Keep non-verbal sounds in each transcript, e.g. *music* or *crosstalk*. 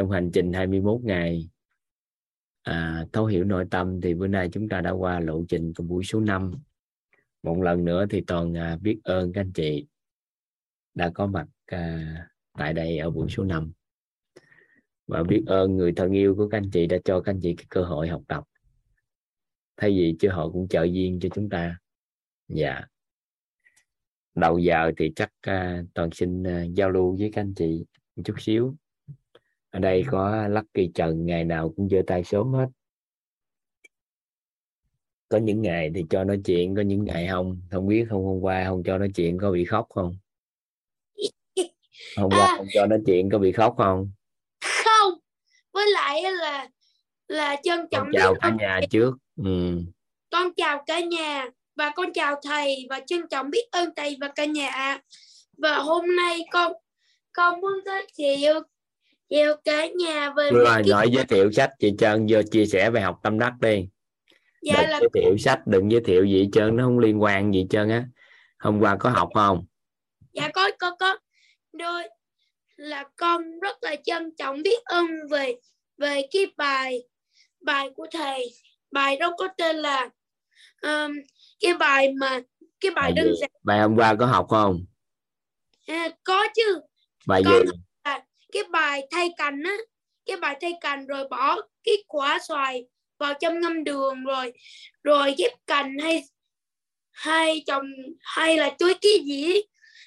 trong hành trình 21 ngày. À, thấu hiểu nội tâm thì bữa nay chúng ta đã qua lộ trình của buổi số 5 một lần nữa thì toàn à, biết ơn các anh chị đã có mặt à, tại đây ở buổi số 5 và biết ơn người thân yêu của các anh chị đã cho các anh chị cái cơ hội học tập. Thay vì chứ họ cũng trợ duyên cho chúng ta. Dạ. Đầu giờ thì chắc à, toàn xin à, giao lưu với các anh chị một chút xíu ở đây có Lucky Trần ngày nào cũng giơ tay sớm hết. Có những ngày thì cho nói chuyện có những ngày không? Không biết không hôm qua không cho nói chuyện có bị khóc không? Hôm qua à, không cho nói chuyện có bị khóc không? Không. Với lại là là trân trọng con chào cả nhà trước. Ừ. con chào cả nhà và con chào thầy và trân trọng biết ơn thầy và cả nhà. Và hôm nay con con muốn giới thiệu chào cả nhà về rồi nói giới thiệu sách chị Trân vô chia sẻ về học tâm đắc đi. Dạ đừng là... giới thiệu sách đừng giới thiệu gì trơn nó không liên quan gì trơn á. Hôm qua có học không? Dạ có có có. Đôi là con rất là trân trọng biết ơn về về cái bài bài của thầy. Bài đó có tên là um, cái bài mà cái bài, bài đơn giản. Bài hôm qua có học không? À, có chứ. Bài con gì cái bài thay cành á cái bài thay cành rồi bỏ cái quả xoài vào trong ngâm đường rồi rồi ghép cành hay hay trồng hay là tưới cái gì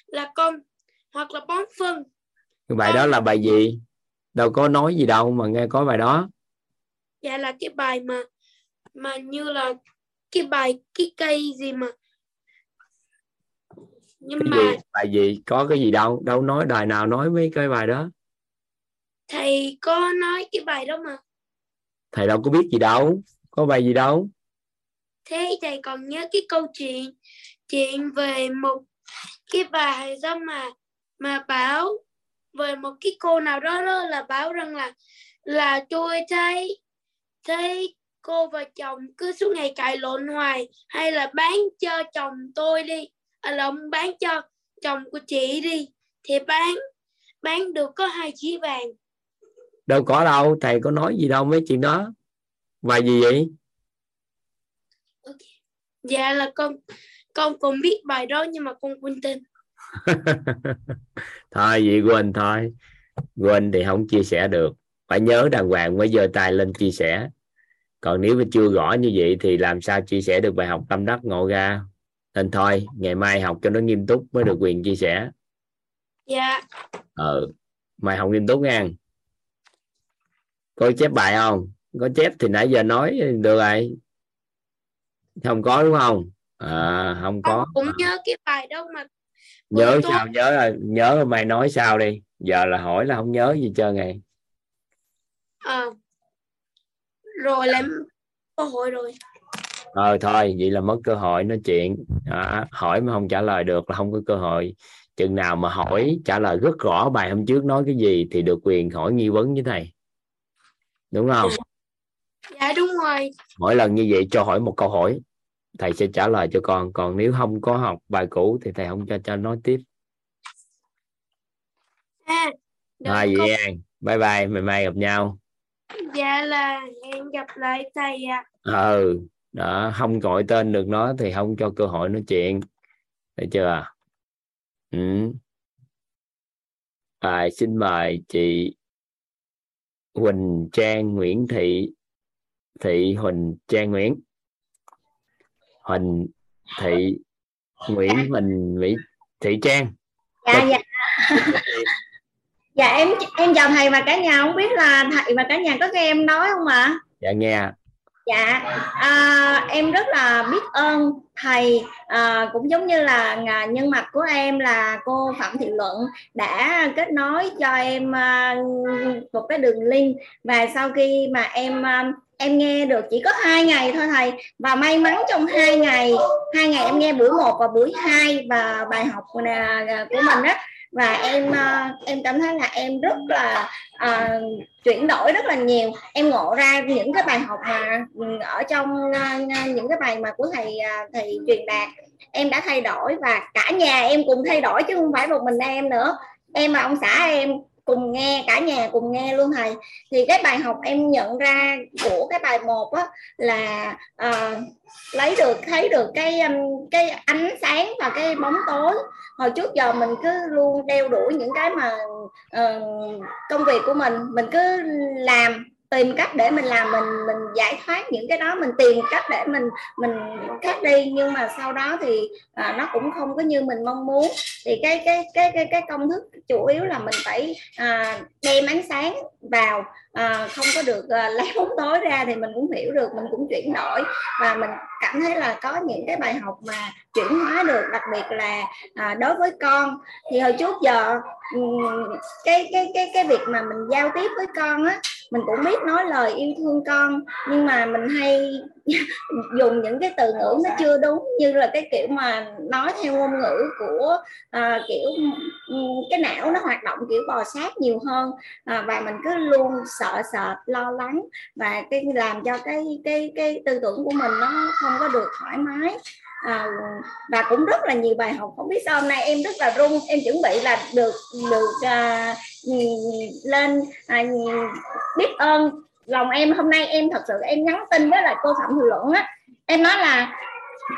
là con hoặc là bón phân. Cái bài con... đó là bài gì? Đâu có nói gì đâu mà nghe có bài đó. Dạ là cái bài mà mà như là cái bài cái cây gì mà. Nhưng cái mà gì? bài gì? Có cái gì đâu đâu nói đài nào nói mấy cái bài đó thầy có nói cái bài đó mà. Thầy đâu có biết gì đâu. Có bài gì đâu. Thế thầy còn nhớ cái câu chuyện chuyện về một cái bài đó mà mà bảo về một cái cô nào đó, đó là bảo rằng là là tôi thấy thấy cô và chồng cứ suốt ngày cãi lộn hoài hay là bán cho chồng tôi đi. À là ông bán cho chồng của chị đi. Thì bán bán được có hai chỉ vàng đâu có đâu thầy có nói gì đâu mấy chuyện đó. Bài gì vậy? Okay. dạ là con con cũng biết bài đó nhưng mà con quên tên. *laughs* Thôi vậy quên thôi. Quên thì không chia sẻ được. Phải nhớ đàng hoàng mới giơ tay lên chia sẻ. Còn nếu mà chưa rõ như vậy thì làm sao chia sẻ được bài học tâm đắc ngộ ra? Nên thôi ngày mai học cho nó nghiêm túc mới được quyền chia sẻ. Dạ. Ờ mày học nghiêm túc nha có chép bài không? Có chép thì nãy giờ nói được rồi. Không có đúng không? À không có. Cũng nhớ cái bài đâu mà nhớ sao? Nhớ rồi. Nhớ mày nói sao đi. Giờ là hỏi là không nhớ gì trơn ngày à, rồi làm cơ hội rồi. Ờ thôi vậy là mất cơ hội nói chuyện. À, hỏi mà không trả lời được là không có cơ hội. Chừng nào mà hỏi trả lời rất rõ bài hôm trước nói cái gì thì được quyền hỏi nghi vấn với thầy đúng không? Dạ đúng rồi. Mỗi lần như vậy cho hỏi một câu hỏi thầy sẽ trả lời cho con. Còn nếu không có học bài cũ thì thầy không cho cho nói tiếp. À, à vậy an. Bye bye ngày mai gặp nhau. Dạ là hẹn gặp lại thầy ạ. À. ừ đó không gọi tên được nó thì không cho cơ hội nói chuyện. Thấy chưa? Ừ. à, xin mời chị Huỳnh Trang Nguyễn Thị Thị Huỳnh Trang Nguyễn. Huỳnh Thị Nguyễn Huỳnh Mỹ Thị Trang. Dạ dạ. *laughs* Dạ em em chào thầy và cả nhà. Không biết là thầy và cả nhà có nghe em nói không ạ? Dạ nghe dạ. À, em rất là biết ơn thầy à, cũng giống như là nhân mặt của em là cô phạm thị luận đã kết nối cho em à, một cái đường link. Và sau khi mà em à, em nghe được chỉ có hai ngày thôi thầy. Và may mắn trong hai ngày hai ngày em nghe buổi một và buổi hai và bài học của mình á. Và em em cảm thấy là em rất là à, chuyển đổi rất là nhiều. Em ngộ ra những cái bài học mà ở trong uh, những cái bài mà của thầy uh, thầy truyền đạt. Em đã thay đổi và cả nhà em cùng thay đổi chứ không phải một mình em nữa. Em và ông xã em cùng nghe cả nhà cùng nghe luôn thầy. Thì cái bài học em nhận ra của cái bài một á là uh, lấy được thấy được cái um, cái ánh sáng và cái bóng tối hồi trước giờ mình cứ luôn đeo đuổi những cái mà uh, công việc của mình mình cứ làm tìm cách để mình làm mình mình giải thoát những cái đó mình tìm cách để mình mình thoát đi. Nhưng mà sau đó thì à, nó cũng không có như mình mong muốn. Thì cái cái cái cái cái công thức chủ yếu là mình phải à, đem ánh sáng vào à, không có được à, *laughs* lấy bóng tối ra thì mình cũng hiểu được mình cũng chuyển đổi. Và mình cảm thấy là có những cái bài học mà chuyển hóa được đặc biệt là à, đối với con. Thì hồi trước giờ cái cái cái cái việc mà mình giao tiếp với con á mình cũng biết nói lời yêu thương con nhưng mà mình hay *laughs* dùng những cái từ ngữ nó chưa đúng như là cái kiểu mà nói theo ngôn ngữ của à, kiểu cái não nó hoạt động kiểu bò sát nhiều hơn. À, và mình cứ luôn sợ sệt lo lắng và cái làm cho cái cái cái tư tưởng của mình nó không có được thoải mái à, và cũng rất là nhiều bài học. Không biết sao hôm nay em rất là rung. Em chuẩn bị là được được à, lên à, biết ơn. Lòng em hôm nay em thật sự em nhắn tin với lại cô phạm thừa luận á. Em nói là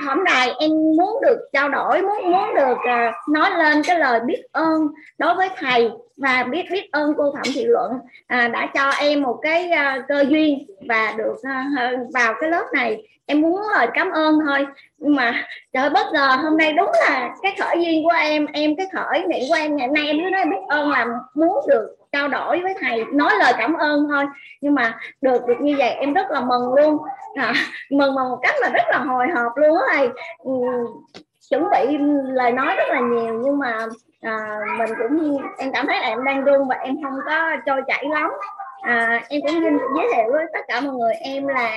hôm nay em muốn được trao đổi muốn muốn được à, nói lên cái lời biết ơn đối với thầy và biết biết ơn cô phạm thị luận à, đã cho em một cái à, cơ duyên và được à, vào cái lớp này em muốn lời cảm ơn thôi. Nhưng mà trời bất ngờ hôm nay đúng là cái khởi duyên của em em cái khởi niệm của em ngày nay em mới nói biết ơn là muốn được trao đổi với thầy nói lời cảm ơn thôi. Nhưng mà được được như vậy em rất là mừng luôn. À, mừng mà một cách là rất là hồi hộp luôn á thầy. Ừ, chuẩn bị lời nói rất là nhiều nhưng mà à, mình cũng em cảm thấy là em đang run và em không có trôi chảy lắm. À, em cũng xin giới thiệu với tất cả mọi người em là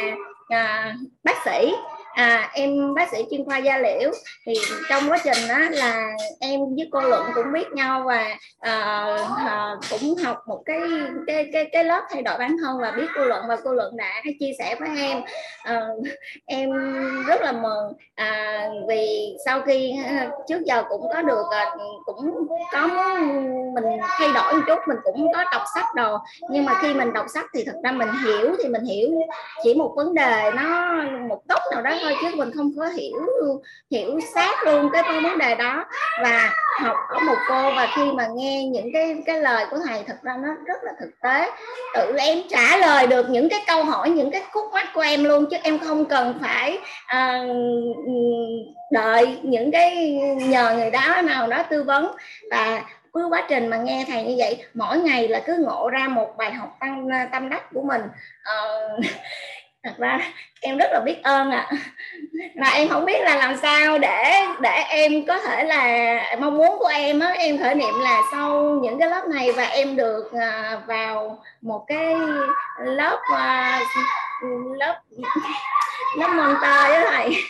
à, bác sĩ à, em bác sĩ chuyên khoa da liễu. Thì trong quá trình đó là em với cô luận cũng biết nhau và à, à, cũng học một cái cái cái cái lớp thay đổi bản thân và biết cô luận và cô luận đã chia sẻ với em. À, em rất là mừng. À, vì sau khi ờ, trước giờ cũng có được cũng có mình thay đổi một chút mình cũng có đọc sách đồ. Nhưng mà khi mình đọc sách thì thật ra mình hiểu thì mình hiểu chỉ một vấn đề nó một góc nào đó thôi chứ mình không có hiểu hiểu sát luôn cái vấn đề đó. Và học ở một cô và khi mà nghe những cái cái lời của thầy thật ra nó rất là thực tế. Tự em trả lời được những cái câu hỏi những cái khúc mắc của em luôn chứ em không cần phải uh, đợi những cái nhờ người đó nào đó tư vấn. Và cứ quá trình mà nghe thầy như vậy mỗi ngày là cứ ngộ ra một bài học tăng ờ, tâm đắc của mình. Uh, thật ra em rất là biết ơn ạ à. mà em không biết là làm sao để để em có thể là mong muốn của em á, em khởi niệm là sau những cái lớp này và em được à, vào một cái lớp à, lớp lớp mentor với thầy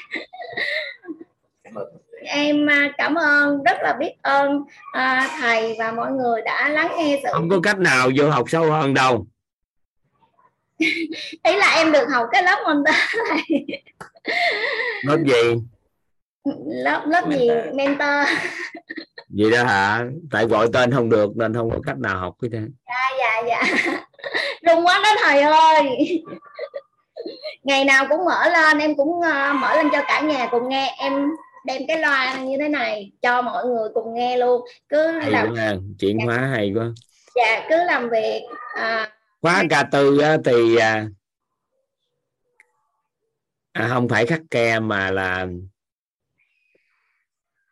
em à, cảm ơn, rất là biết ơn thầy và mọi người đã lắng nghe sự không có cách nào vô học sâu hơn đâu *laughs* ý là em được học cái lớp mentor này *laughs* lớp gì? Lớp lớp mentor. gì? Mentor. Gì *laughs* đó hả? Tại gọi tên không được nên không có cách nào học cái thế dạ dạ dạ. Rung quá đó thầy ơi. Ngày nào cũng mở lên em cũng uh, mở lên cho cả nhà cùng nghe. Em đem cái loa như thế này cho mọi người cùng nghe luôn. Cứ hay làm quá, chuyển hóa hay quá. Dạ cứ làm việc uh, khóa ca tư thì à, à, không phải khắc ke mà là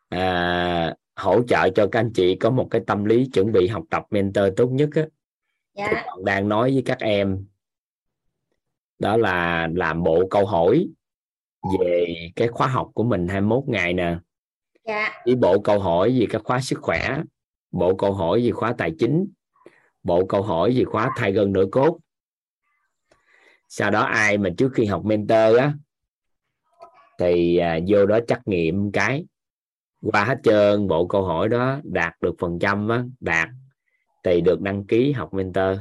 à, hỗ trợ cho các anh chị có một cái tâm lý chuẩn bị học tập mentor tốt nhất á dạ. đang nói với các em đó là làm bộ câu hỏi về cái khóa học của mình 21 ngày nè dạ. với bộ câu hỏi về các khóa sức khỏe bộ câu hỏi về khóa tài chính bộ câu hỏi gì khóa thay gân nửa cốt. Sau đó ai mà trước khi học mentor á thì à, vô đó trắc nghiệm cái. Qua hết trơn bộ câu hỏi đó đạt được phần trăm á đạt thì được đăng ký học mentor.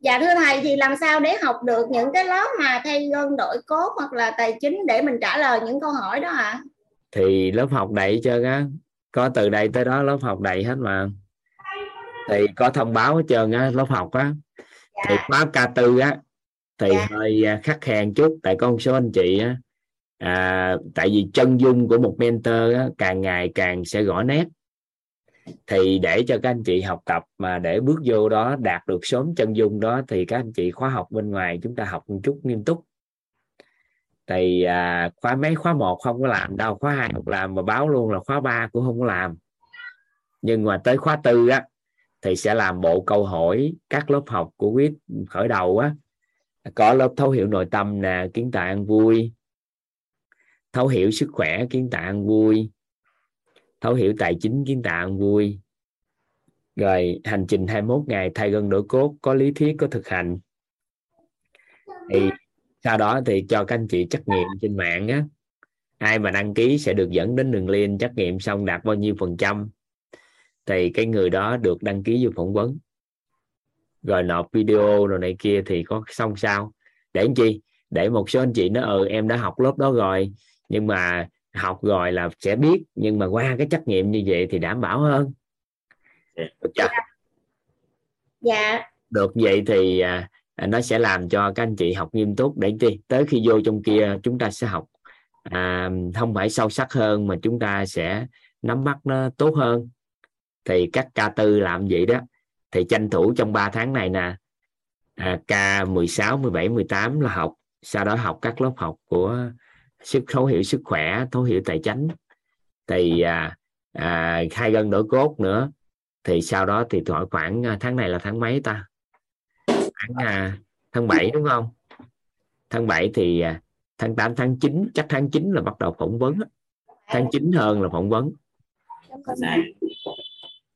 Dạ thưa thầy thì làm sao để học được những cái lớp mà thay gân đổi cốt hoặc là tài chính để mình trả lời những câu hỏi đó ạ à? thì lớp học đầy cho á. Có từ đây tới đó lớp học đầy hết mà thì có thông báo hết trơn á lớp học á dạ. thì khóa K4 á thì dạ. hơi khắc khe chút tại một số anh chị á à, tại vì chân dung của một mentor á, càng ngày càng sẽ rõ nét thì để cho các anh chị học tập mà để bước vô đó đạt được sớm chân dung đó thì các anh chị khóa học bên ngoài chúng ta học một chút nghiêm túc thì à, khóa mấy khóa một không có làm đâu khóa hai không làm mà báo luôn là khóa ba cũng không có làm nhưng mà tới khóa tư á thì sẽ làm bộ câu hỏi các lớp học của quyết khởi đầu á. Có lớp thấu hiểu nội tâm nè, kiến tạo ăn vui. Thấu hiểu sức khỏe, kiến tạo ăn vui. Thấu hiểu tài chính, kiến tạo ăn vui. Rồi, hành trình 21 ngày, thay gân đổi cốt, có lý thuyết, có thực hành. Thì sau đó thì cho các anh chị trắc nghiệm trên mạng á. Ai mà đăng ký sẽ được dẫn đến đường link trắc nghiệm xong đạt bao nhiêu phần trăm thì cái người đó được đăng ký vô phỏng vấn. Rồi nộp video rồi này kia thì có xong sao? Để làm chi? Để một số anh chị nó ừ em đã học lớp đó rồi nhưng mà học rồi là sẽ biết nhưng mà qua cái trắc nghiệm như vậy thì đảm bảo hơn. Được chưa? dạ. Được vậy thì à, nó sẽ làm cho các anh chị học nghiêm túc. Để chi? Tới khi vô trong kia chúng ta sẽ học à, không phải sâu sắc hơn mà chúng ta sẽ nắm bắt nó tốt hơn thì các ca tư làm vậy đó thì tranh thủ trong 3 tháng này nè à, k 16 17 18 là học sau đó học các lớp học của sức thấu hiểu sức khỏe thấu hiểu tài chính thì à, à, hai gân đổi cốt nữa thì sau đó thì khoảng khoảng tháng này là tháng mấy ta? Tháng à, tháng 7 đúng không? Tháng 7 thì à, tháng 8 tháng 9 chắc tháng 9 là bắt đầu phỏng vấn tháng 9 hơn là phỏng vấn. Dạ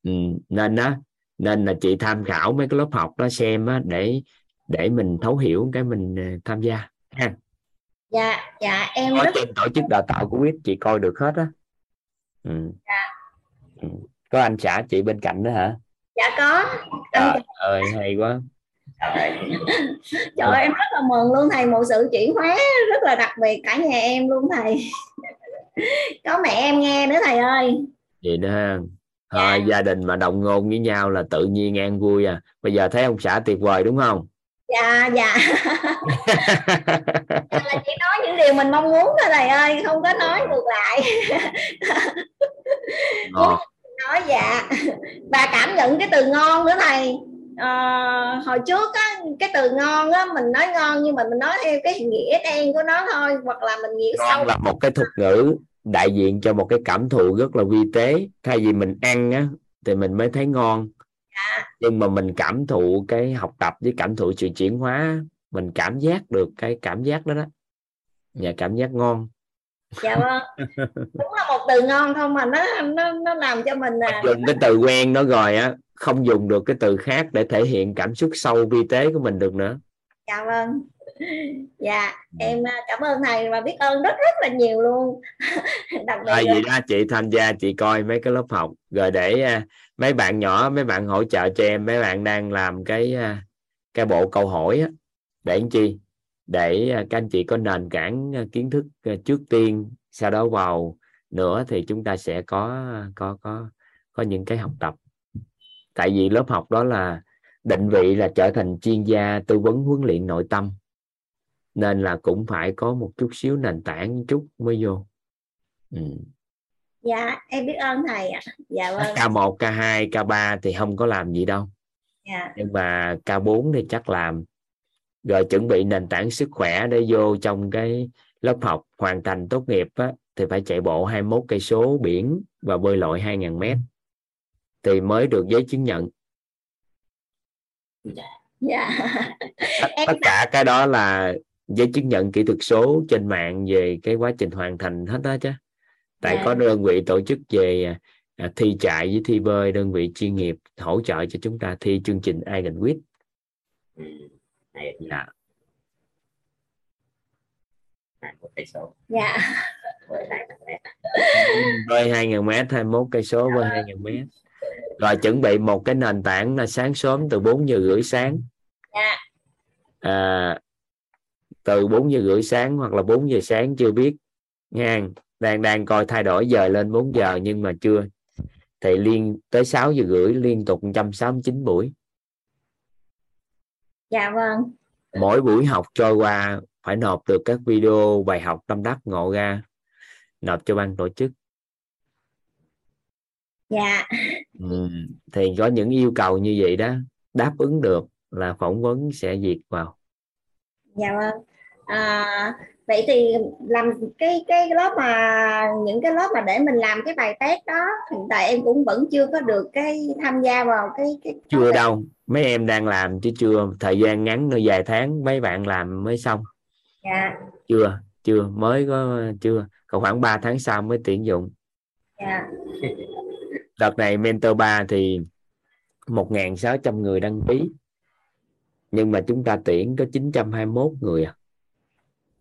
ừ, nên đó nên là chị tham khảo mấy cái lớp học đó xem á, để để mình thấu hiểu cái mình à, tham gia ha. Dạ dạ em có rất... trên tổ chức đào tạo của quyết chị coi được hết á. Ừ. dạ. ừ. có anh xã chị bên cạnh đó hả? Dạ có. Trời ơi hay quá. Trời ơi, em rất là mừng luôn thầy một sự chuyển hóa rất là đặc biệt cả nhà em luôn thầy. Có mẹ em nghe nữa thầy ơi. Vậy đó dạ. gia đình mà đồng ngôn với nhau là tự nhiên an vui à. Bây giờ thấy ông xã tuyệt vời đúng không? Dạ dạ. *laughs* Là chỉ nói những điều mình mong muốn thôi thầy ơi không có nói ngược lại. *laughs* Nói dạ. Và cảm nhận cái từ ngon nữa thầy. À, hồi trước á cái từ ngon á mình nói ngon nhưng mà mình nói theo cái nghĩa đen của nó thôi hoặc là mình nghĩ sâu là một cái thuật ngữ đại diện cho một cái cảm thụ rất là vi tế. Thay vì mình ăn á thì mình mới thấy ngon. Nhưng mà mình cảm thụ cái học tập với cảm thụ sự chuyển hóa mình cảm giác được cái cảm giác đó đó. Và cảm giác ngon. Dạ vâng. Đúng là một từ ngon thôi mà nó nó nó làm cho mình là dùng cái từ quen nó rồi á không dùng được cái từ khác để thể hiện cảm xúc sâu vi tế của mình được nữa. Dạ vâng *laughs* dạ em à, cảm ơn thầy và biết ơn rất rất là nhiều luôn. *laughs* Đặc biệt à, vậy đó chị tham gia chị coi mấy cái lớp học. Rồi để à, mấy bạn nhỏ mấy bạn hỗ trợ cho em mấy bạn đang làm cái à, cái bộ câu hỏi á. Để anh chi? Để các anh chị có nền tảng kiến thức trước tiên sau đó vào nữa thì chúng ta sẽ có có có có những cái học tập. Tại vì lớp học đó là định vị là trở thành chuyên gia tư vấn huấn luyện nội tâm nên là cũng phải có một chút xíu nền tảng chút mới vô. Ừ. dạ em biết ơn thầy ạ. Dạ vâng. K1 K2 K3 thì không có làm gì đâu. Dạ. nhưng mà K4 thì chắc làm. Rồi chuẩn bị nền tảng sức khỏe để vô trong cái lớp học hoàn thành tốt nghiệp á, thì phải chạy bộ 21 cây số biển và bơi lội 2.000 mét. Thì mới được giấy chứng nhận. Dạ. tất *laughs* cả cái đó là giấy chứng nhận kỹ thuật số trên mạng về cái quá trình hoàn thành hết đó chứ tại yeah. có dạ. đơn vị tổ chức về à, thi chạy với thi bơi đơn vị chuyên nghiệp hỗ trợ cho chúng ta thi chương trình Iron Quýt ừ. dạ dạ *laughs* bơi hai ngàn mét 21 cây số bơi hai ngàn mét rồi chuẩn bị một cái nền tảng là sáng sớm từ 4 giờ rưỡi sáng dạ. à, từ 4 giờ rưỡi sáng hoặc là 4 giờ sáng chưa biết. Nha đang đang coi thay đổi giờ lên 4 giờ nhưng mà chưa. Thì liên tới 6 giờ rưỡi liên tục 169 buổi. Dạ vâng. Mỗi buổi học trôi qua phải nộp được các video bài học tâm đắc ngộ ra. Nộp cho ban tổ chức. Dạ. Ừ. thì có những yêu cầu như vậy đó đáp ứng được là phỏng vấn sẽ duyệt vào. Dạ vâng à, vậy thì làm cái cái lớp mà những cái lớp mà để mình làm cái bài test đó hiện tại em cũng vẫn chưa có được cái tham gia vào cái cái chưa đâu mấy em đang làm chứ chưa thời gian ngắn nữa vài tháng mấy bạn làm mới xong. Dạ. Chưa chưa mới có chưa còn khoảng 3 tháng sau mới tuyển dụng. Dạ. *laughs* Đợt này mentor 3 thì 1.600 người đăng ký nhưng mà chúng ta tuyển có 921 người à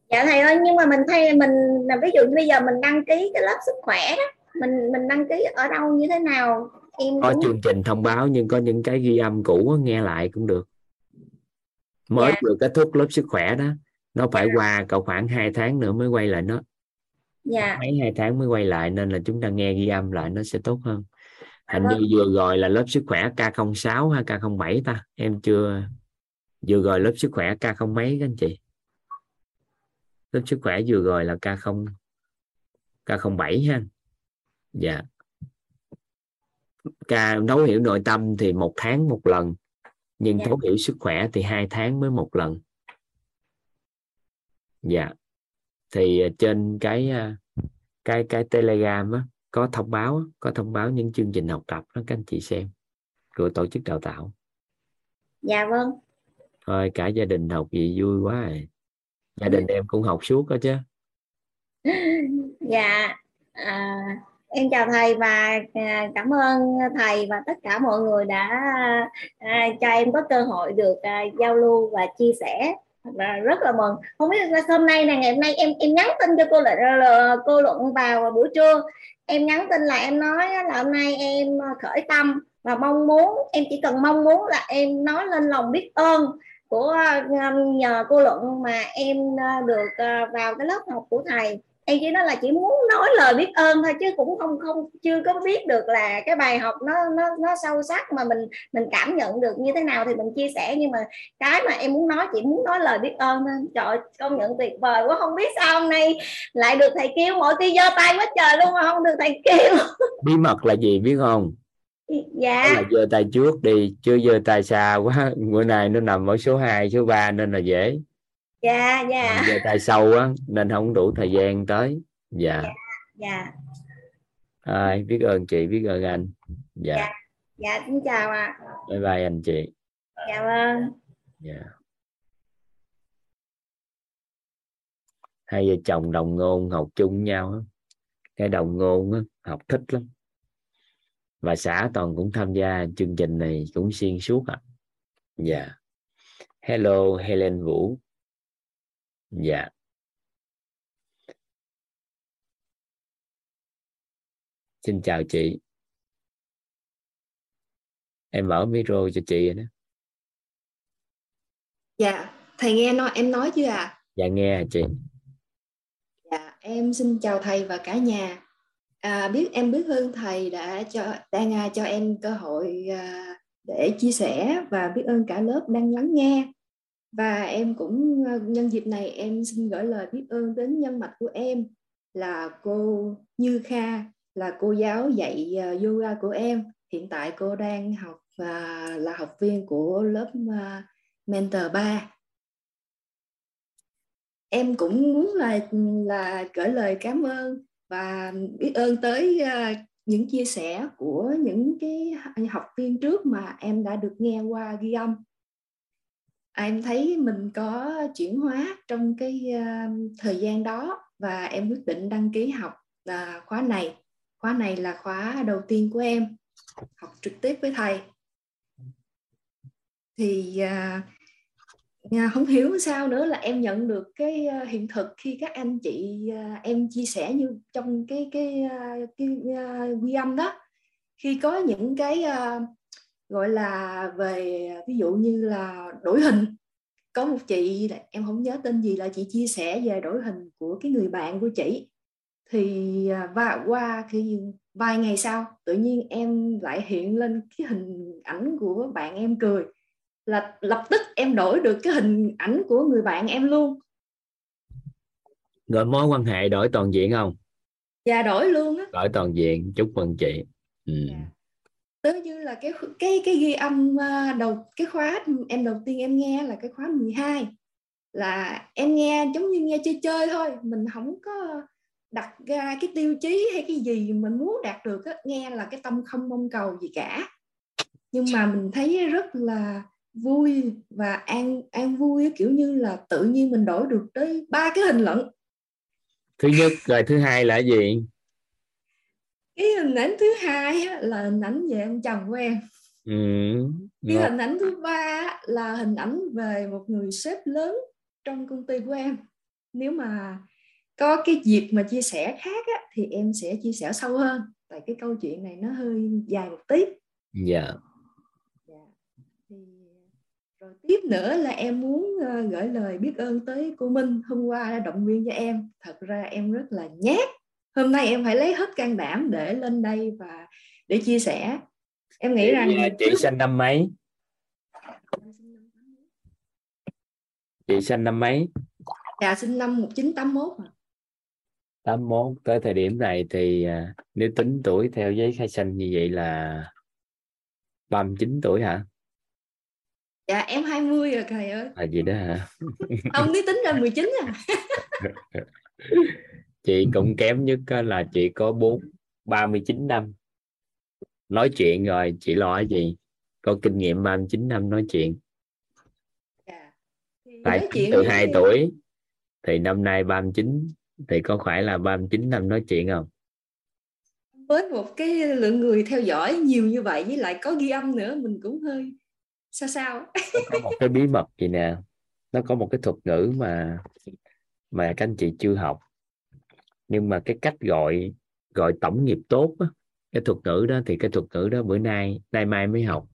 dạ thầy ơi nhưng mà mình thay mình là ví dụ như bây giờ mình đăng ký cái lớp sức khỏe đó mình mình đăng ký ở đâu như thế nào? Em có cũng... chương trình thông báo nhưng có những cái ghi âm cũ nghe lại cũng được. Mới Dạ. vừa kết thúc lớp sức khỏe đó nó phải Dạ. qua cỡ khoảng 2 tháng nữa mới quay lại nó. Dạ. Mấy hai tháng mới quay lại nên là chúng ta nghe ghi âm lại nó sẽ tốt hơn. Hình vâng. như vừa rồi là lớp sức khỏe K06 hay K07 ta? Em chưa vừa rồi lớp sức khỏe K0 mấy các anh chị lớp sức khỏe vừa rồi là K0 K07 ha? Dạ. Ca thấu hiểu nội tâm thì một tháng một lần nhưng Dạ. thấu hiểu sức khỏe thì hai tháng mới một lần. Dạ. Thì ờ, trên cái ờ, cái cái telegram á, có thông báo có thông báo những chương trình học tập đó các anh chị xem của tổ chức đào tạo. Dạ vâng. Thôi cả gia đình học gì vui quá rồi gia đình em cũng học suốt đó chứ. *laughs* Dạ à, em chào thầy và à, cảm ơn thầy và tất cả mọi người đã à, cho em có cơ hội được à, giao lưu và chia sẻ. Và rất là mừng. Không biết là hôm nay là ngày hôm nay em em nhắn tin cho cô luận cô luận vào buổi trưa. Em nhắn tin là em nói là hôm nay em khởi tâm và mong muốn em chỉ cần mong muốn là em nói lên lòng biết ơn của ờ, um, nhờ cô luận mà em ờ, được ờ, vào cái lớp học của thầy. Em chỉ nói là chỉ muốn nói lời biết ơn thôi chứ cũng không không, chưa có biết được là cái bài học nó nó nó sâu sắc mà mình mình cảm nhận được như thế nào thì mình chia sẻ. Nhưng mà cái mà em muốn nói, chỉ muốn nói lời biết ơn thôi. Trời công nhận tuyệt vời quá, không biết sao hôm nay lại được thầy kêu. Mỗi khi giơ tay quá trời luôn mà không được thầy kêu. Bí mật là gì biết không? Đó dạ là giơ tay trước đi chưa giơ tay xa quá bữa nay nó nằm ở số 2, số 3 nên là dễ. Dạ dạ. Giơ tay sâu á nên không đủ thời gian tới. Dạ. Dạ Ai, biết ơn chị biết ơn anh. Dạ. Dạ. dạ xin chào ạ. Bye bye anh chị. Dạ vâng. Dạ. Hai vợ chồng đồng ngôn học chung nhau cái đồng ngôn á, học thích lắm và xã toàn cũng tham gia chương trình này cũng xuyên suốt ạ. Dạ. Hello Helen Vũ. Dạ. Xin chào chị. Em mở micro cho chị đó. Dạ, thầy nghe nói em nói chưa à? dạ nghe chị. Dạ, em xin chào thầy và cả nhà. À, biết em biết ơn thầy đã cho đang à, cho em cơ hội à, để chia sẻ và biết ơn cả lớp đang lắng nghe. Và em cũng à, nhân dịp này em xin gửi lời biết ơn đến nhân mạch của em là cô Như Kha là cô giáo dạy à, yoga của em. Hiện tại cô đang học à, là học viên của lớp à, Mentor 3 em cũng muốn là là gửi lời cảm ơn và biết ơn tới à, những chia sẻ của những cái học viên trước mà em đã được nghe qua ghi âm. À, em thấy mình có chuyển hóa trong cái à, thời gian đó và em quyết định đăng ký học là khóa này. Khóa này là khóa đầu tiên của em học trực tiếp với thầy. Thì uh, Dạ, không hiểu sao nữa là em nhận được cái ờ, hiện thực khi các anh chị ờ, em chia sẻ như trong cái cái ờ, cái uh, ghi âm đó. Khi có những cái uh, gọi là về ví dụ như là đổi hình. Có một chị em không nhớ tên gì là chị chia sẻ về đổi hình của cái người bạn của chị. Thì và qua khi vài ngày sau tự nhiên em lại hiện lên cái hình ảnh của bạn em cười là lập tức em đổi được cái hình ảnh của người bạn em luôn. Rồi mối quan hệ đổi toàn diện không? Và đổi luôn á. Đổi toàn diện chúc mừng chị. Ừ. Dạ. tới như là cái cái cái ghi âm à, đầu cái khóa em đầu tiên em nghe là cái khóa 12 là em nghe giống như nghe chơi chơi thôi mình không có đặt ra cái tiêu chí hay cái gì mình muốn đạt được á, nghe là cái tâm không mong cầu gì cả. Nhưng mà mình thấy rất là vui và an an vui kiểu như là tự nhiên mình đổi được tới ba cái hình lận thứ nhất rồi thứ hai là gì? Cái hình ảnh thứ hai là hình ảnh về ông chồng của em. Ừ, cái hình ảnh thứ ba là hình ảnh về một người sếp lớn trong công ty của em. Nếu mà có cái dịp mà chia sẻ khác á, thì em sẽ chia sẻ sâu hơn tại cái câu chuyện này nó hơi dài một tí. Dạ. yeah. Rồi tiếp nữa là em muốn uh, gửi lời biết ơn tới cô Minh hôm qua đã động viên cho em. Thật ra em rất là nhát. Hôm nay em phải lấy hết can đảm để lên đây và để chia sẻ. Em nghĩ rằng chị sinh năm mấy? Chị sinh năm mấy? Dạ sinh năm 1981 à. 81 tới thời điểm này thì à, nếu tính tuổi theo giấy khai sinh như vậy là 39 tuổi hả? Dạ em 20 rồi thầy ơi. À gì đó hả? Ông nếu tính ra 19 à. *laughs* chị cũng kém nhất là chị có 4 39 năm. Nói chuyện rồi chị lo cái gì? Có kinh nghiệm 39 năm nói chuyện. Dạ. Tại chuyện từ 2 tuổi thì năm nay 39 thì có phải là 39 năm nói chuyện không với một cái lượng người theo dõi nhiều như vậy với lại có ghi âm nữa mình cũng hơi sao sao? Có một cái bí mật gì nè? Nó có một cái thuật ngữ mà mà các anh chị chưa học. Nhưng mà cái cách gọi gọi tổng nghiệp tốt á, cái thuật ngữ đó thì cái thuật ngữ đó bữa nay nay mai mới học.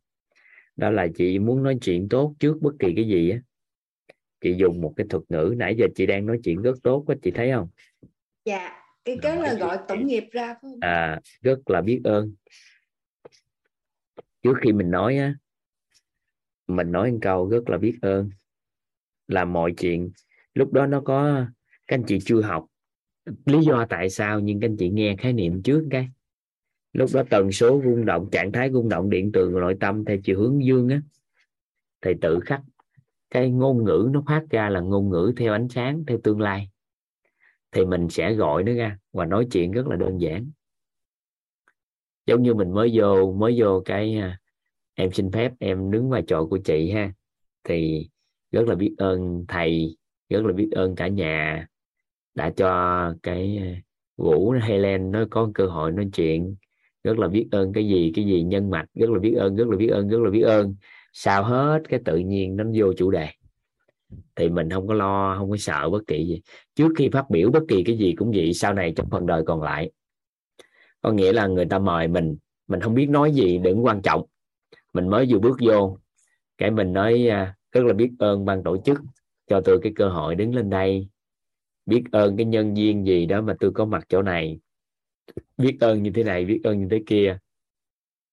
Đó là chị muốn nói chuyện tốt trước bất kỳ cái gì á. Chị dùng một cái thuật ngữ nãy giờ chị đang nói chuyện rất tốt á chị thấy không? Dạ cái cái là gọi tổng nghiệp ra không? À rất là biết ơn. Trước khi mình nói á mình nói một câu rất là biết ơn là mọi chuyện. Lúc đó nó có các anh chị chưa học. Lý do tại sao nhưng các anh chị nghe khái niệm trước cái. Lúc đó tần số rung động trạng thái rung động điện từ nội tâm theo chiều hướng dương á thì tự khắc cái ngôn ngữ nó phát ra là ngôn ngữ theo ánh sáng theo tương lai. Thì mình sẽ gọi nó ra và nói chuyện rất là đơn giản. Giống như mình mới vô mới vô cái à, em xin phép em đứng vai trò của chị ha. Thì rất là biết ơn thầy, rất là biết ơn cả nhà đã cho cái ờ, Vũ Helen nó có cơ hội nói chuyện. Rất là biết ơn cái gì cái gì nhân mạch, rất là biết ơn, rất là biết ơn, rất là biết ơn. Sao hết cái tự nhiên nó vô chủ đề. Thì mình không có lo, không có sợ bất kỳ gì. Trước khi phát biểu bất kỳ cái gì cũng vậy, sau này trong phần đời còn lại. Có nghĩa là người ta mời mình mình không biết nói gì đừng quan trọng mình mới vừa bước vô. Cái mình nói à, rất là biết ơn ban tổ chức cho tôi cái cơ hội đứng lên đây. Biết ơn cái nhân viên gì đó mà tôi có mặt chỗ này. Biết ơn như thế này, biết ơn như thế kia.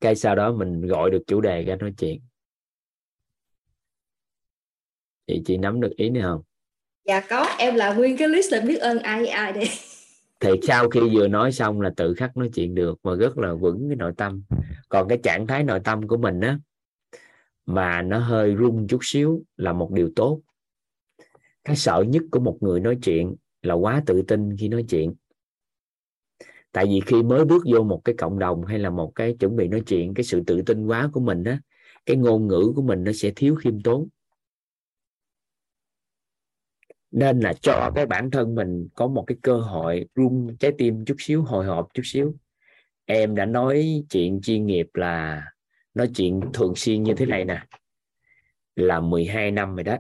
Cái sau đó mình gọi được chủ đề ra nói chuyện. Thì chị nắm được ý này không? Dạ có, em là nguyên, cái list là biết ơn ai ai đây? Thì sau khi vừa nói xong là tự khắc nói chuyện được mà rất là vững cái nội tâm. Còn cái trạng thái nội tâm của mình á, mà nó hơi rung chút xíu là một điều tốt. Cái sợ nhất của một người nói chuyện là quá tự tin khi nói chuyện. Tại vì khi mới bước vô một cái cộng đồng hay là một cái chuẩn bị nói chuyện, cái sự tự tin quá của mình á, cái ngôn ngữ của mình nó sẽ thiếu khiêm tốn nên là cho cái bản thân mình có một cái cơ hội rung trái tim chút xíu, hồi hộp chút xíu. Em đã nói chuyện chuyên nghiệp là, nói chuyện thường xuyên như thế này nè, là 12 năm rồi đó.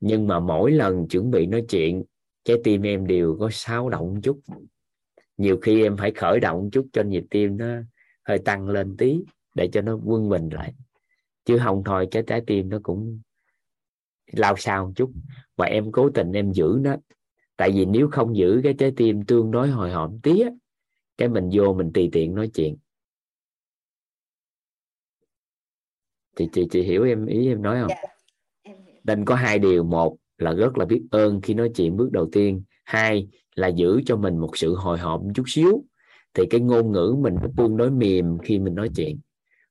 Nhưng mà mỗi lần chuẩn bị nói chuyện, trái tim em đều có xáo động chút. Nhiều khi em phải khởi động chút cho nhịp tim nó hơi tăng lên tí để cho nó quân bình lại. Chứ không thôi, cái trái tim nó cũng lao sao một chút. Và em cố tình em giữ nó. Tại vì nếu không giữ cái trái tim tương đối hồi hộp tí cái mình vô mình tùy tiện nói chuyện. Chị chị chị hiểu em ý em nói không? Dạ, nên có hai điều. Một là rất là biết ơn khi nói chuyện bước đầu tiên. Hai là giữ cho mình một sự hồi hộp chút xíu. Thì cái ngôn ngữ mình nó tương đối mềm khi mình nói chuyện.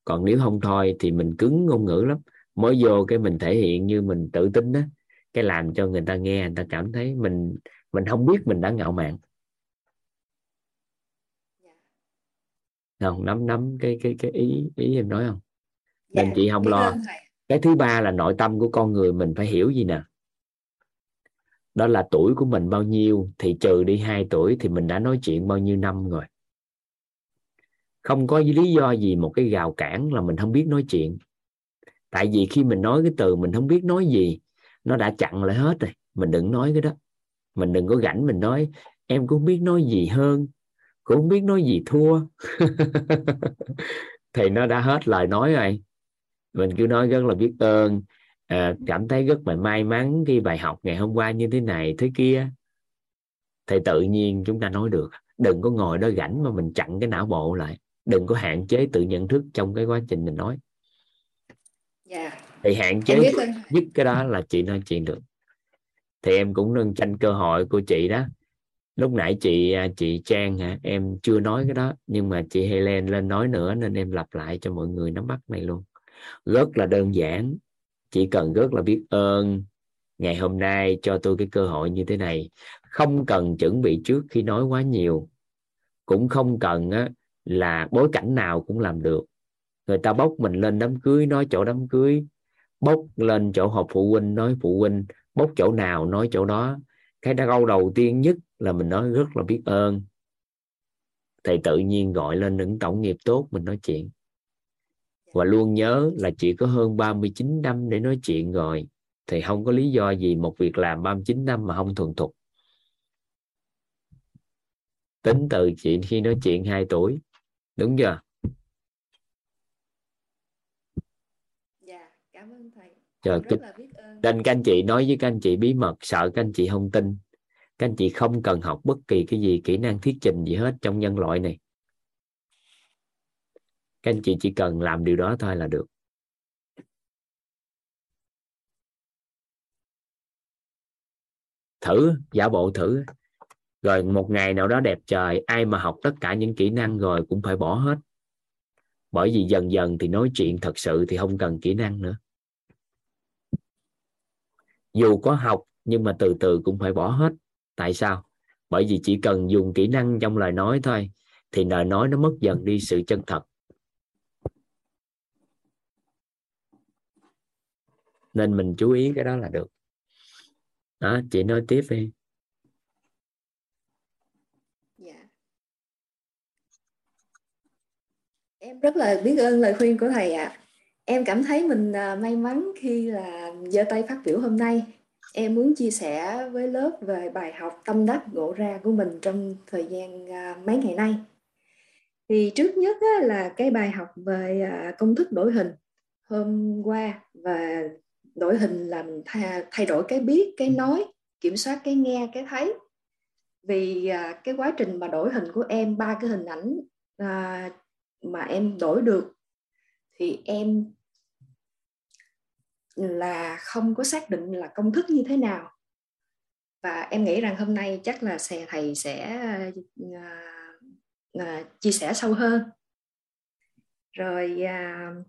Còn nếu không thôi thì mình cứng ngôn ngữ lắm mới vô cái mình thể hiện như mình tự tin đó cái làm cho người ta nghe người ta cảm thấy mình mình không biết mình đã ngạo mạn. Dạ. không nắm nắm cái cái cái ý ý em nói không? Nên dạ, chị không lo. cái thứ ba là nội tâm của con người mình phải hiểu gì nè? Đó là tuổi của mình bao nhiêu thì trừ đi 2 tuổi thì mình đã nói chuyện bao nhiêu năm rồi. Không có lý do gì một cái gào cản là mình không biết nói chuyện tại vì khi mình nói cái từ mình không biết nói gì nó đã chặn lại hết rồi. Mình đừng nói cái đó. Mình đừng có rảnh mình nói em cũng biết nói gì hơn cũng không biết nói gì thua. *laughs* Thì nó đã hết lời nói rồi. Mình cứ nói rất là biết ơn. À, cảm thấy rất là may mắn khi bài học ngày hôm qua như thế này thế kia. Thì tự nhiên chúng ta nói được. Đừng có ngồi đó rảnh mà mình chặn cái não bộ lại. Đừng có hạn chế tự nhận thức trong cái quá trình mình nói yeah. Dạ. thì hạn chế nhất cái đó là chị nói chuyện được. Thì em cũng nên tranh cơ hội của chị đó. Lúc nãy chị à, chị Trang hả em chưa nói cái đó nhưng mà chị Helen lên nói nữa nên em lặp lại cho mọi người nắm bắt này luôn. Rất là đơn giản chỉ cần rất là biết ơn ngày hôm nay cho tôi cái cơ hội như thế này. Không cần chuẩn bị trước khi nói quá nhiều. Cũng không cần á, là bối cảnh nào cũng làm được người ta bốc mình lên đám cưới, nói chỗ đám cưới. Bốc lên chỗ họp phụ huynh, nói phụ huynh. Bốc chỗ nào, nói chỗ đó. Cái câu đầu tiên nhất là mình nói rất là biết ơn. Thì tự nhiên gọi lên những tổng nghiệp tốt, mình nói chuyện. Và luôn nhớ là chỉ có hơn 39 năm để nói chuyện rồi. Thì không có lý do gì một việc làm 39 năm mà không thuần thục. Tính từ chuyện khi nói chuyện 2 tuổi. Đúng chưa dạ cảm ơn biết ơn. nên các anh chị nói với các anh chị bí mật sợ các anh chị không tin. Các anh chị không cần học bất kỳ cái gì kỹ năng thuyết trình gì hết trong nhân loại này. Các anh chị chỉ cần làm điều đó thôi là được. Thử giả bộ thử. Rồi một ngày nào đó đẹp trời ai mà học tất cả những kỹ năng rồi cũng phải bỏ hết. Bởi vì dần dần thì nói chuyện thật sự thì không cần kỹ năng nữa dù có học, nhưng mà từ từ cũng phải bỏ hết. Tại sao? Bởi vì chỉ cần dùng kỹ năng trong lời nói thôi, thì lời nói nó mất dần đi sự chân thật. Nên mình chú ý cái đó là được. Đó, chị nói tiếp đi. Dạ. em rất là biết ơn lời khuyên của thầy ạ. à em cảm thấy mình à, may mắn khi là giơ tay phát biểu hôm nay. Em muốn chia sẻ với lớp về bài học tâm đắc ngộ ra của mình trong thời gian à, mấy ngày nay. Thì trước nhất là cái bài học về à, công thức đổi hình. Hôm qua và đổi hình là thay, đổi cái biết cái nói kiểm soát cái nghe cái thấy. Vì cái quá trình mà đổi hình của em ba cái hình ảnh mà em đổi được thì em là không có xác định là công thức như thế nào. Và em nghĩ rằng hôm nay chắc là sẽ thầy sẽ uh, uh, chia sẻ sâu hơn. Rồi uh,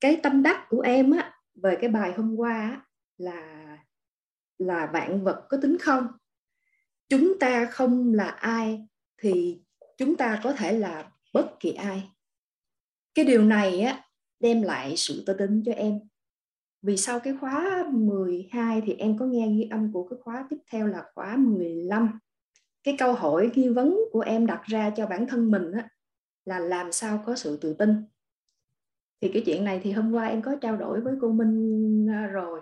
cái tâm đắc của em á về cái bài hôm qua là là vạn vật có tính không? Chúng ta không là ai thì chúng ta có thể là bất kỳ ai. Cái điều này á đem lại sự tự tin cho em. Vì sau cái khóa 12 thì em có nghe ghi âm của cái khóa tiếp theo là khóa 15 cái câu hỏi nghi vấn của em đặt ra cho bản thân mình á, là làm sao có sự tự tin? Thì cái chuyện này thì hôm qua em có trao đổi với cô Minh à, rồi.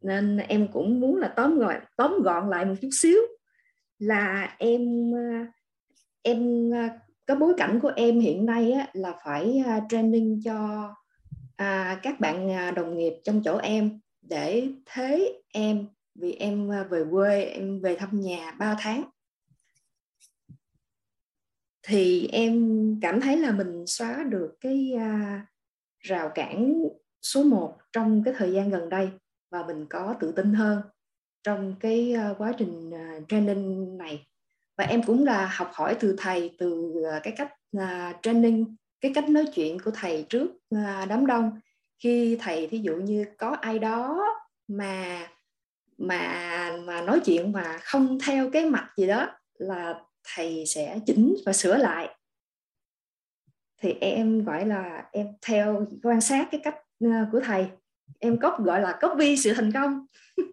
Nên em cũng muốn là tóm gọn tóm gọn lại một chút xíu là em à, em à, cái bối cảnh của em hiện nay á, là phải training cho à, các bạn à, đồng nghiệp trong chỗ em để thế em vì em à, về quê em về thăm nhà 3 tháng. Thì em cảm thấy là mình xóa được cái à, rào cản số 1 trong cái thời gian gần đây và mình có tự tin hơn trong cái à, quá trình à, training này. Và em cũng là học hỏi từ thầy từ à, cái cách à, training cái cách nói chuyện của thầy trước à, đám đông. Khi thầy thí dụ như có ai đó mà mà mà nói chuyện mà không theo cái mạch gì đó là thầy sẽ chỉnh và sửa lại. Thì em gọi là em theo quan sát cái cách à, của thầy. Em có gọi là copy sự thành công. *laughs*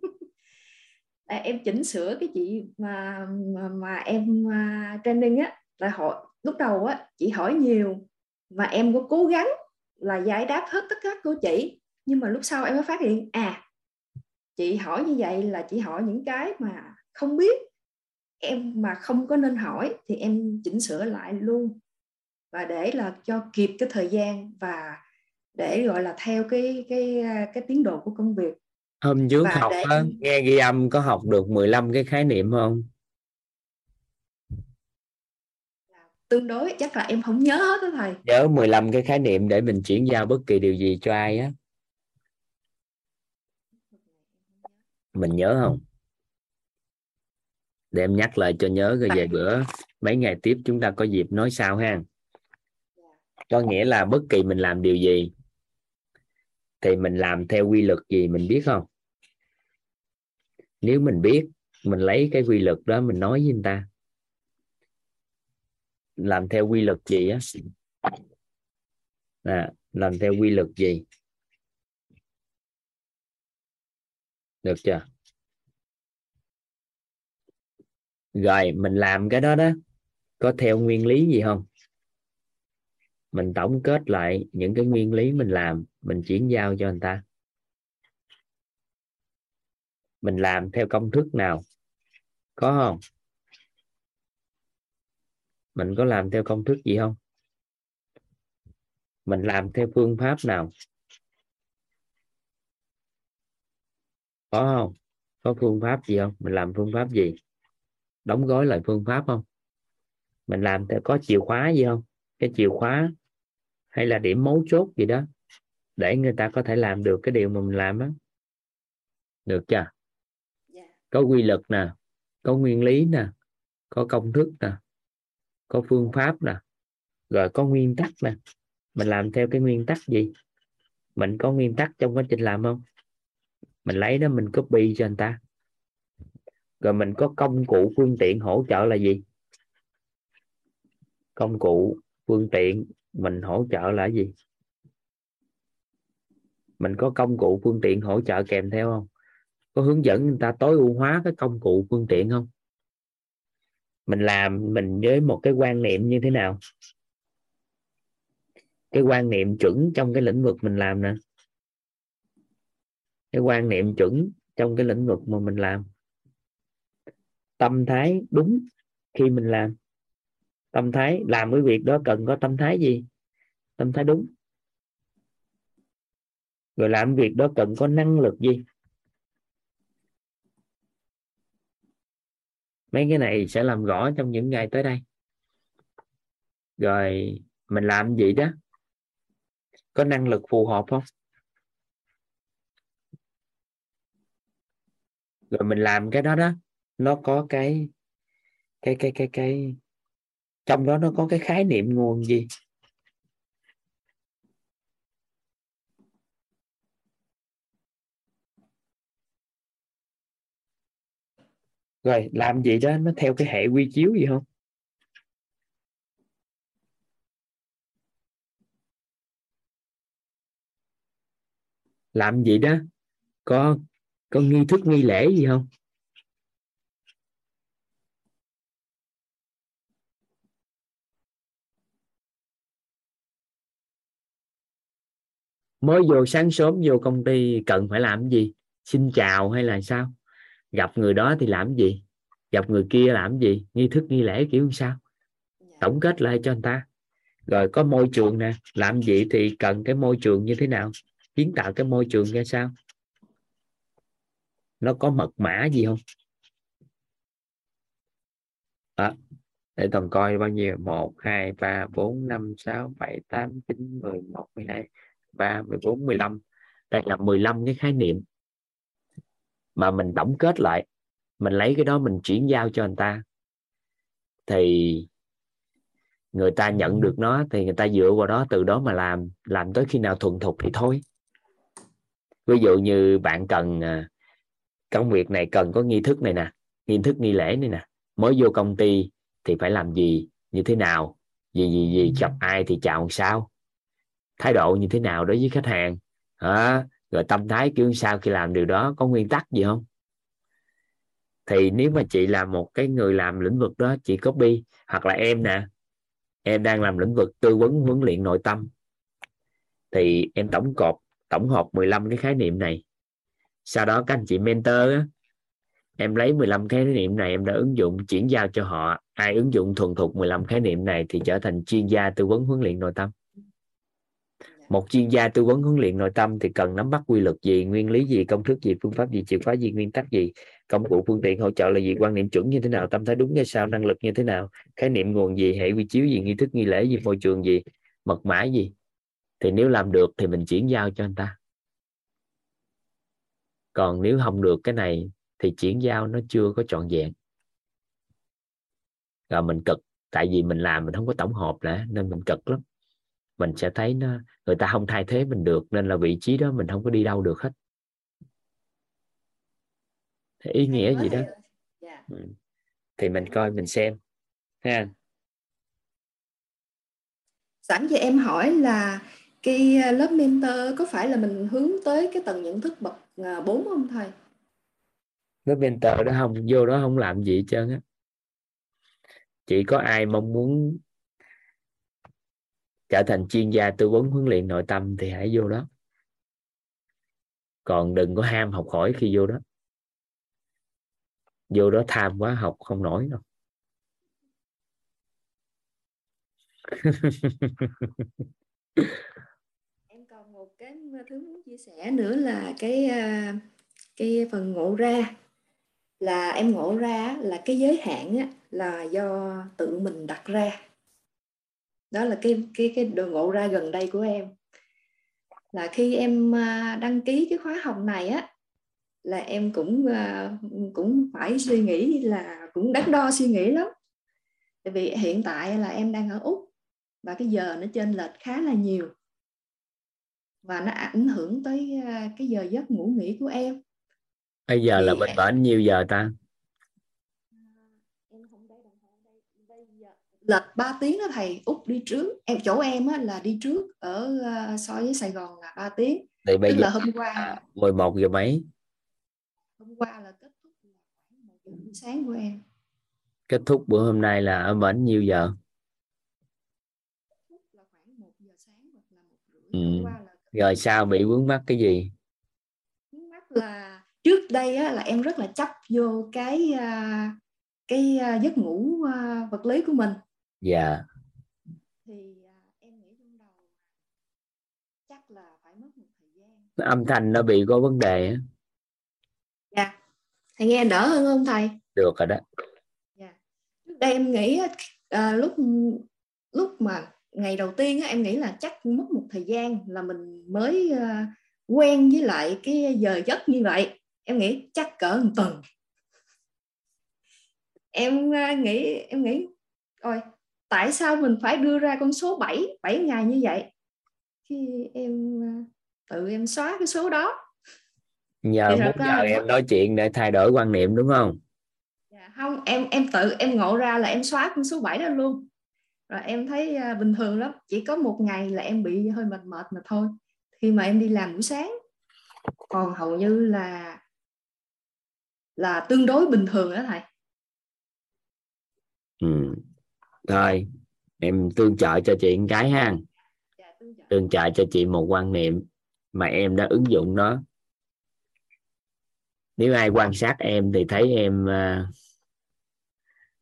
À, em chỉnh sửa cái chị mà mà, mà em à, uh, training á là hỏi lúc đầu á chị hỏi nhiều mà em có cố gắng là giải đáp hết tất cả cô chị. Nhưng mà lúc sau em mới phát hiện à chị hỏi như vậy là chị hỏi những cái mà không biết. Em mà không có nên hỏi thì em chỉnh sửa lại luôn. Và để là cho kịp cái thời gian và để gọi là theo cái cái cái tiến độ của công việc. Hôm trước và học để... á, nghe ghi âm có học được 15 cái khái niệm không tương đối, chắc là em không nhớ hết đó thầy. Nhớ 15 cái khái niệm để mình chuyển giao bất kỳ điều gì cho ai á. Mình nhớ không? Để em nhắc lại cho nhớ rồi về bữa mấy ngày tiếp chúng ta có dịp nói sao ha. Có nghĩa là bất kỳ mình làm điều gì, thì mình làm theo quy luật gì mình biết không? Nếu mình biết, mình lấy cái quy luật đó mình nói với người ta làm theo quy luật gì á? À, làm theo quy luật gì? Được chưa? Rồi mình làm cái đó đó có theo nguyên lý gì không? Mình tổng kết lại những cái nguyên lý mình làm mình chuyển giao cho người ta. Mình làm theo công thức nào? Có không? Mình có làm theo công thức gì không? Mình làm theo phương pháp nào? Có không? Có phương pháp gì không? Mình làm phương pháp gì? Đóng gói lại phương pháp không? Mình làm theo có chìa khóa gì không? Cái chìa khóa hay là điểm mấu chốt gì đó để người ta có thể làm được cái điều mà mình làm á. Được chưa? Dạ. có quy luật nè có nguyên lý nè có công thức nè có phương pháp nè. Rồi có nguyên tắc nè. Mình làm theo cái nguyên tắc gì? Mình có nguyên tắc trong quá trình làm không? Mình lấy đó mình copy cho anh ta. Rồi mình có công cụ phương tiện hỗ trợ là gì? Công cụ phương tiện mình hỗ trợ là gì? Mình có công cụ phương tiện hỗ trợ kèm theo không? Có hướng dẫn người ta tối ưu hóa cái công cụ phương tiện không? Mình làm mình với một cái quan niệm như thế nào? Cái quan niệm chuẩn trong cái lĩnh vực mình làm nè. Cái quan niệm chuẩn trong cái lĩnh vực mà mình làm. Tâm thái đúng khi mình làm. Tâm thái, làm cái việc đó cần có tâm thái gì? Tâm thái đúng. Rồi làm việc đó cần có năng lực gì? Mấy cái này sẽ làm rõ trong những ngày tới đây. Rồi, mình làm gì đó? Có năng lực phù hợp không? Rồi mình làm cái đó đó, nó có cái cái cái cái cái, trong đó nó có cái khái niệm nguồn gì? Rồi, làm gì đó nó theo cái hệ quy chiếu gì không? Làm gì đó? Có có nghi thức nghi lễ gì không? Mới vô sáng sớm vô công ty cần phải làm gì? Xin chào hay là sao? Gặp người đó thì làm gì? Gặp người kia làm gì? Nghi thức nghi lễ kiểu sao? Dạ. tổng kết lại cho người ta. Rồi có môi trường nè. Làm gì thì cần cái môi trường như thế nào? Kiến tạo cái môi trường ra sao? Nó có mật mã gì không? Đó. Để toàn coi bao nhiêu. Một hai ba bốn năm sáu bảy tám chín mười một mười hai ba mười bốn mười lăm. Đây là 15 cái khái niệm mà mình tổng kết lại mình lấy cái đó mình chuyển giao cho người ta. Thì người ta nhận được nó thì người ta dựa vào đó từ đó mà làm làm tới khi nào thuần thục thì thôi. Ví dụ như bạn cần à, công việc này cần có nghi thức này nè nghi thức nghi lễ này nè mới vô công ty thì phải làm gì như thế nào gì gì gì gặp ai thì chào làm sao thái độ như thế nào đối với khách hàng à, rồi tâm thái kiểu sao khi làm điều đó có nguyên tắc gì không? Thì nếu mà chị là một cái người làm lĩnh vực đó chị copy hoặc là em nè em đang làm lĩnh vực tư vấn huấn luyện nội tâm thì em tổng cột tổng hợp 15 cái khái niệm này. Sau đó các anh chị mentor á, em lấy 15 khái niệm này em đã ứng dụng chuyển giao cho họ. Ai ứng dụng thuần thục 15 khái niệm này thì trở thành chuyên gia tư vấn huấn luyện nội tâm một chuyên gia tư vấn huấn luyện nội tâm thì cần nắm bắt quy luật gì, nguyên lý gì, công thức gì, phương pháp gì, chìa khóa gì, nguyên tắc gì, công cụ, phương tiện, hỗ trợ là gì, quan niệm chuẩn như thế nào, tâm thái đúng như sao, năng lực như thế nào, khái niệm nguồn gì, hệ quy chiếu gì, nghi thức, nghi lễ gì, môi trường gì, mật mã gì. Thì nếu làm được thì mình chuyển giao cho anh ta. Còn nếu không được cái này thì chuyển giao nó chưa có trọn vẹn. Rồi mình cực, tại vì mình làm mình không có tổng hợp nữa, nên mình cực lắm mình sẽ thấy nó người ta không thay thế mình được nên là vị trí đó mình không có đi đâu được hết thì ý nghĩa gì đó ừ. thì mình coi mình xem ha sẵn cho em hỏi là cái à, lớp mentor có phải là mình hướng tới cái tầng nhận thức bậc 4 không thầy? lớp mentor đó không vô đó không làm gì hết trơn á chỉ có ai mong muốn trở thành chuyên gia tư vấn huấn luyện nội tâm thì hãy vô đó. Còn đừng có ham học hỏi khi vô đó. Vô đó tham quá học không nổi đâu. *laughs* Em còn một cái thứ muốn chia sẻ nữa là cái à, cái phần ngộ ra. Là em ngộ ra là cái giới hạn á, là do tự mình đặt ra đó là cái cái cái đồ ngộ ra gần đây của em. Là khi em à, đăng ký cái khóa học này á là em cũng à, cũng phải suy nghĩ là cũng đắn đo suy nghĩ lắm. Tại vì hiện tại là em đang ở úc và cái giờ nó trên lệch khá là nhiều. Và nó ảnh hưởng tới à, cái giờ giấc ngủ nghỉ của em. Bây giờ là bên bển nhiêu giờ ta lệch 3 tiếng đó thầy úc đi trước. Em chỗ em á, là đi trước ở uh, so với sài gòn là 3 tiếng. Thì bây tức giờ là hôm qua à, 11 giờ mấy? Hôm qua là kết thúc là khoảng một giờ sáng của em. Kết thúc bữa hôm nay là ở bển nhiêu giờ? Kết thúc là khoảng một giờ sáng hoặc là một rưỡi. Ừ. hôm qua là rồi sao bị vướng mắc cái gì? Vướng mắt là trước đây á, là em rất là chấp vô cái à, cái à, giấc ngủ à, vật lý của mình dạ. Thì à, em nghĩ trong đầu chắc là phải mất một thời gian. Âm thanh nó bị có vấn đề á. Dạ. Thầy nghe đỡ hơn không thầy? Được rồi đó. Dạ. Trước đây em nghĩ à, lúc lúc mà ngày đầu tiên á, em nghĩ là chắc mất một thời gian là mình mới à, quen với lại cái giờ giấc như vậy. Em nghĩ chắc cỡ một tuần. Em à, nghĩ em nghĩ ôi tại sao mình phải đưa ra con số 7 7 ngày như vậy? Khi em à, tự em xóa cái số đó. Nhờ muốn giờ là- em nói chuyện để thay đổi quan niệm đúng không? Dạ, không em em tự em ngộ ra là em xóa con số 7 đó luôn. Rồi em thấy à, bình thường lắm. Chỉ có một ngày là em bị hơi mệt mệt mà thôi. Khi mà em đi làm buổi sáng. Còn hầu như là là tương đối bình thường đó thầy. Ừ. thôi em tương trợ cho chị một cái ha. Dạ, tương trợ. cho chị một quan niệm mà em đã ứng dụng nó. Nếu ai quan sát em thì thấy em à,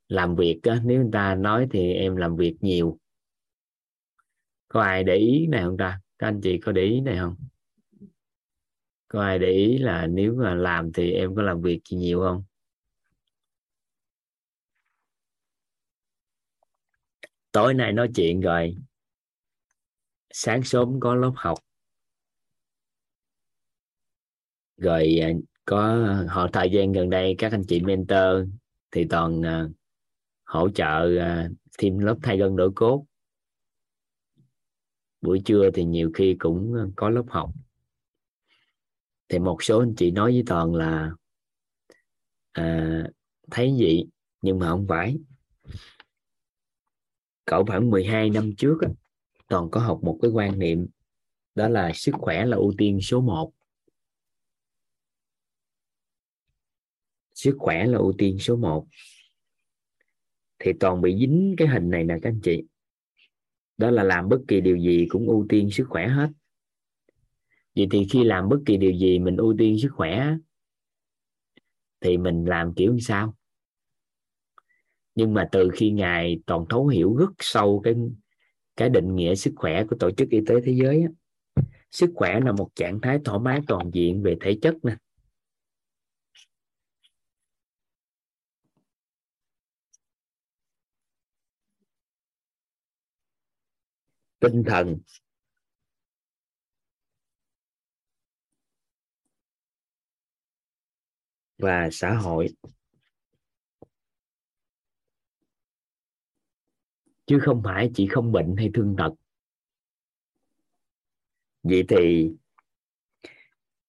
làm việc nếu người ta nói thì em làm việc nhiều. Có ai để ý này không ta? Các anh chị có để ý này không? Có ai để ý là nếu mà làm thì em có làm việc gì nhiều không tối nay nói chuyện rồi. Sáng sớm có lớp học. Rồi à, có họ thời gian gần đây các anh chị mentor thì toàn uh, hỗ trợ uh, thêm lớp thay gân đổi cốt. Buổi trưa thì nhiều khi cũng có lớp học. Thì một số anh chị nói với toàn là à, thấy vậy nhưng mà không phải cậu khoảng 12 năm trước á, toàn có học một cái quan niệm đó là sức khỏe là ưu tiên số 1 sức khỏe là ưu tiên số 1 thì toàn bị dính cái hình này nè các anh chị. Đó là làm bất kỳ điều gì cũng ưu tiên sức khỏe hết. Vậy thì khi làm bất kỳ điều gì mình ưu tiên sức khỏe thì mình làm kiểu như sao? Nhưng mà từ khi ngài toàn thấu hiểu rất sâu cái cái định nghĩa sức khỏe của tổ chức y tế thế giới á, sức khỏe là một trạng thái thoải mái toàn diện về thể chất nè. Tinh thần. Và xã hội. Chứ không phải chỉ không bệnh hay thương tật. Vậy thì,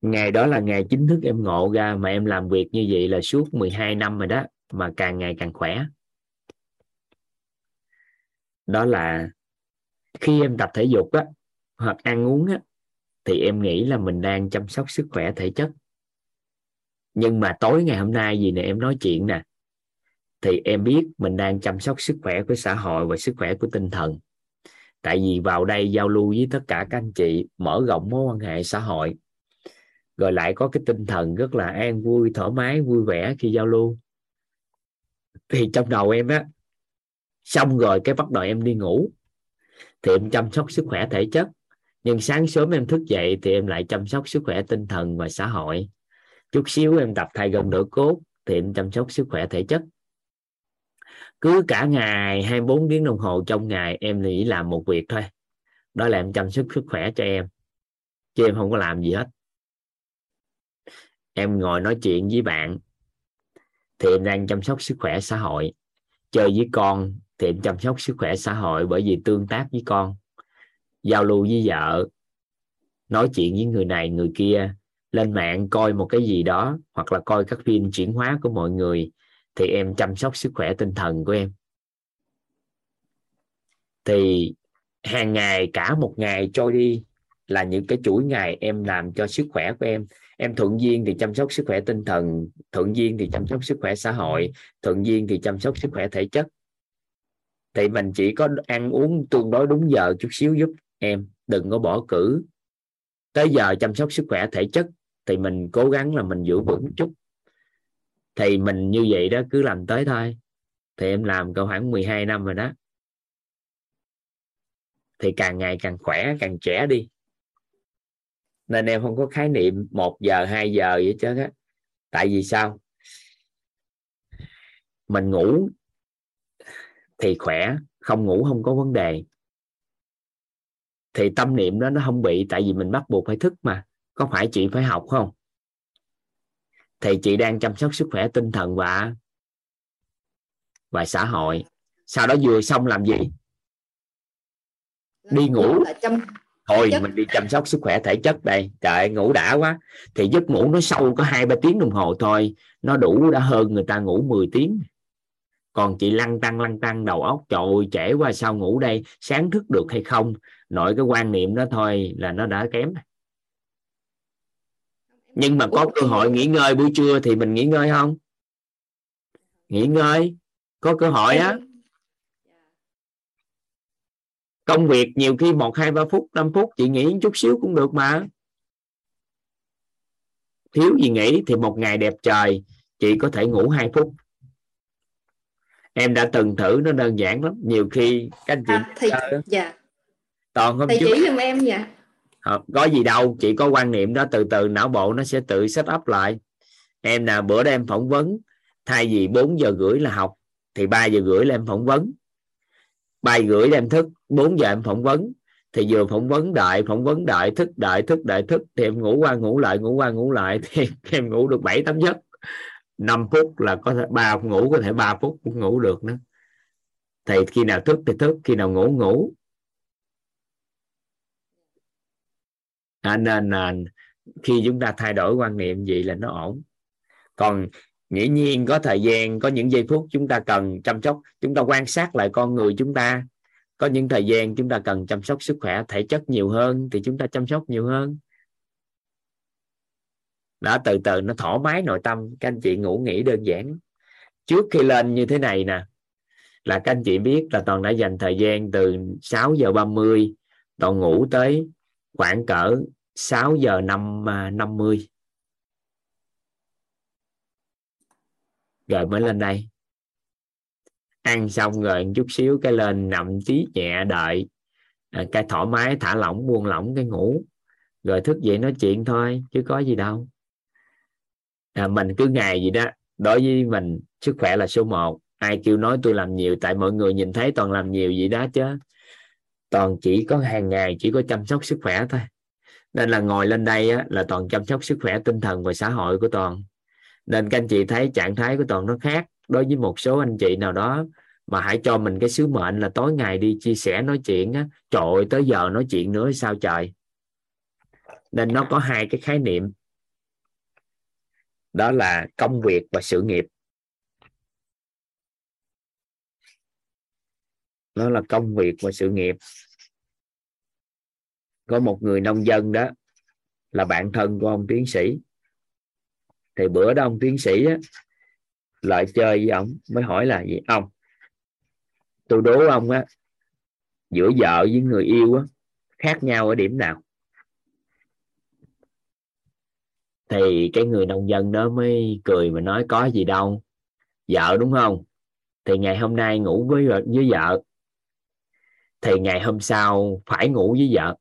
ngày đó là ngày chính thức em ngộ ra mà em làm việc như vậy là suốt 12 năm rồi đó, mà càng ngày càng khỏe. Đó là khi em tập thể dục á, hoặc ăn uống á, thì em nghĩ là mình đang chăm sóc sức khỏe thể chất. Nhưng mà tối ngày hôm nay gì nè, em nói chuyện nè thì em biết mình đang chăm sóc sức khỏe của xã hội và sức khỏe của tinh thần. Tại vì vào đây giao lưu với tất cả các anh chị, mở rộng mối quan hệ xã hội. Rồi lại có cái tinh thần rất là an vui, thoải mái, vui vẻ khi giao lưu. Thì trong đầu em á, xong rồi cái bắt đầu em đi ngủ. Thì em chăm sóc sức khỏe thể chất. Nhưng sáng sớm em thức dậy thì em lại chăm sóc sức khỏe tinh thần và xã hội. Chút xíu em tập thay gần nửa cốt thì em chăm sóc sức khỏe thể chất cứ cả ngày 24 tiếng đồng hồ trong ngày em chỉ làm một việc thôi. Đó là em chăm sóc sức khỏe cho em. Chứ em không có làm gì hết. Em ngồi nói chuyện với bạn, thì em đang chăm sóc sức khỏe xã hội. Chơi với con, thì em chăm sóc sức khỏe xã hội bởi vì tương tác với con. Giao lưu với vợ, nói chuyện với người này, người kia. Lên mạng coi một cái gì đó, hoặc là coi các phim chuyển hóa của mọi người thì em chăm sóc sức khỏe tinh thần của em. Thì hàng ngày, cả một ngày trôi đi là những cái chuỗi ngày em làm cho sức khỏe của em. Em thuận duyên thì chăm sóc sức khỏe tinh thần, thuận duyên thì chăm sóc sức khỏe xã hội, thuận duyên thì chăm sóc sức khỏe thể chất. Thì mình chỉ có ăn uống tương đối đúng giờ chút xíu giúp em, đừng có bỏ cử tới giờ chăm sóc sức khỏe thể chất thì mình cố gắng là mình giữ vững chút thì mình như vậy đó, cứ làm tới thôi. Thì em làm cỡ khoảng 12 năm rồi đó. Thì càng ngày càng khỏe, càng trẻ đi. Nên em không có khái niệm một giờ 2 giờ vậy chứ á. Tại vì sao? Mình ngủ thì khỏe, không ngủ không có vấn đề. Thì tâm niệm đó nó không bị, tại vì mình bắt buộc phải thức mà. Có phải chị phải học không? Thì chị đang chăm sóc sức khỏe tinh thần và và xã hội. Sau đó vừa xong làm gì? Đi ngủ. thôi mình đi chăm sóc sức khỏe thể chất đây. Trời ngủ đã quá. Thì giấc ngủ nó sâu có hai ba tiếng đồng hồ thôi. Nó đủ đã hơn người ta ngủ 10 tiếng. Còn chị lăn tăng lăn tăng đầu óc trời ơi trễ qua sao ngủ đây? Sáng thức được hay không? Nội cái quan niệm đó thôi là nó đã kém nhưng mà có cơ hội nghỉ ngơi buổi trưa thì mình nghỉ ngơi không? Nghỉ ngơi. Có cơ hội á. Công việc nhiều khi một hai ba phút năm phút chị nghỉ chút xíu cũng được mà. Thiếu gì nghỉ thì một ngày đẹp trời chị có thể ngủ hai phút. Em đã từng thử nó đơn giản lắm. Nhiều khi các anh chị à, thì, dạ. Toàn hôm thầy trước chỉ giùm em dạ Ờ, có gì đâu, chỉ có quan niệm đó, từ từ não bộ nó sẽ tự set up lại. Em nào, bữa đó em phỏng vấn, thay vì 4 giờ rưỡi là học, thì 3 giờ rưỡi là em phỏng vấn. 3 rưỡi là em thức 4 giờ em phỏng vấn. Thì vừa phỏng vấn đợi phỏng vấn đợi thức đợi thức đợi thức, thì em ngủ qua, ngủ lại, ngủ qua, ngủ lại, *laughs* thì em ngủ được 7 8 giấc. 5 phút là có thể, ba, ngủ có thể 3 phút cũng ngủ được nữa. Thì khi nào thức thì thức, khi nào ngủ ngủ. À, nên là khi chúng ta thay đổi quan niệm vậy là nó ổn. Còn dĩ nhiên có thời gian có những giây phút chúng ta cần chăm sóc chúng ta quan sát lại con người chúng ta. Có những thời gian chúng ta cần chăm sóc sức khỏe thể chất nhiều hơn thì chúng ta chăm sóc nhiều hơn. Đó từ từ nó thoải mái nội tâm. Các anh chị ngủ nghỉ đơn giản. Trước khi lên như thế này nè là các anh chị biết là toàn đã dành thời gian từ 6 giờ 30 toàn ngủ tới khoảng cỡ 6 giờ 5 50 à, rồi mới lên đây. Ăn xong rồi chút xíu cái lên nằm tí nhẹ đợi à, cái thoải mái thả lỏng buông lỏng cái ngủ. Rồi thức dậy nói chuyện thôi chứ có gì đâu. À, mình cứ ngày gì đó đối với mình sức khỏe là số 1 ai kêu nói tôi làm nhiều tại mọi người nhìn thấy toàn làm nhiều gì đó chứ toàn chỉ có hàng ngày chỉ có chăm sóc sức khỏe thôi. Nên là ngồi lên đây á, là toàn chăm sóc sức khỏe tinh thần và xã hội của toàn. Nên các anh chị thấy trạng thái của toàn nó khác đối với một số anh chị nào đó mà hãy cho mình cái sứ mệnh là tối ngày đi chia sẻ nói chuyện á trời ơi, tới giờ nói chuyện nữa sao trời? Nên nó có hai cái khái niệm. Đó là công việc và sự nghiệp. Đó là công việc và sự nghiệp. Có một người nông dân đó là bạn thân của ông tiến sĩ. Thì bữa đó ông tiến sĩ á, lại chơi với ông mới hỏi là gì? Ông tôi đố ông á giữa vợ với người yêu á khác nhau ở điểm nào? Thì cái người nông dân đó mới cười mà nói có gì đâu vợ đúng không? Thì ngày hôm nay ngủ với với vợ thì ngày hôm sau phải ngủ với vợ.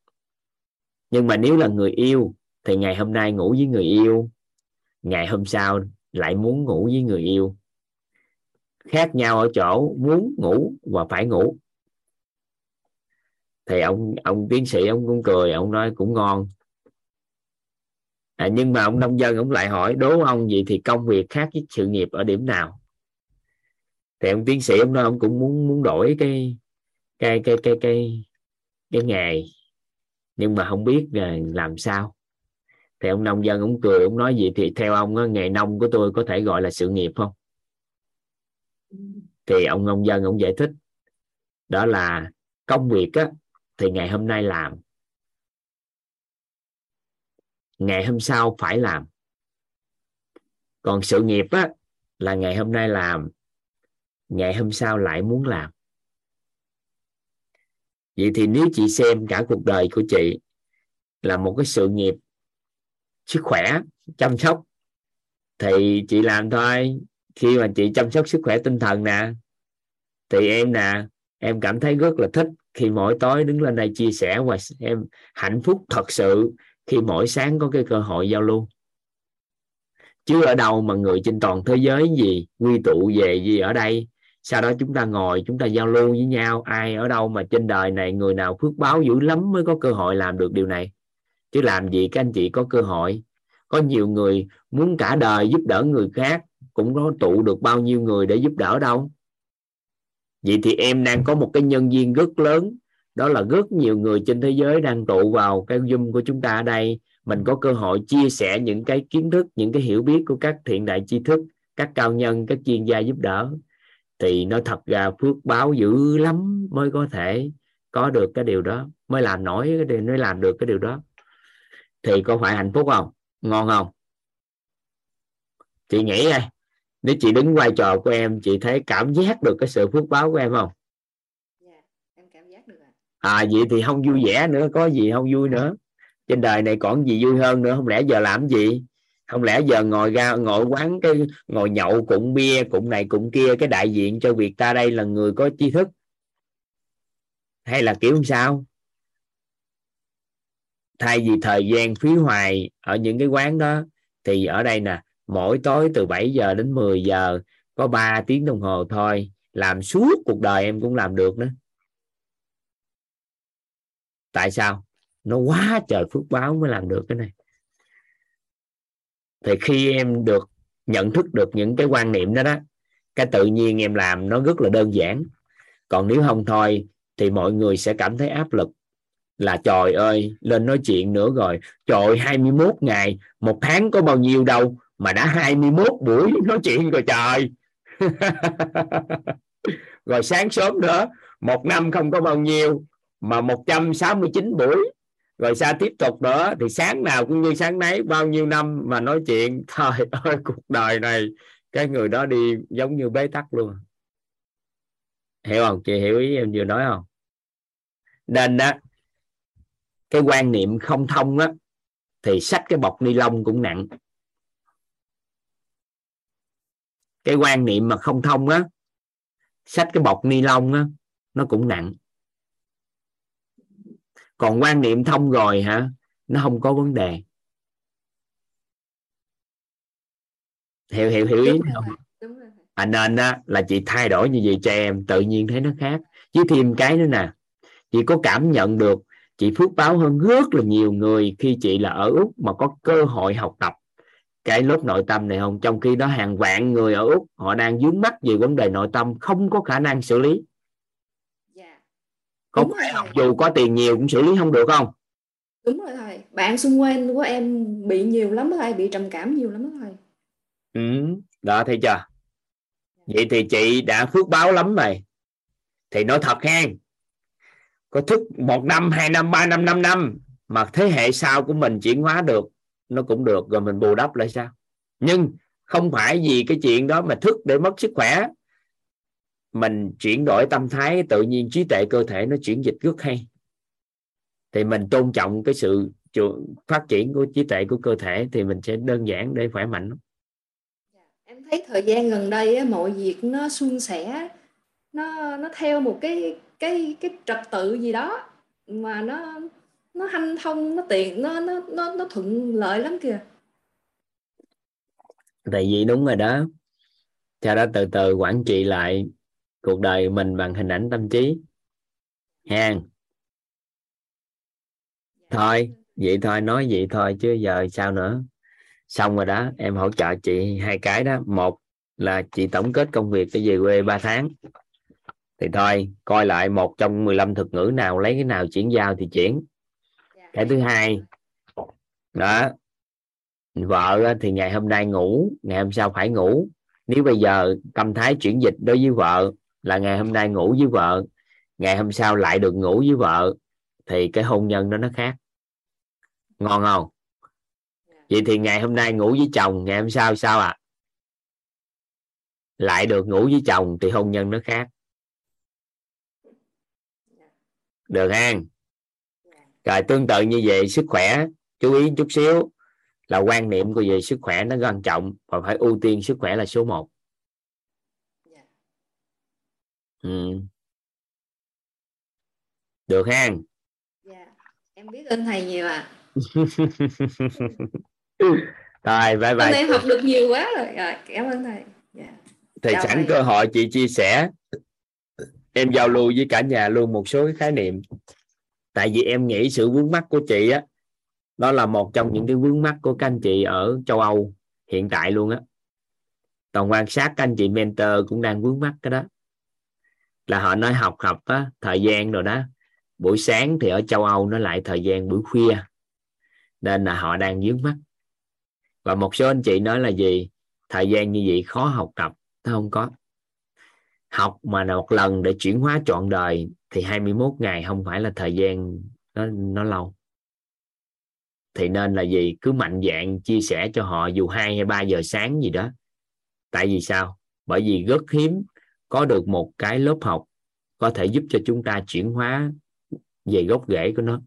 Nhưng mà nếu là người yêu thì ngày hôm nay ngủ với người yêu ngày hôm sau lại muốn ngủ với người yêu. Khác nhau ở chỗ muốn ngủ và phải ngủ. Thì ông ông tiến sĩ ông cũng cười ông nói cũng ngon. À, nhưng mà ông nông dân ông lại hỏi đố ông gì thì công việc khác với sự nghiệp ở điểm nào? Thì ông tiến sĩ ông nói ông cũng muốn muốn đổi cái cái cái cái cái cái nghề. Nhưng mà không biết là làm sao. Thì ông nông dân ông cười ông nói gì thì theo ông nghề nông của tôi có thể gọi là sự nghiệp không? Thì ông nông dân ông giải thích đó là công việc á, thì ngày hôm nay làm. Ngày hôm sau phải làm. Còn sự nghiệp á, là ngày hôm nay làm. Ngày hôm sau lại muốn làm vậy thì nếu chị xem cả cuộc đời của chị là một cái sự nghiệp sức khỏe, chăm sóc, thì chị làm thôi. Khi mà chị chăm sóc sức khỏe tinh thần nè, thì em nè, em cảm thấy rất là thích khi mỗi tối đứng lên đây chia sẻ và em hạnh phúc thật sự khi mỗi sáng có cái cơ hội giao lưu. Chứ ở đâu mà người trên toàn thế giới gì quy tụ về gì ở đây sau đó chúng ta ngồi, chúng ta giao lưu với nhau. Ai ở đâu mà trên đời này người nào phước báo dữ lắm mới có cơ hội làm được điều này? Chứ làm gì các anh chị có cơ hội? Có nhiều người muốn cả đời giúp đỡ người khác, cũng có tụ được bao nhiêu người để giúp đỡ đâu? Vậy thì em đang có một cái nhân viên rất lớn. Đó là rất nhiều người trên thế giới đang tụ vào cái zoom của chúng ta ở đây. Mình có cơ hội chia sẻ những cái kiến thức, những cái hiểu biết của các thiện đại tri thức, các cao nhân, các chuyên gia giúp đỡ thì nó thật ra phước báo dữ lắm mới có thể có được cái điều đó mới làm nổi cái điều mới làm được cái điều đó. Thì có phải hạnh phúc không? Ngon không? Chị nghĩ đây nếu chị đứng vai trò của em chị thấy cảm giác được cái sự phước báo của em không? Dạ, em cảm giác được à vậy thì không vui vẻ nữa có gì không vui nữa. Trên đời này còn gì vui hơn nữa không lẽ giờ làm gì không lẽ giờ ngồi ra, ngồi quán cái, ngồi nhậu cũng bia, cũng này cũng kia, cái đại diện cho việc ta đây là người có tri thức? Hay là kiểu sao? Thay vì thời gian phí hoài ở những cái quán đó, thì ở đây nè, mỗi tối từ 7 giờ đến 10 giờ, có 3 tiếng đồng hồ thôi. Làm suốt cuộc đời em cũng làm được nữa. Tại sao? Nó quá trời phước báo mới làm được cái này thì khi em được nhận thức được những cái quan niệm đó đó, cái tự nhiên em làm nó rất là đơn giản. Còn nếu không thôi, thì mọi người sẽ cảm thấy áp lực là trời ơi, lên nói chuyện nữa rồi. Trời 21 ngày, một tháng có bao nhiêu đâu mà đã 21 buổi nói chuyện rồi trời. *laughs* Rồi sáng sớm nữa, một năm không có bao nhiêu mà 169 buổi rồi sao tiếp tục nữa? Thì sáng nào cũng như sáng nấy, bao nhiêu năm mà nói chuyện, *laughs* trời ơi, cuộc đời này, cái người đó đi giống như bế tắc luôn. Hiểu không? Chị hiểu ý em vừa nói không? Nên đó cái quan niệm không thông á, thì sách cái bọc ni lông cũng nặng. Cái quan niệm mà không thông á, sách cái bọc ni lông á, nó cũng nặng còn quan niệm thông rồi hả? Nó không có vấn đề. Hiểu hiểu hiểu ý không à, nên á, là chị thay đổi như vậy cho em tự nhiên thấy nó khác. Với thêm cái nữa nè chị có cảm nhận được chị phước báo hơn rất là nhiều người khi chị là ở úc mà có cơ hội học tập. Cái lớp nội tâm này không? Trong khi đó hàng vạn người ở úc họ đang dướng mắt về vấn đề nội tâm không có khả năng xử lý. Không phải học dù có tiền nhiều cũng xử lý không được không? Đúng rồi thầy. Bạn xung quanh của em bị nhiều lắm thầy bị trầm cảm nhiều lắm thầy. Ừ đó thấy chưa? Vậy thì chị đã phước báo lắm rồi. Thì nói thật ha có thức một năm hai năm ba năm năm năm mà thế hệ sau của mình chuyển hóa được nó cũng được rồi mình bù đắp lại sao? Nhưng không phải vì cái chuyện đó mà thức để mất sức khỏe mình chuyển đổi tâm thái tự nhiên trí tuệ cơ thể nó chuyển dịch rất hay. Thì mình tôn trọng cái sự phát triển của trí tuệ của cơ thể thì mình sẽ đơn giản để khỏe mạnh. Em thấy thời gian gần đây mọi việc nó suôn sẻ nó nó theo một cái cái cái trật tự gì đó mà nó nó hanh thông nó tiện nó nó nó nó thuận lợi lắm kìa. Tại vì đúng rồi đó. Cho đó từ từ quản trị lại cuộc đời mình bằng hình ảnh tâm trí. Hàng thôi, vậy thôi, nói vậy thôi chứ giờ sao nữa? Xong rồi đó, em hỗ trợ chị hai cái đó. Một là chị tổng kết công việc cái về quê 3 tháng. Thì thôi, coi lại một trong 15 thuật ngữ nào, lấy cái nào chuyển giao thì chuyển. Cái thứ hai, đó, vợ thì ngày hôm nay ngủ, ngày hôm sau phải ngủ. Nếu bây giờ tâm thái chuyển dịch đối với vợ là ngày hôm nay ngủ với vợ ngày hôm sau lại được ngủ với vợ thì cái hôn nhân đó nó khác. Ngon không? Vậy thì ngày hôm nay ngủ với chồng ngày hôm sau sao ạ? À? lại được ngủ với chồng thì hôn nhân nó khác. Được ha rồi tương tự như vậy sức khỏe chú ý chút xíu là quan niệm của về sức khỏe nó quan trọng và phải ưu tiên sức khỏe là số 1 ừ. được ha dạ. em biết ơn thầy nhiều ạ à. *laughs* rồi bye bye em học được nhiều quá rồi, rồi cảm ơn thầy yeah. thầy Chào sẵn thầy. cơ hội chị chia sẻ em giao lưu với cả nhà luôn một số cái khái niệm tại vì em nghĩ sự vướng mắt của chị á đó là một trong những cái vướng mắt của các anh chị ở châu Âu hiện tại luôn á toàn quan sát các anh chị mentor cũng đang vướng mắt cái đó là họ nói học học á, thời gian rồi đó. Buổi sáng thì ở châu Âu nó lại thời gian buổi khuya, nên là họ đang vướng mắt. Và một số anh chị nói là gì? Thời gian như vậy khó học tập, nó không có. Học mà là một lần để chuyển hóa trọn đời thì 21 ngày không phải là thời gian nó nó lâu. Thì nên là gì? Cứ mạnh dạng chia sẻ cho họ dù 2 hay 3 giờ sáng gì đó. Tại vì sao? Bởi vì rất hiếm có được một cái lớp học có thể giúp cho chúng ta chuyển hóa về gốc rễ của nó.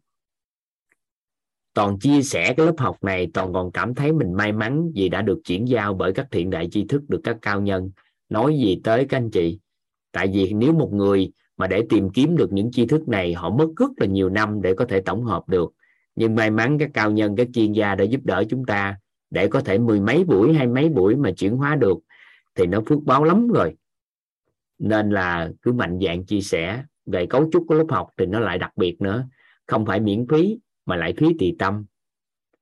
Toàn chia sẻ cái lớp học này, toàn còn cảm thấy mình may mắn vì đã được chuyển giao bởi các thiện đại tri thức, được các cao nhân nói gì tới các anh chị. Tại vì nếu một người mà để tìm kiếm được những tri thức này, họ mất rất là nhiều năm để có thể tổng hợp được. Nhưng may mắn các cao nhân, các chuyên gia đã giúp đỡ chúng ta để có thể mười mấy buổi hay mấy buổi mà chuyển hóa được thì nó phước báo lắm rồi nên là cứ mạnh dạng chia sẻ về cấu trúc của lớp học thì nó lại đặc biệt nữa. Không phải miễn phí mà lại phí tỳ tâm.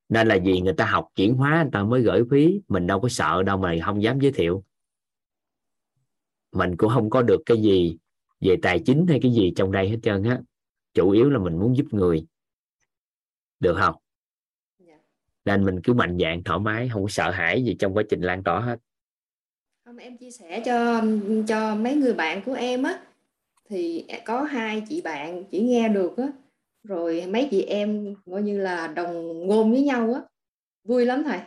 Nên là gì người ta học chuyển hóa người ta mới gửi phí mình đâu có sợ đâu mà không dám giới thiệu. Mình cũng không có được cái gì về tài chính hay cái gì trong đây hết trơn á. Chủ yếu là mình muốn giúp người. Được không? Dạ. nên mình cứ mạnh dạng thoải mái không có sợ hãi gì trong quá trình lan tỏa hết không em chia sẻ cho cho mấy người bạn của em á. Thì có hai chị bạn chỉ nghe được á. Rồi mấy chị em coi như là đồng ngôn với nhau á. Vui lắm thầy.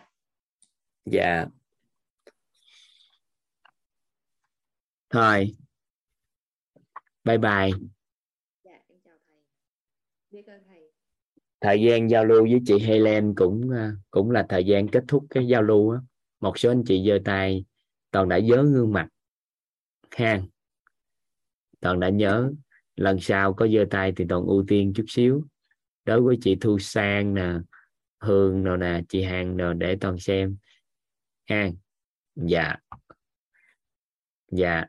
Dạ. Thôi. Bye bye. Dạ em chào thầy. Biết ơn thầy. Thời gian giao lưu với chị Helen cũng à, cũng là thời gian kết thúc cái giao lưu á. Một số anh chị giơ tay toàn đã nhớ gương mặt ha toàn đã nhớ lần sau có giơ tay thì toàn ưu tiên chút xíu. Đối với chị Thu Sang nè Hương nào nè chị Hàng nào để toàn xem. Ha dạ. Dạ.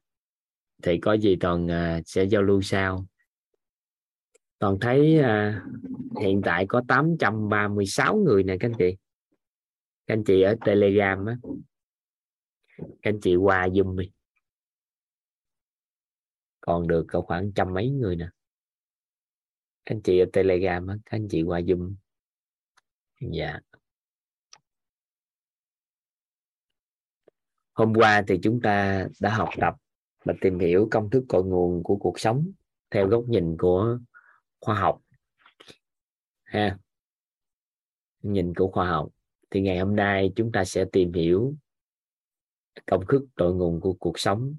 Thì có gì toàn uh, sẽ giao lưu sau. Toàn thấy uh, hiện tại có 836 người nè các anh chị. Các anh chị ở telegram á các anh chị qua zoom đi. Còn được khoảng trăm mấy người nè. Các anh chị ở telegram các anh chị qua zoom. Dạ. Hôm qua thì chúng ta đã học tập và tìm hiểu công thức cội nguồn của cuộc sống theo góc nhìn của khoa học, ha. Nhìn của khoa học. Thì ngày hôm nay chúng ta sẽ tìm hiểu công thức cội nguồn của cuộc sống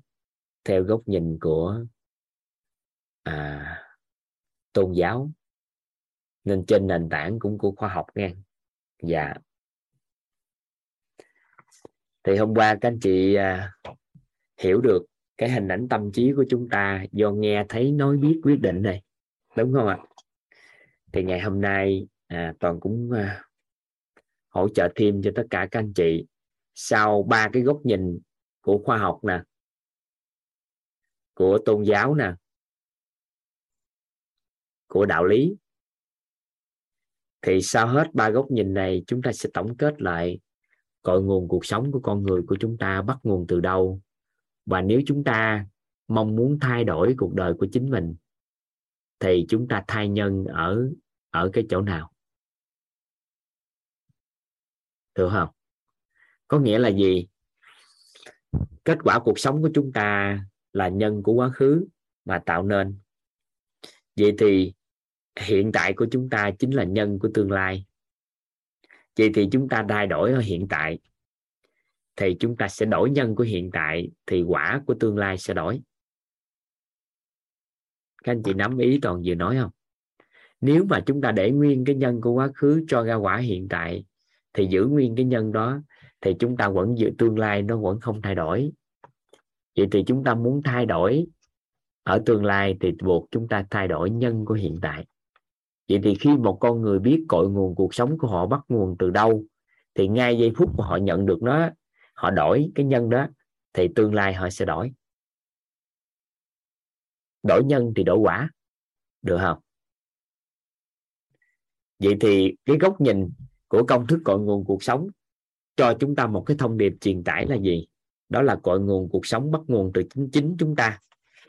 theo góc nhìn của à, tôn giáo. Nên trên nền tảng cũng của khoa học nha dạ. Thì hôm qua các anh chị à, hiểu được cái hình ảnh tâm trí của chúng ta do nghe thấy nói biết quyết định này đúng không ạ? Thì ngày hôm nay à, toàn cũng à, hỗ trợ thêm cho tất cả các anh chị sau ba cái góc nhìn của khoa học nè, của tôn giáo nè, của đạo lý, thì sau hết ba góc nhìn này, chúng ta sẽ tổng kết lại cội nguồn cuộc sống của con người của chúng ta, bắt nguồn từ đâu. Và nếu chúng ta mong muốn thay đổi cuộc đời của chính mình, thì chúng ta thay nhân ở ở cái chỗ nào? Được không? Có nghĩa là gì? Kết quả cuộc sống của chúng ta là nhân của quá khứ mà tạo nên. Vậy thì hiện tại của chúng ta chính là nhân của tương lai. Vậy thì chúng ta thay đổi ở hiện tại, thì chúng ta sẽ đổi nhân của hiện tại, thì quả của tương lai sẽ đổi. Các anh chị nắm ý toàn vừa nói không? Nếu mà chúng ta để nguyên cái nhân của quá khứ cho ra quả hiện tại, thì giữ nguyên cái nhân đó thì chúng ta vẫn giữ tương lai nó vẫn không thay đổi. Vậy thì chúng ta muốn thay đổi ở tương lai thì buộc chúng ta thay đổi nhân của hiện tại. Vậy thì khi một con người biết cội nguồn cuộc sống của họ, bắt nguồn từ đâu, thì ngay giây phút mà họ nhận được nó, họ đổi cái nhân đó, thì tương lai họ sẽ đổi. Đổi nhân thì đổi quả, được không? Vậy thì cái góc nhìn của công thức cội nguồn cuộc sống cho chúng ta một cái thông điệp truyền tải là gì? Đó là cội nguồn cuộc sống bắt nguồn từ chính chính chúng ta.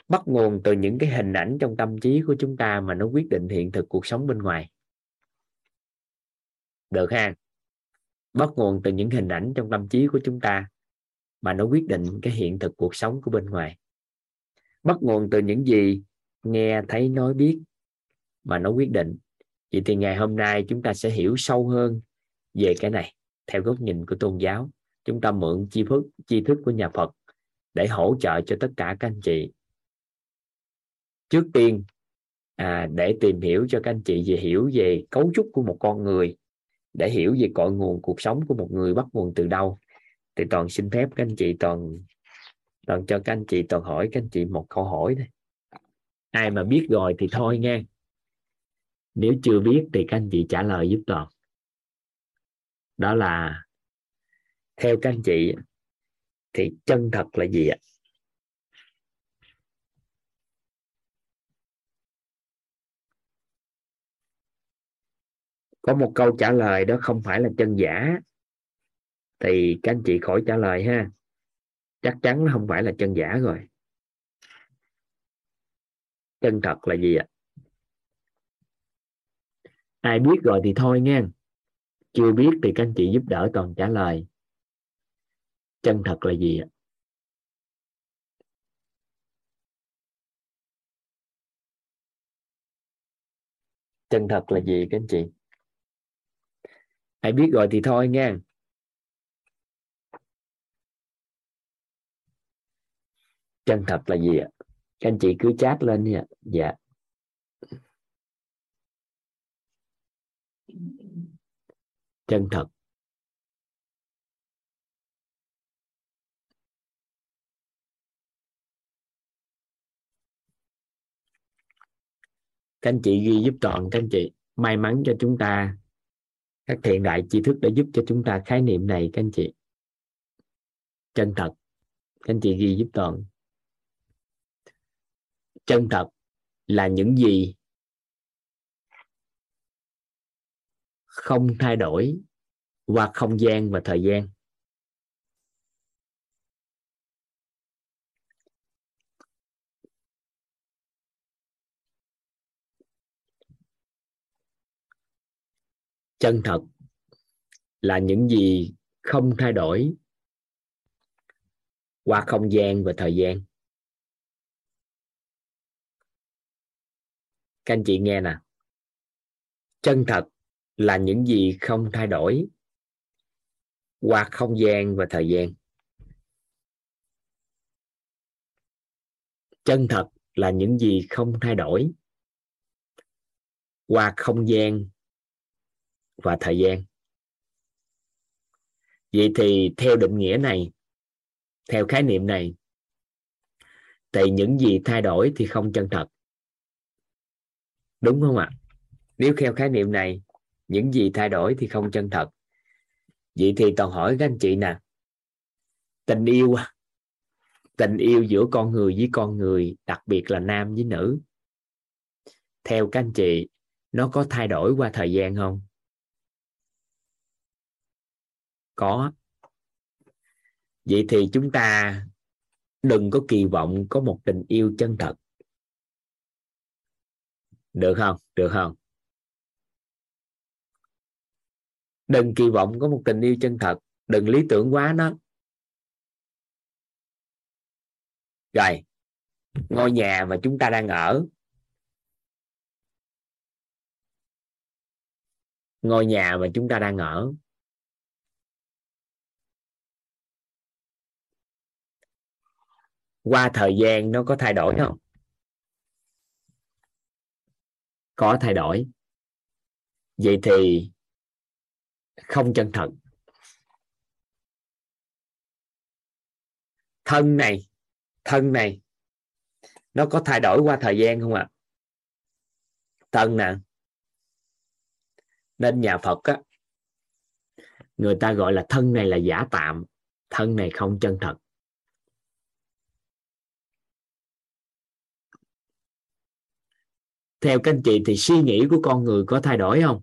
Bắt nguồn từ những cái hình ảnh trong tâm trí của chúng ta mà nó quyết định hiện thực cuộc sống bên ngoài. Được ha? Bắt nguồn từ những hình ảnh trong tâm trí của chúng ta mà nó quyết định cái hiện thực cuộc sống của bên ngoài. Bắt nguồn từ những gì nghe, thấy, nói, biết mà nó quyết định. Vậy thì ngày hôm nay chúng ta sẽ hiểu sâu hơn về cái này theo góc nhìn của tôn giáo. Chúng ta mượn chi thức chi thức của nhà Phật để hỗ trợ cho tất cả các anh chị. Trước tiên à, để tìm hiểu cho các anh chị về hiểu về cấu trúc của một con người để hiểu về cội nguồn cuộc sống của một người bắt nguồn từ đâu thì toàn xin phép các anh chị toàn toàn cho các anh chị toàn hỏi các anh chị một câu hỏi này ai mà biết rồi thì thôi nghe. Nếu chưa biết thì các anh chị trả lời giúp toàn đó là, theo các anh chị, thì chân thật là gì ạ? Có một câu trả lời đó không phải là chân giả. Thì các anh chị khỏi trả lời ha. Chắc chắn nó không phải là chân giả rồi. Chân thật là gì ạ? Ai biết rồi thì thôi nghe chưa biết thì các anh chị giúp đỡ toàn trả lời. Chân thật là gì ạ? Chân thật là gì các anh chị? Hãy biết rồi thì thôi nha. Chân thật là gì ạ? Các anh chị cứ chat lên nha. Dạ. Chân thật. Các anh chị ghi giúp toàn các anh chị may mắn cho chúng ta. Các thiện đại tri thức đã giúp cho chúng ta khái niệm này, các anh chị. Chân thật. Các anh chị ghi giúp toàn chân thật là những gì không thay đổi qua không gian và thời gian. Chân thật là những gì không thay đổi qua không gian và thời gian. Các anh chị nghe nè. Chân thật là những gì không thay đổi qua không gian và thời gian. Chân thật là những gì không thay đổi qua không gian và thời gian. Vậy thì theo định nghĩa này, theo khái niệm này, thì những gì thay đổi thì không chân thật. Đúng không ạ? Nếu theo khái niệm này những gì thay đổi thì không chân thật. Vậy thì toàn hỏi các anh chị nè. Tình yêu à? tình yêu giữa con người với con người, đặc biệt là nam với nữ. Theo các anh chị, nó có thay đổi qua thời gian không? Có. Vậy thì chúng ta đừng có kỳ vọng có một tình yêu chân thật. Được không? Được không? Đừng kỳ vọng có một tình yêu chân thật. Đừng lý tưởng quá nó. Rồi, ngôi nhà mà chúng ta đang ở. Ngôi nhà mà chúng ta đang ở. Qua thời gian nó có thay đổi không? Có thay đổi. Vậy thì không chân thật. Thân này thân này, nó có thay đổi qua thời gian không ạ? À? thân nè, nên nhà Phật á, người ta gọi là thân này là giả tạm, thân này không chân thật. Theo các anh chị thì suy nghĩ của con người có thay đổi không?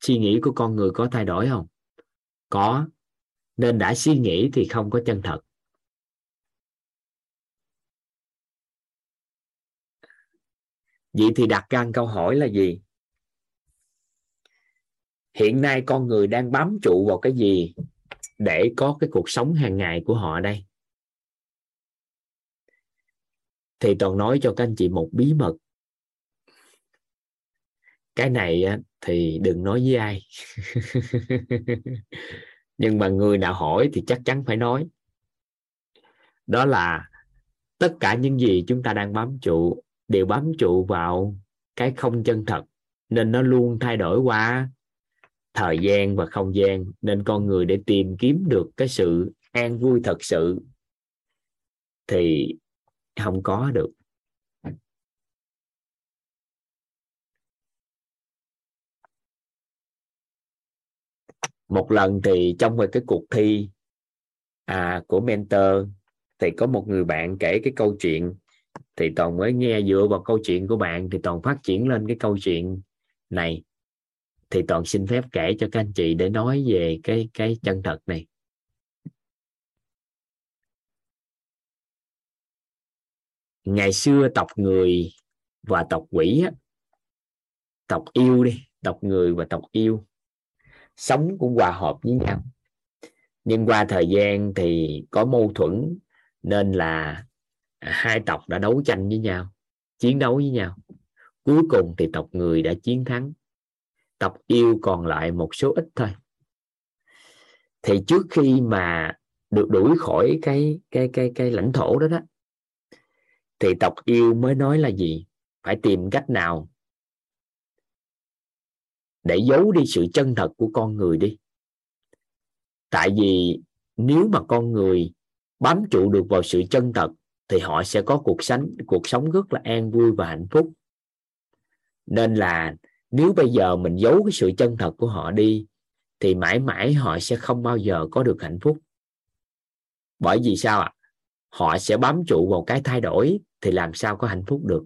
Suy nghĩ của con người có thay đổi không? Có. Nên đã suy nghĩ thì không có chân thật. Vậy thì đặt ra câu hỏi là gì? Hiện nay con người đang bám trụ vào cái gì để có cái cuộc sống hàng ngày của họ đây? Thì toàn nói cho các anh chị một bí mật cái này thì đừng nói với ai. *laughs* Nhưng mà người nào hỏi thì chắc chắn phải nói. Đó là tất cả những gì chúng ta đang bám trụ đều bám trụ vào cái không chân thật, nên nó luôn thay đổi qua thời gian và không gian, nên con người để tìm kiếm được cái sự an vui thật sự thì không có được. Một lần thì trong một cái cuộc thi à, của mentor thì có một người bạn kể cái câu chuyện thì toàn mới nghe dựa vào câu chuyện của bạn thì toàn phát triển lên cái câu chuyện này. Thì toàn xin phép kể cho các anh chị để nói về cái cái chân thật này. Ngày xưa tộc người và tộc quỷ á, tộc yêu đi tộc người và tộc yêu sống cũng hòa hợp với nhau. Nhưng qua thời gian thì có mâu thuẫn, nên là hai tộc đã đấu tranh với nhau, chiến đấu với nhau. Cuối cùng thì tộc người đã chiến thắng. Tộc yêu còn lại một số ít thôi. Thì trước khi mà được đuổi khỏi cái cái cái cái lãnh thổ đó đó, thì tộc yêu mới nói là gì? Phải tìm cách nào để giấu đi sự chân thật của con người đi. Tại vì nếu mà con người bám trụ được vào sự chân thật, thì họ sẽ có cuộc sống cuộc sống rất là an vui và hạnh phúc. Nên là nếu bây giờ mình giấu cái sự chân thật của họ đi, thì mãi mãi họ sẽ không bao giờ có được hạnh phúc. Bởi vì sao ạ? Họ sẽ bám trụ vào cái thay đổi, thì làm sao có hạnh phúc được,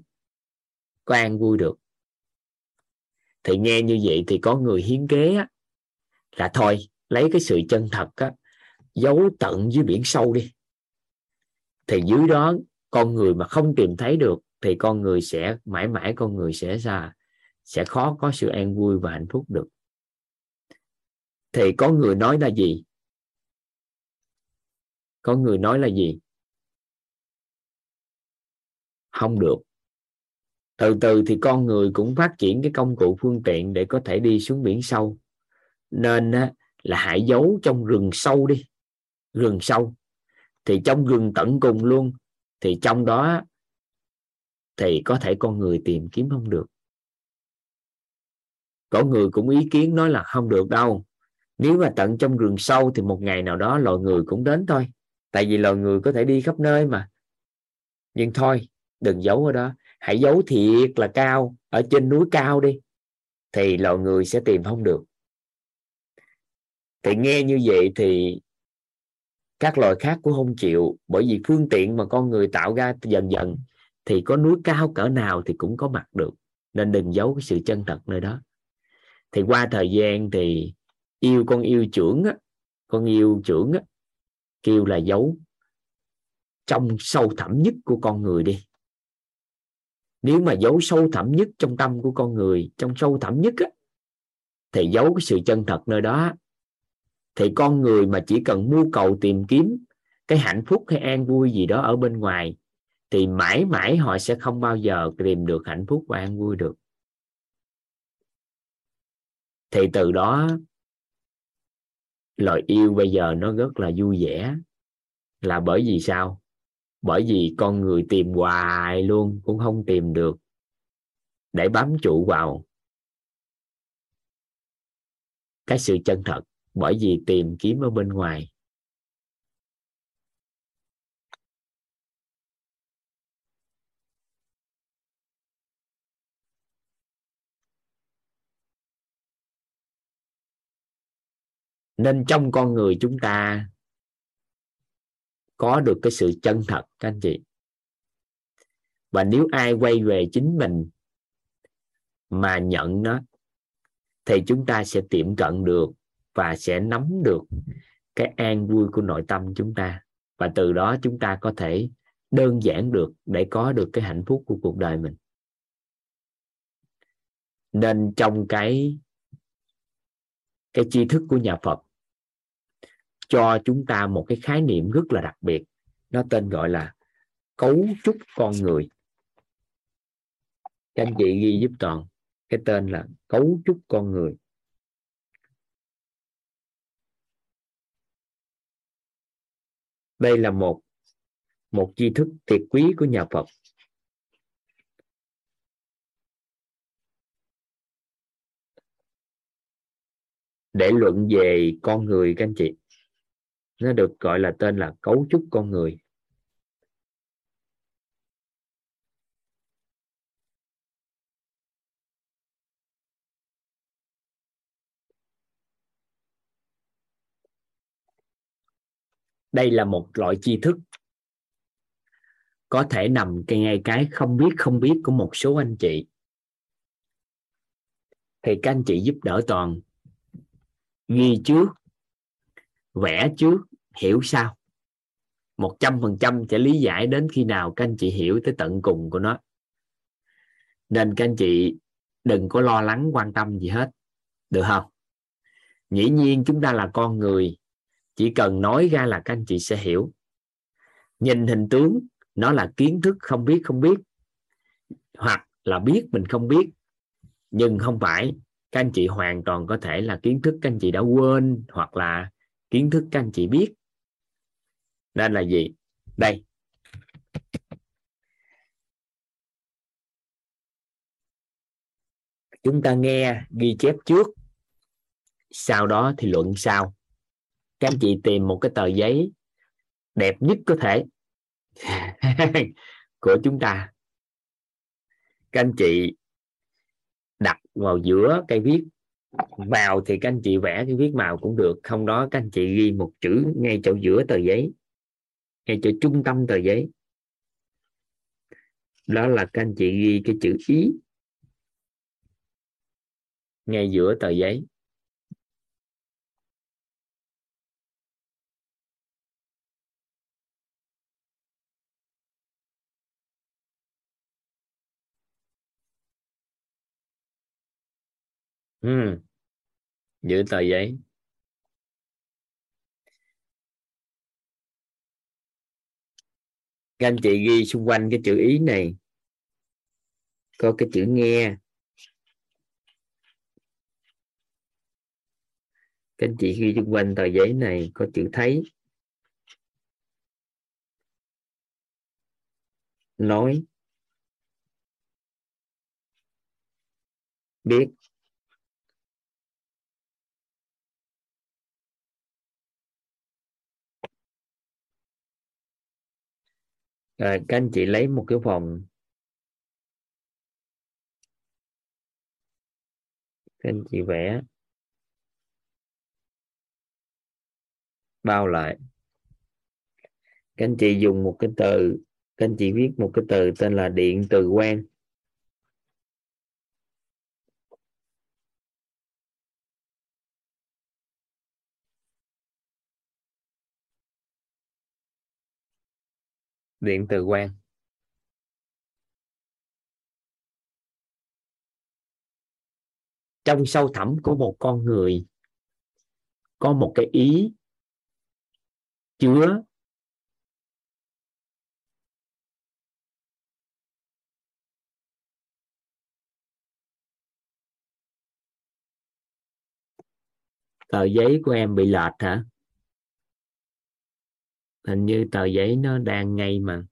có an vui được thì nghe như vậy thì có người hiến kế á, là thôi lấy cái sự chân thật á, giấu tận dưới biển sâu đi. Thì dưới đó con người mà không tìm thấy được thì con người sẽ mãi mãi con người sẽ ra à? sẽ khó có sự an vui và hạnh phúc được. Thì có người nói là gì? Có người nói là gì? Không được từ từ thì con người cũng phát triển cái công cụ phương tiện để có thể đi xuống biển sâu. Nên là hãy giấu trong rừng sâu đi. Rừng sâu. Thì trong rừng tận cùng luôn, thì trong đó thì có thể con người tìm kiếm không được. Có người cũng ý kiến nói là không được đâu. Nếu mà tận trong rừng sâu thì một ngày nào đó loài người cũng đến thôi. Tại vì loài người có thể đi khắp nơi mà. Nhưng thôi, đừng giấu ở đó hãy giấu thiệt là cao ở trên núi cao đi thì loài người sẽ tìm không được. Thì nghe như vậy thì các loài khác cũng không chịu bởi vì phương tiện mà con người tạo ra dần dần thì có núi cao cỡ nào thì cũng có mặt được. Nên đừng giấu cái sự chân thật nơi đó. Thì qua thời gian thì yêu con yêu trưởng á, con yêu trưởng á, kêu là giấu trong sâu thẳm nhất của con người đi nếu mà giấu sâu thẳm nhất trong tâm của con người trong sâu thẳm nhất á, thì giấu cái sự chân thật nơi đó. Thì con người mà chỉ cần mưu cầu tìm kiếm cái hạnh phúc hay an vui gì đó ở bên ngoài thì mãi mãi họ sẽ không bao giờ tìm được hạnh phúc và an vui được. Thì từ đó lời yêu bây giờ nó rất là vui vẻ. Là bởi vì sao? Bởi vì con người tìm hoài luôn, cũng không tìm được để bám trụ vào cái sự chân thật. Bởi vì tìm kiếm ở bên ngoài. Nên trong con người chúng ta có được cái sự chân thật, các anh chị. Và nếu ai quay về chính mình mà nhận nó, thì chúng ta sẽ tiệm cận được và sẽ nắm được cái an vui của nội tâm chúng ta. Và từ đó chúng ta có thể đơn giản được để có được cái hạnh phúc của cuộc đời mình. Nên trong cái cái tri thức của nhà Phật cho chúng ta một cái khái niệm rất là đặc biệt. Nó tên gọi là cấu trúc con người. Các anh chị ghi giúp toàn, cái tên là cấu trúc con người. Đây là một một tri thức tuyệt quý của nhà Phật. Để luận về con người, các anh chị nó được gọi là tên là cấu trúc con người. Đây là một loại tri thức. Có thể nằm ngay cái không biết không biết của một số anh chị. Thì các anh chị giúp đỡ toàn. Ghi trước vẽ trước, hiểu sao một trăm phần trăm sẽ lý giải đến khi nào các anh chị hiểu tới tận cùng của nó. Nên các anh chị đừng có lo lắng, quan tâm gì hết. Được không? Dĩ nhiên chúng ta là con người, chỉ cần nói ra là các anh chị sẽ hiểu. Nhìn hình tướng, nó là kiến thức không biết không biết, hoặc là biết mình không biết. Nhưng không phải, các anh chị hoàn toàn có thể là kiến thức các anh chị đã quên, hoặc là kiến thức các anh chị biết. Nên là gì? Đây. Chúng ta nghe ghi chép trước. Sau đó thì luận sau. Các anh chị tìm một cái tờ giấy đẹp nhất có thể *laughs* của chúng ta. Các anh chị đặt vào giữa cây viết vào thì các anh chị vẽ cái viết màu cũng được, không đó các anh chị ghi một chữ ngay chỗ giữa tờ giấy, ngay chỗ trung tâm tờ giấy. Đó là các anh chị ghi cái chữ ý ngay giữa tờ giấy. Ừ. giữ tờ giấy. Các anh chị ghi xung quanh cái chữ ý này. Có cái chữ nghe. Các anh chị ghi xung quanh tờ giấy này, có chữ thấy. Nói. Biết. Rồi các anh chị lấy một cái vòng. Các anh chị vẽ. Bao lại. Các anh chị dùng một cái từ. Các anh chị viết một cái từ tên là điện từ quen điện từ quan. Trong sâu thẳm của một con người, có một cái ý chứa tờ giấy của em bị lệch hả? Hình như tờ giấy nó đang ngay mà.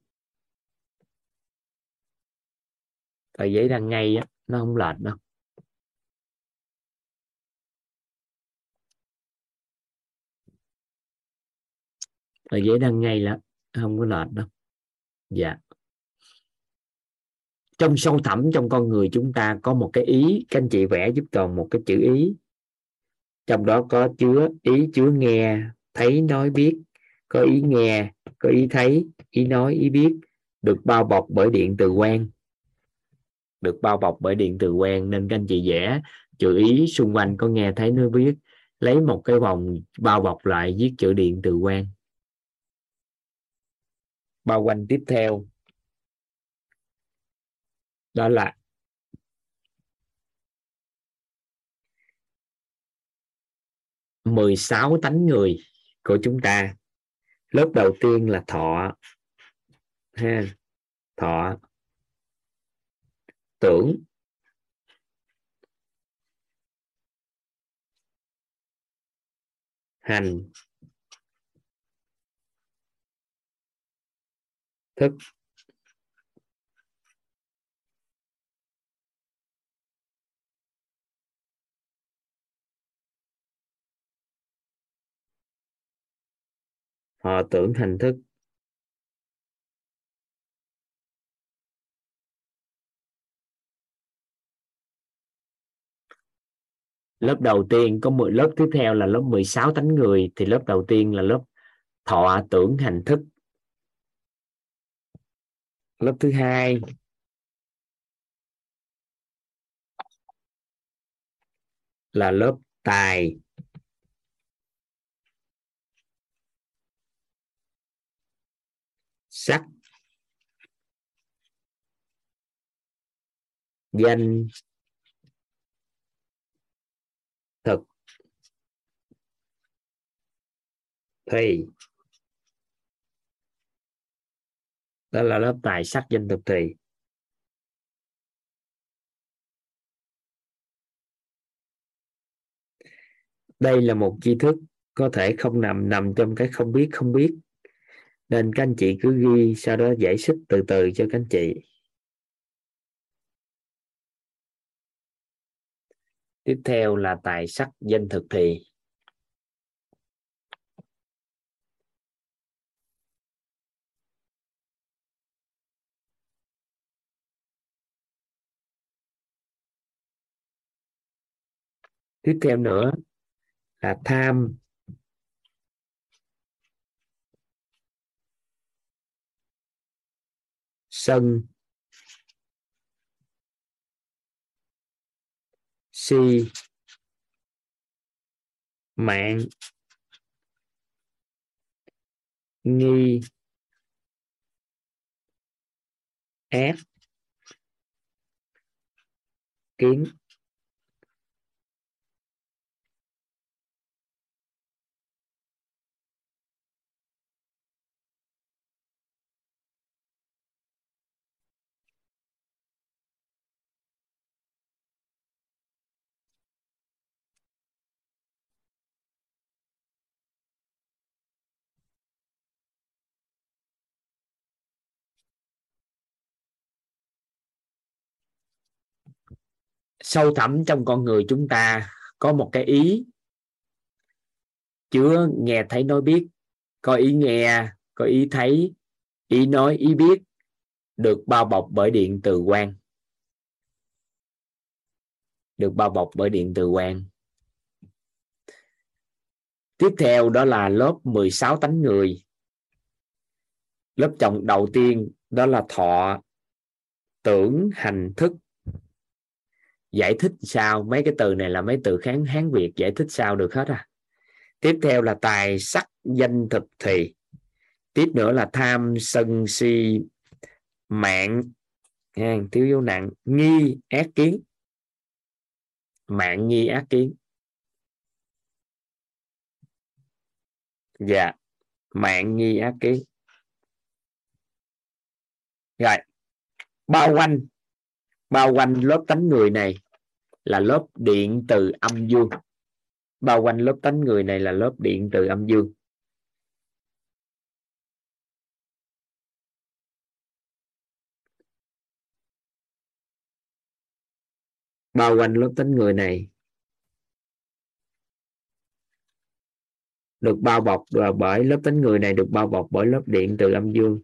Tờ giấy đang ngay á, nó không lệch đâu. Tờ giấy đang ngay là không có lệch đâu. Dạ. Trong sâu thẳm trong con người chúng ta có một cái ý, các anh chị vẽ giúp toàn một cái chữ ý. Trong đó có chứa ý, chứa nghe, thấy, nói, biết có ý nghe, có ý thấy, ý nói, ý biết, được bao bọc bởi điện từ quan được bao bọc bởi điện từ quan nên các anh chị vẽ chữ ý xung quanh có nghe, thấy nó biết. Lấy một cái vòng bao bọc lại viết chữ điện từ quan bao quanh tiếp theo. Đó là mười sáu tánh người của chúng ta lớp đầu tiên là thọ ha thọ. Tưởng. Hành. Thức. Họ tưởng thành thức. Lớp đầu tiên có 10 lớp tiếp theo là lớp 16 tánh người, thì lớp đầu tiên là lớp thọ tưởng hành thức. Lớp thứ hai, là lớp tài. Sắc. Danh. Thực. Thì. Đó là lớp tài sắc danh thực thì. Đây là một tri thức có thể không nằm nằm trong cái không biết không biết nên các anh chị cứ ghi sau đó giải thích từ từ cho các anh chị. Tiếp theo là tài sắc danh thực thì. Tiếp theo nữa là tham. Sân. Si. Mạng. Nghi. Ép kiến. Sâu thẳm trong con người chúng ta có một cái ý chứa nghe thấy nói biết, có ý nghe, có ý thấy, ý nói, ý biết được bao bọc bởi điện từ quan được bao bọc bởi điện từ quan tiếp theo đó là lớp 16 tánh người. Lớp trọng đầu tiên đó là thọ, tưởng, hành, thức giải thích sao? Mấy cái từ này là mấy từ kháng hán việt. Giải thích sao được hết à? Tiếp theo là tài sắc danh thực thì. Tiếp nữa là tham sân si mạng. Nha, thiếu vô nặng. Nghi ác kiến. Mạng nghi ác kiến. Dạ. Mạng nghi ác kiến. Rồi. Bao quanh. Bao quanh lớp tánh người này là lớp điện từ âm dương. Bao quanh lớp tánh người này là lớp điện từ âm dương. Bao quanh lớp tánh người này được bao bọc bởi lớp tánh người này được bao bọc bởi lớp điện từ âm dương.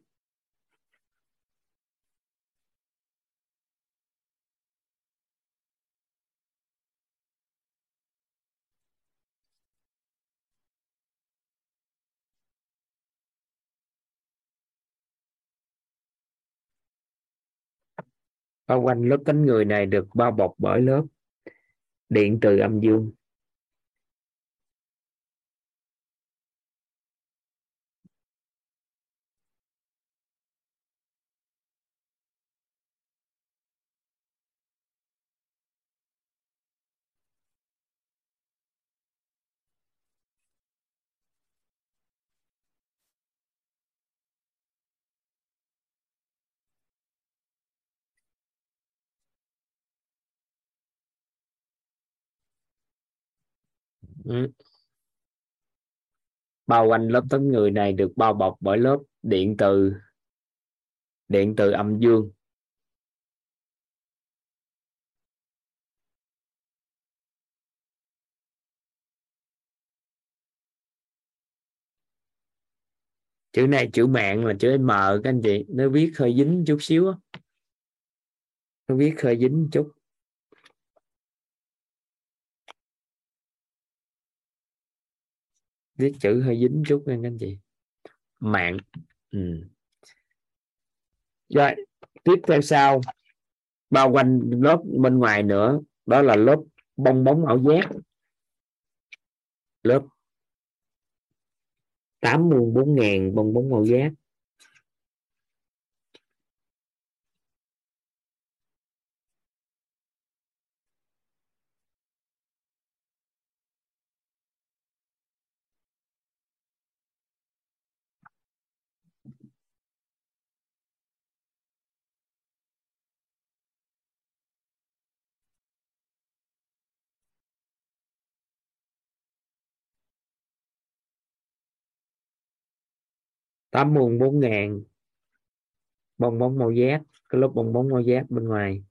Bao quanh lớp cánh người này được bao bọc bởi lớp điện từ âm dương. Ừ. bao quanh lớp tấm người này được bao bọc bởi lớp điện từ điện từ âm dương. Chữ này chữ mạng là chữ m các anh chị, nó viết hơi dính chút xíu nó viết hơi dính chút. Viết chữ hơi dính chút nha anh chị. Mạng. Ừ. rồi, tiếp theo sau. Bao quanh lớp bên ngoài nữa, đó là lớp bong bóng ảo giác. Lớp tám muôn bốn ngàn bong bóng màu giác. Tám muôn bốn ngàn. Bong bóng màu giác. Cái lớp bong bóng màu giác bên ngoài.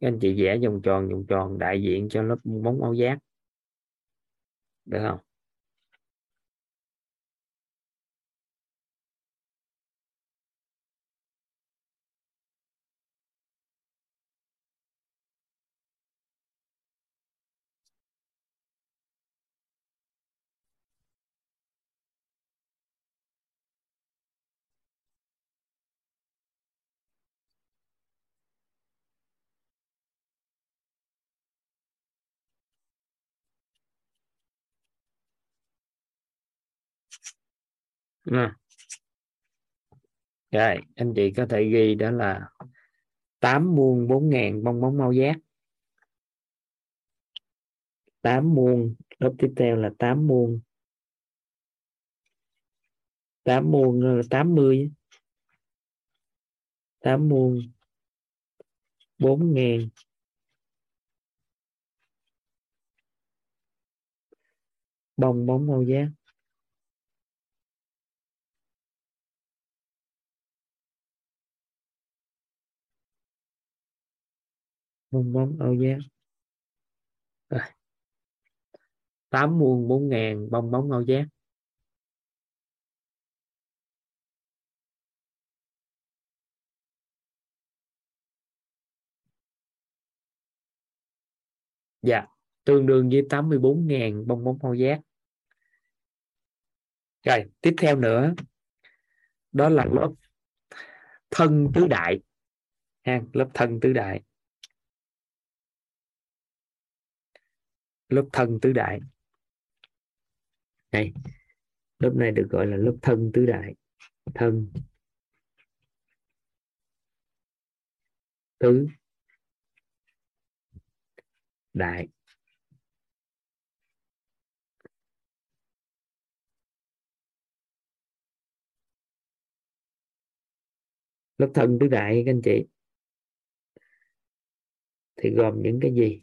Các anh chị vẽ vòng tròn vòng tròn đại diện cho lớp bong bóng màu giác. Được không? À. rồi, anh chị có thể ghi đó là tám muôn bốn ngàn bong bóng mau giác. Tám muôn, lớp tiếp theo là tám muôn. Tám muôn là tám mươi. Tám muôn bốn ngàn. Bong bóng mau giác. Bong bóng ảo giác rồi. Tám muôn bốn ngàn, bong bóng ảo giác dạ tương đương với 84.000 bong bóng ảo giác rồi, tiếp theo nữa. Đó là lớp thân tứ đại ha, lớp thân tứ đại. Lớp thân tứ đại. Này, lớp này được gọi là lớp thân tứ đại. Thân. Tứ. Đại. Lớp thân tứ đại các anh chị, thì gồm những cái gì?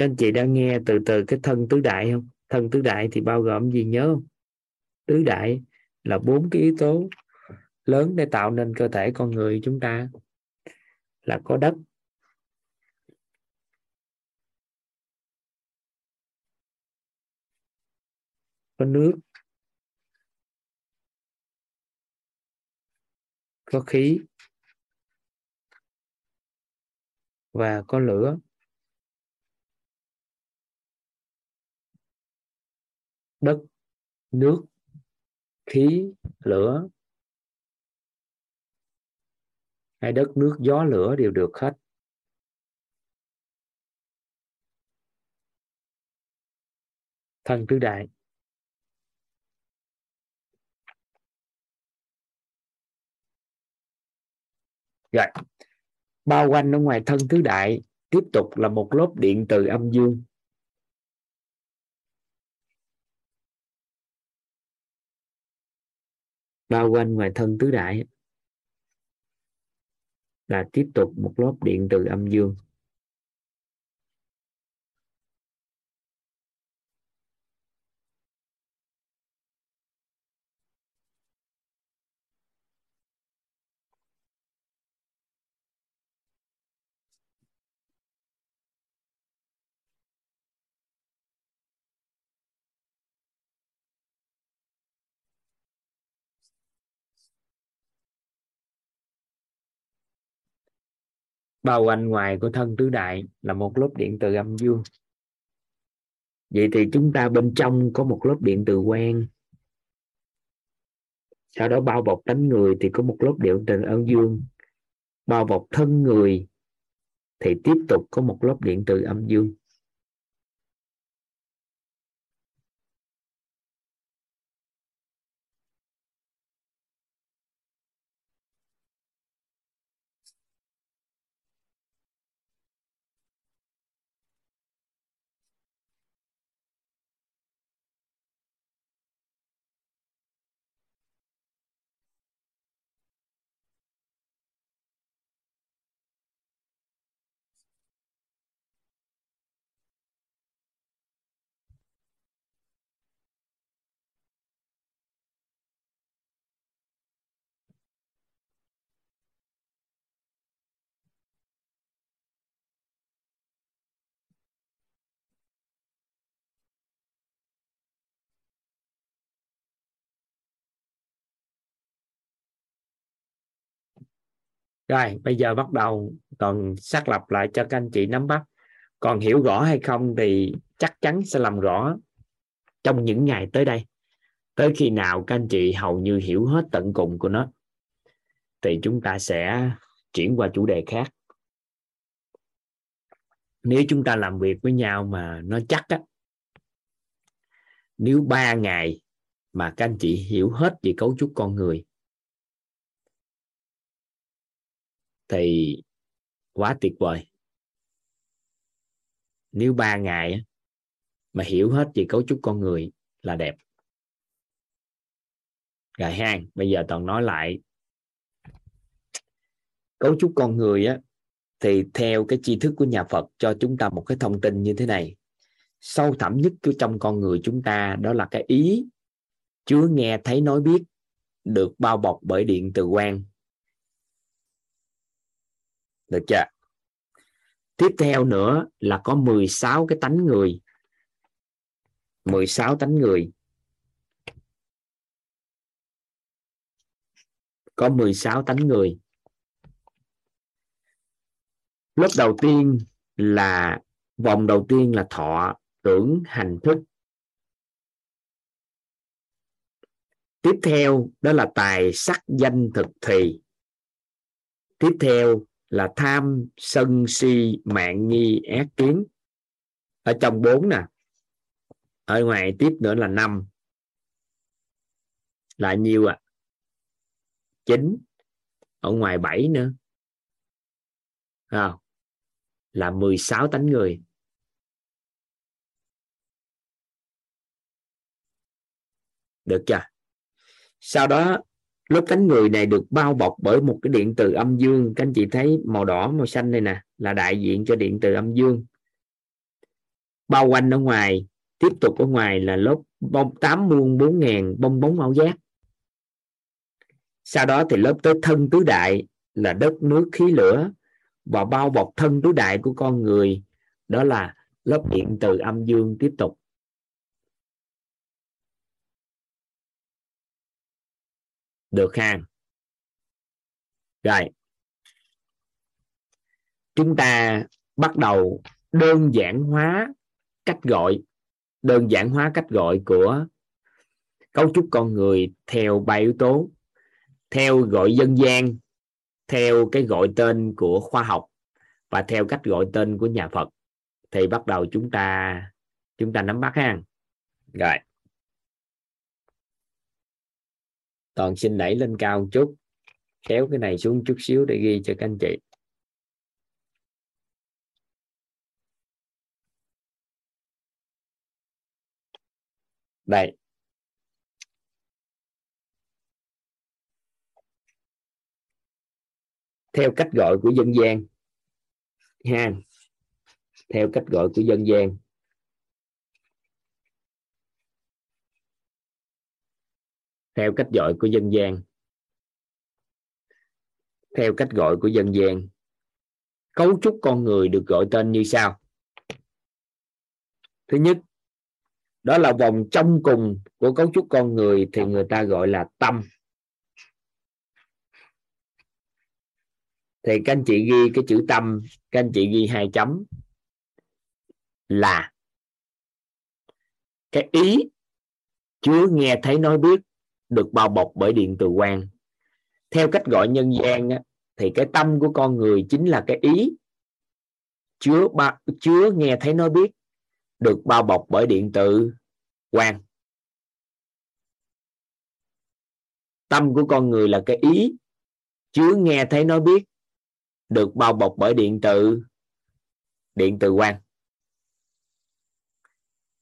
Các anh chị đã nghe từ từ cái thân tứ đại không? Thân tứ đại thì bao gồm gì nhớ không? Tứ đại là bốn cái yếu tố lớn để tạo nên cơ thể con người chúng ta. Là có đất, có nước, có khí và có lửa. Đất, nước, khí, lửa. Hay đất, nước, gió, lửa đều được hết. Thân tứ đại. Rồi. Bao quanh ở ngoài thân tứ đại tiếp tục là một lớp điện từ âm dương. bao quanh ngoài thân tứ đại, là tiếp tục một lớp điện từ âm dương. Bao quanh ngoài của thân tứ đại là một lớp điện từ âm dương. Vậy thì chúng ta bên trong có một lớp điện từ quen. Sau đó bao bọc tánh người thì có một lớp điện từ âm dương. Bao bọc thân người thì tiếp tục có một lớp điện từ âm dương. Rồi, bây giờ bắt đầu còn xác lập lại cho các anh chị nắm bắt. Còn hiểu rõ hay không thì chắc chắn sẽ làm rõ trong những ngày tới đây. Tới khi nào các anh chị hầu như hiểu hết tận cùng của nó, thì chúng ta sẽ chuyển qua chủ đề khác. Nếu chúng ta làm việc với nhau mà nó chắc á, nếu ba ngày mà các anh chị hiểu hết về cấu trúc con người thì quá tuyệt vời. Nếu ba ngày mà hiểu hết về cấu trúc con người là đẹp. Rồi ha, bây giờ toàn nói lại. Cấu trúc con người á, thì theo cái tri thức của nhà Phật cho chúng ta một cái thông tin như thế này. Sâu thẳm nhất của trong con người chúng ta đó là cái ý chứa nghe, thấy, nói, biết được bao bọc bởi điện từ quang được chưa? Tiếp theo nữa là có 16 cái tánh người. 16 tánh người. Có 16 tánh người. Lớp đầu tiên là, vòng đầu tiên là thọ, tưởng, hành, thức. Tiếp theo đó là tài, sắc, danh, thực, thì. Tiếp theo là tham sân si mạng nghi ác kiến. Ở trong bốn nè. Ở ngoài tiếp nữa là năm. Là nhiêu à chín. Ở ngoài bảy nữa. Không. Là 16 tánh người. Được chưa? Sau đó lớp cánh người này được bao bọc bởi một cái điện từ âm dương. Các anh chị thấy màu đỏ, màu xanh này nè, là đại diện cho điện từ âm dương. Bao quanh ở ngoài, tiếp tục ở ngoài là lớp bông, tám muôn bốn ngàn bông bóng ảo giác sau đó thì lớp tới thân tứ đại là đất nước khí lửa và bao bọc thân tứ đại của con người. Đó là lớp điện từ âm dương tiếp tục. Được ha rồi. Chúng ta bắt đầu đơn giản hóa cách gọi, đơn giản hóa cách gọi của cấu trúc con người theo ba yếu tố. Theo gọi dân gian, theo cái gọi tên của khoa học và theo cách gọi tên của nhà Phật thì bắt đầu chúng ta chúng ta nắm bắt ha. Rồi. Toàn xin đẩy lên cao một chút, kéo cái này xuống chút xíu để ghi cho các anh chị. Đây. Theo cách gọi của dân gian. Ha. Theo cách gọi của dân gian. Theo cách gọi của dân gian. Theo cách gọi của dân gian. Cấu trúc con người được gọi tên như sau. Thứ nhất, đó là vòng trong cùng của cấu trúc con người thì người ta gọi là tâm. Thì các anh chị ghi cái chữ tâm, các anh chị ghi hai chấm. Là. Cái ý chứa nghe thấy nói biết được bao bọc bởi điện từ quang theo cách gọi nhân gian á, thì cái tâm của con người chính là cái ý. Chứa ba, chứa nghe thấy nói biết được bao bọc bởi điện từ quang tâm của con người là cái ý chứa nghe thấy nói biết được bao bọc bởi điện từ điện từ quang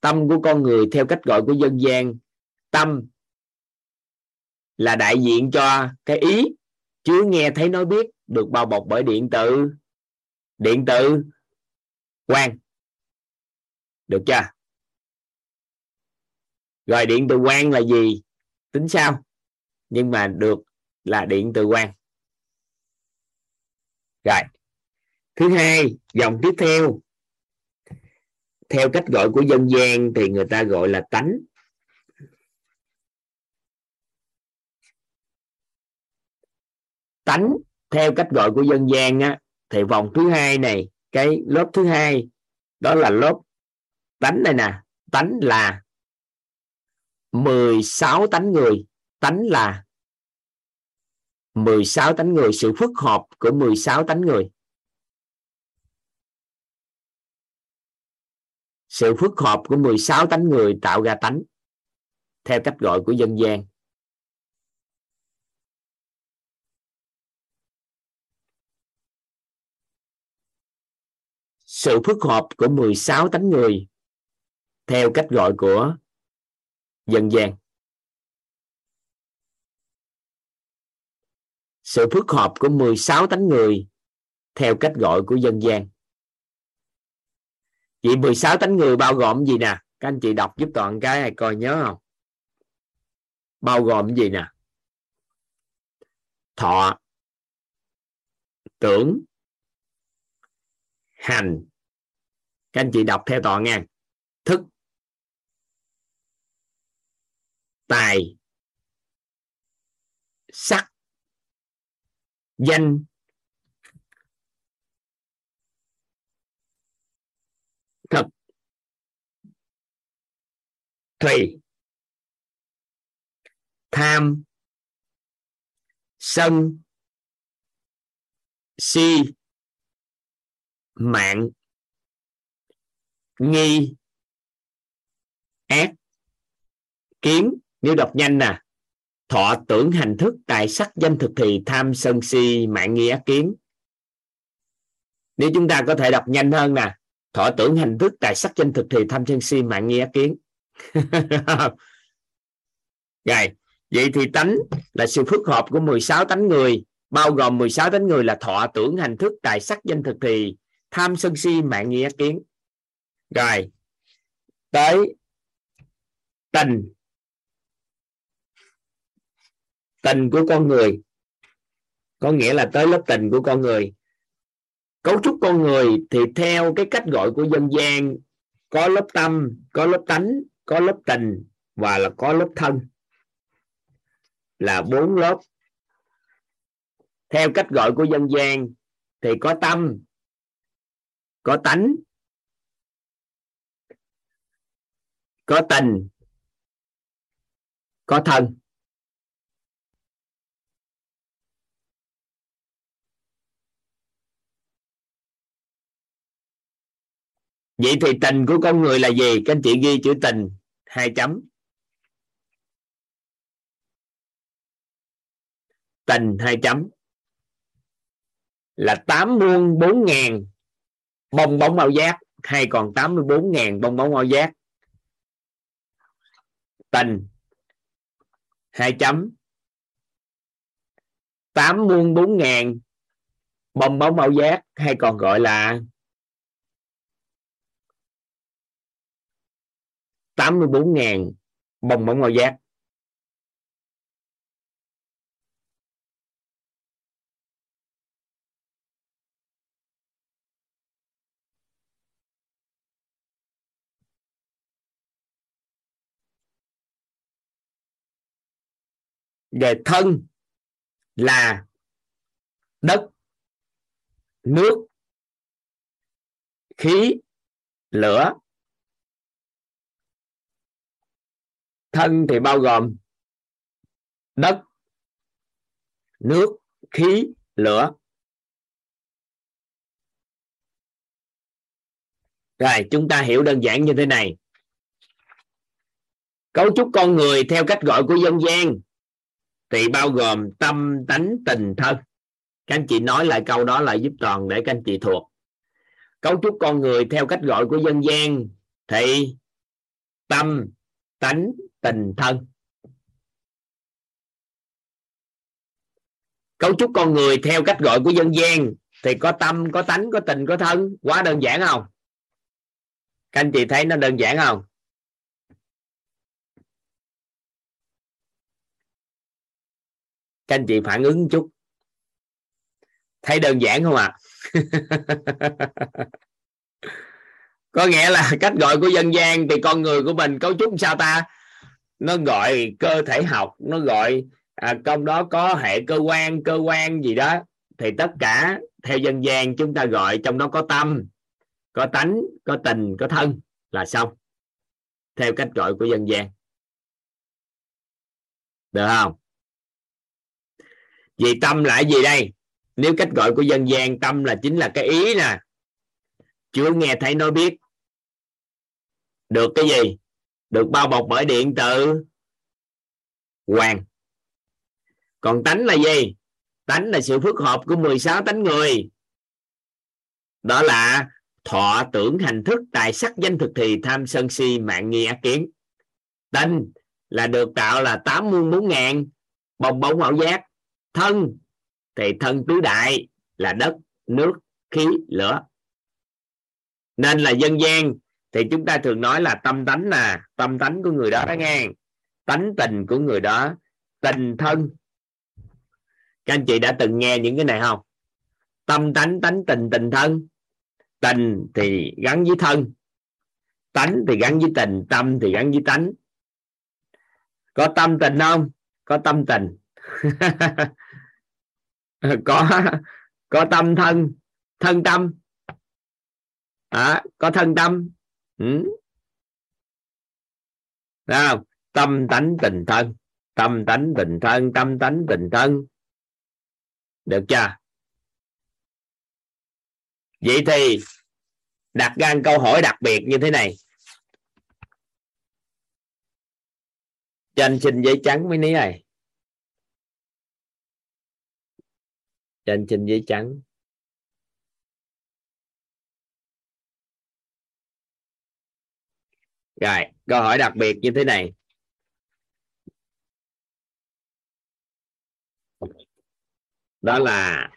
tâm của con người theo cách gọi của dân gian tâm là đại diện cho cái ý chứa nghe thấy nói biết được bao bọc bởi điện tử. Điện tử, quang. Được chưa? Rồi điện từ quang là gì? Tính sao? Nhưng mà được là điện từ quang. Rồi. Thứ hai, dòng tiếp theo. Theo cách gọi của dân gian thì người ta gọi là tánh. Tánh theo cách gọi của dân gian á, thì vòng thứ hai này cái lớp thứ hai đó là lớp tánh này nè. Tánh là 16 tánh người. Tánh là 16 tánh người sự phức hợp của 16 tánh người. Sự phức hợp của 16 tánh người tạo ra tánh theo cách gọi của dân gian. Sự phức hợp của 16 tánh người theo cách gọi của dân gian. Sự phức hợp của 16 tánh người theo cách gọi của dân gian. Vậy 16 tánh người bao gồm gì nè? Các anh chị đọc giúp toàn cái này coi nhớ không? Bao gồm gì nè? Thọ, tưởng hành. Các anh chị đọc theo tọa nha thức, tài, sắc, danh, thực, thùy, tham, sân, si mạng. Nghi. Ác. Kiến nếu đọc nhanh nè. Thọ tưởng hành thức, tài sắc, danh thực thì tham sân si, mạng nghi ác kiến nếu chúng ta có thể đọc nhanh hơn nè. Thọ tưởng hành thức, tài sắc, danh thực thì tham sân si, mạng nghi ác kiến *laughs* rồi, vậy thì tánh là sự phức hợp của 16 tánh người. Bao gồm 16 tánh người là thọ tưởng hành thức, tài sắc, danh thực thì tham sân si, mạng nghĩa, kiến. Rồi, tới tình. Tình của con người. Có nghĩa là tới lớp tình của con người. Cấu trúc con người thì theo cái cách gọi của dân gian. Có lớp tâm, có lớp tánh, có lớp tình và là có lớp thân. Là bốn lớp. Theo cách gọi của dân gian thì có tâm có tánh. Có tình. Có thân. Vậy thì tình của con người là gì? Các anh chị ghi chữ tình, hai chấm. Tình, hai chấm. Là tám muôn bốn ngàn bong bóng ao giác hay còn tám mươi bốn ngàn bong bóng ao giác tình hai chấm. tám muôn bốn ngàn bong bóng ao giác hay còn gọi là 84.000 bong bóng ao giác về thân là đất, nước, khí, lửa. Thân thì bao gồm đất, nước, khí, lửa. Rồi, chúng ta hiểu đơn giản như thế này. Cấu trúc con người theo cách gọi của dân gian thì bao gồm tâm tánh tình thân. Các anh chị nói lại câu đó là giúp toàn để các anh chị thuộc. Cấu trúc con người theo cách gọi của dân gian thì tâm tánh tình thân. Cấu trúc con người theo cách gọi của dân gian thì có tâm, có tánh, có tình, có thân. Quá đơn giản không? Các anh chị thấy nó đơn giản không? Các anh chị phản ứng chút. Thấy đơn giản không ạ à? *laughs* có nghĩa là cách gọi của dân gian thì con người của mình cấu trúc sao ta? Nó gọi cơ thể học nó gọi à, trong đó có hệ cơ quan cơ quan gì đó. Thì tất cả theo dân gian chúng ta gọi trong đó có tâm có tánh có tình có thân là xong. Theo cách gọi của dân gian. Được không? Vì tâm là gì đây? Nếu cách gọi của dân gian tâm là chính là cái ý nè. Chưa nghe thấy nói biết. Được cái gì? Được bao bọc bởi điện tử hoàng. Còn tánh là gì? Tánh là sự phức hợp của 16 tánh người. Đó là thọ tưởng hành thức, tài sắc, danh thực thì tham sân si, mạng nghi, ác kiến. Tinh là được tạo là tám muôn bốn ngàn, bồng bóng ảo giác thân, thì thân tứ đại là đất, nước, khí, lửa. Nên là dân gian, thì chúng ta thường nói là tâm tánh nè, tâm tánh của người đó đó nghe. Tánh tình của người đó, tình thân. Các anh chị đã từng nghe những cái này không? Tâm tánh tánh tình tình thân. Tình thì gắn với thân, tánh thì gắn với tình, tâm thì gắn với tánh. Có tâm tình không? Có tâm tình. *laughs* có có tâm thân thân tâm. À, có thân tâm. Ừ. không? tâm tánh tình thân tâm tánh tình thân tâm tánh tình thân. Được chưa? Vậy thì đặt ra câu hỏi đặc biệt như thế này. Cho anh xin giấy trắng mấy ní này. Cho anh xin giấy trắng. Rồi, câu hỏi đặc biệt như thế này. Đó là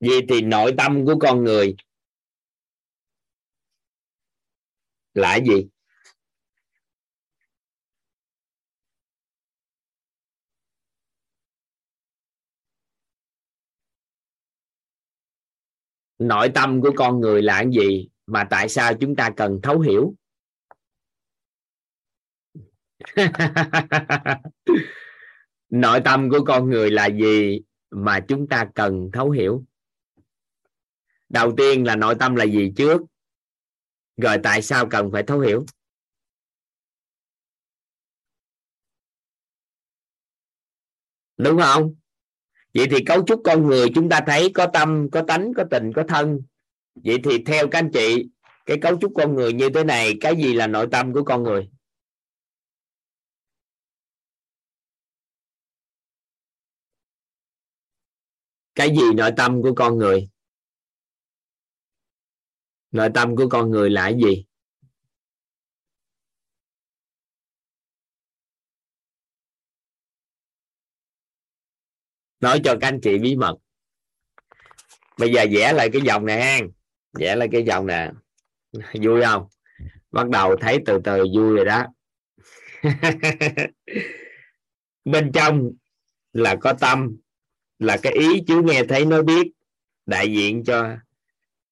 gì thì nội tâm của con người là gì? Nội tâm của con người là cái gì mà tại sao chúng ta cần thấu hiểu? *laughs* Nội tâm của con người là gì mà chúng ta cần thấu hiểu? Đầu tiên là nội tâm là gì trước? Rồi tại sao cần phải thấu hiểu? Đúng không? Vậy thì cấu trúc con người chúng ta thấy có tâm, có tánh, có tình, có thân. Vậy thì theo các anh chị, cái cấu trúc con người như thế này, cái gì là nội tâm của con người? Cái gì nội tâm của con người? Nội tâm của con người là cái gì? Nói cho các anh chị bí mật. Bây giờ vẽ lại cái dòng này ha vẽ lại cái dòng nè. *laughs* Vui không? Bắt đầu thấy từ từ vui rồi đó. *laughs* Bên trong là có tâm, là cái ý chú nghe thấy nó biết. Đại diện cho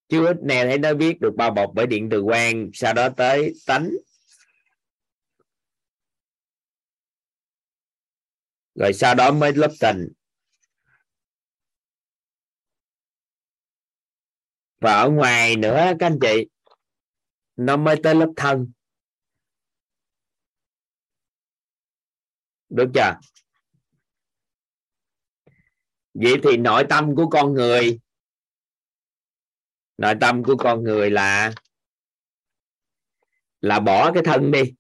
chú ít nghe thấy nó biết được bao bọc bởi điện từ quang sau đó tới tánh. Rồi sau đó mới lớp tình. Và ở ngoài nữa, các anh chị, nó mới tới lớp thân. Được chưa? Vậy thì nội tâm của con người, nội tâm của con người là là bỏ cái thân đi.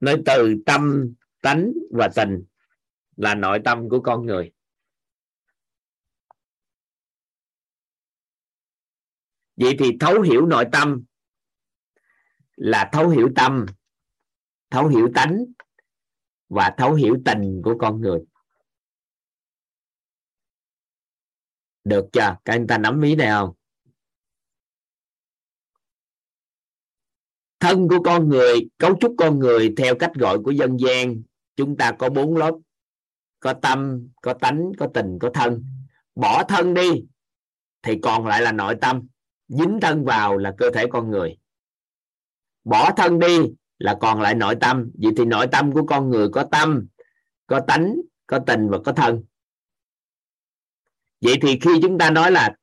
Nói từ tâm tánh và tình là nội tâm của con người. Vậy thì thấu hiểu nội tâm là thấu hiểu tâm, thấu hiểu tánh và thấu hiểu tình của con người. Được chưa? Các anh ta nắm ý này không? Thân của con người, cấu trúc con người theo cách gọi của dân gian, chúng ta có bốn lớp. Có tâm, có tánh, có tình, có thân. Bỏ thân đi, thì còn lại là nội tâm dính thân vào là cơ thể con người. Bỏ thân đi là còn lại nội tâm. Vậy thì nội tâm của con người có tâm, có tánh, có tình và có thân. Vậy thì khi chúng ta nói là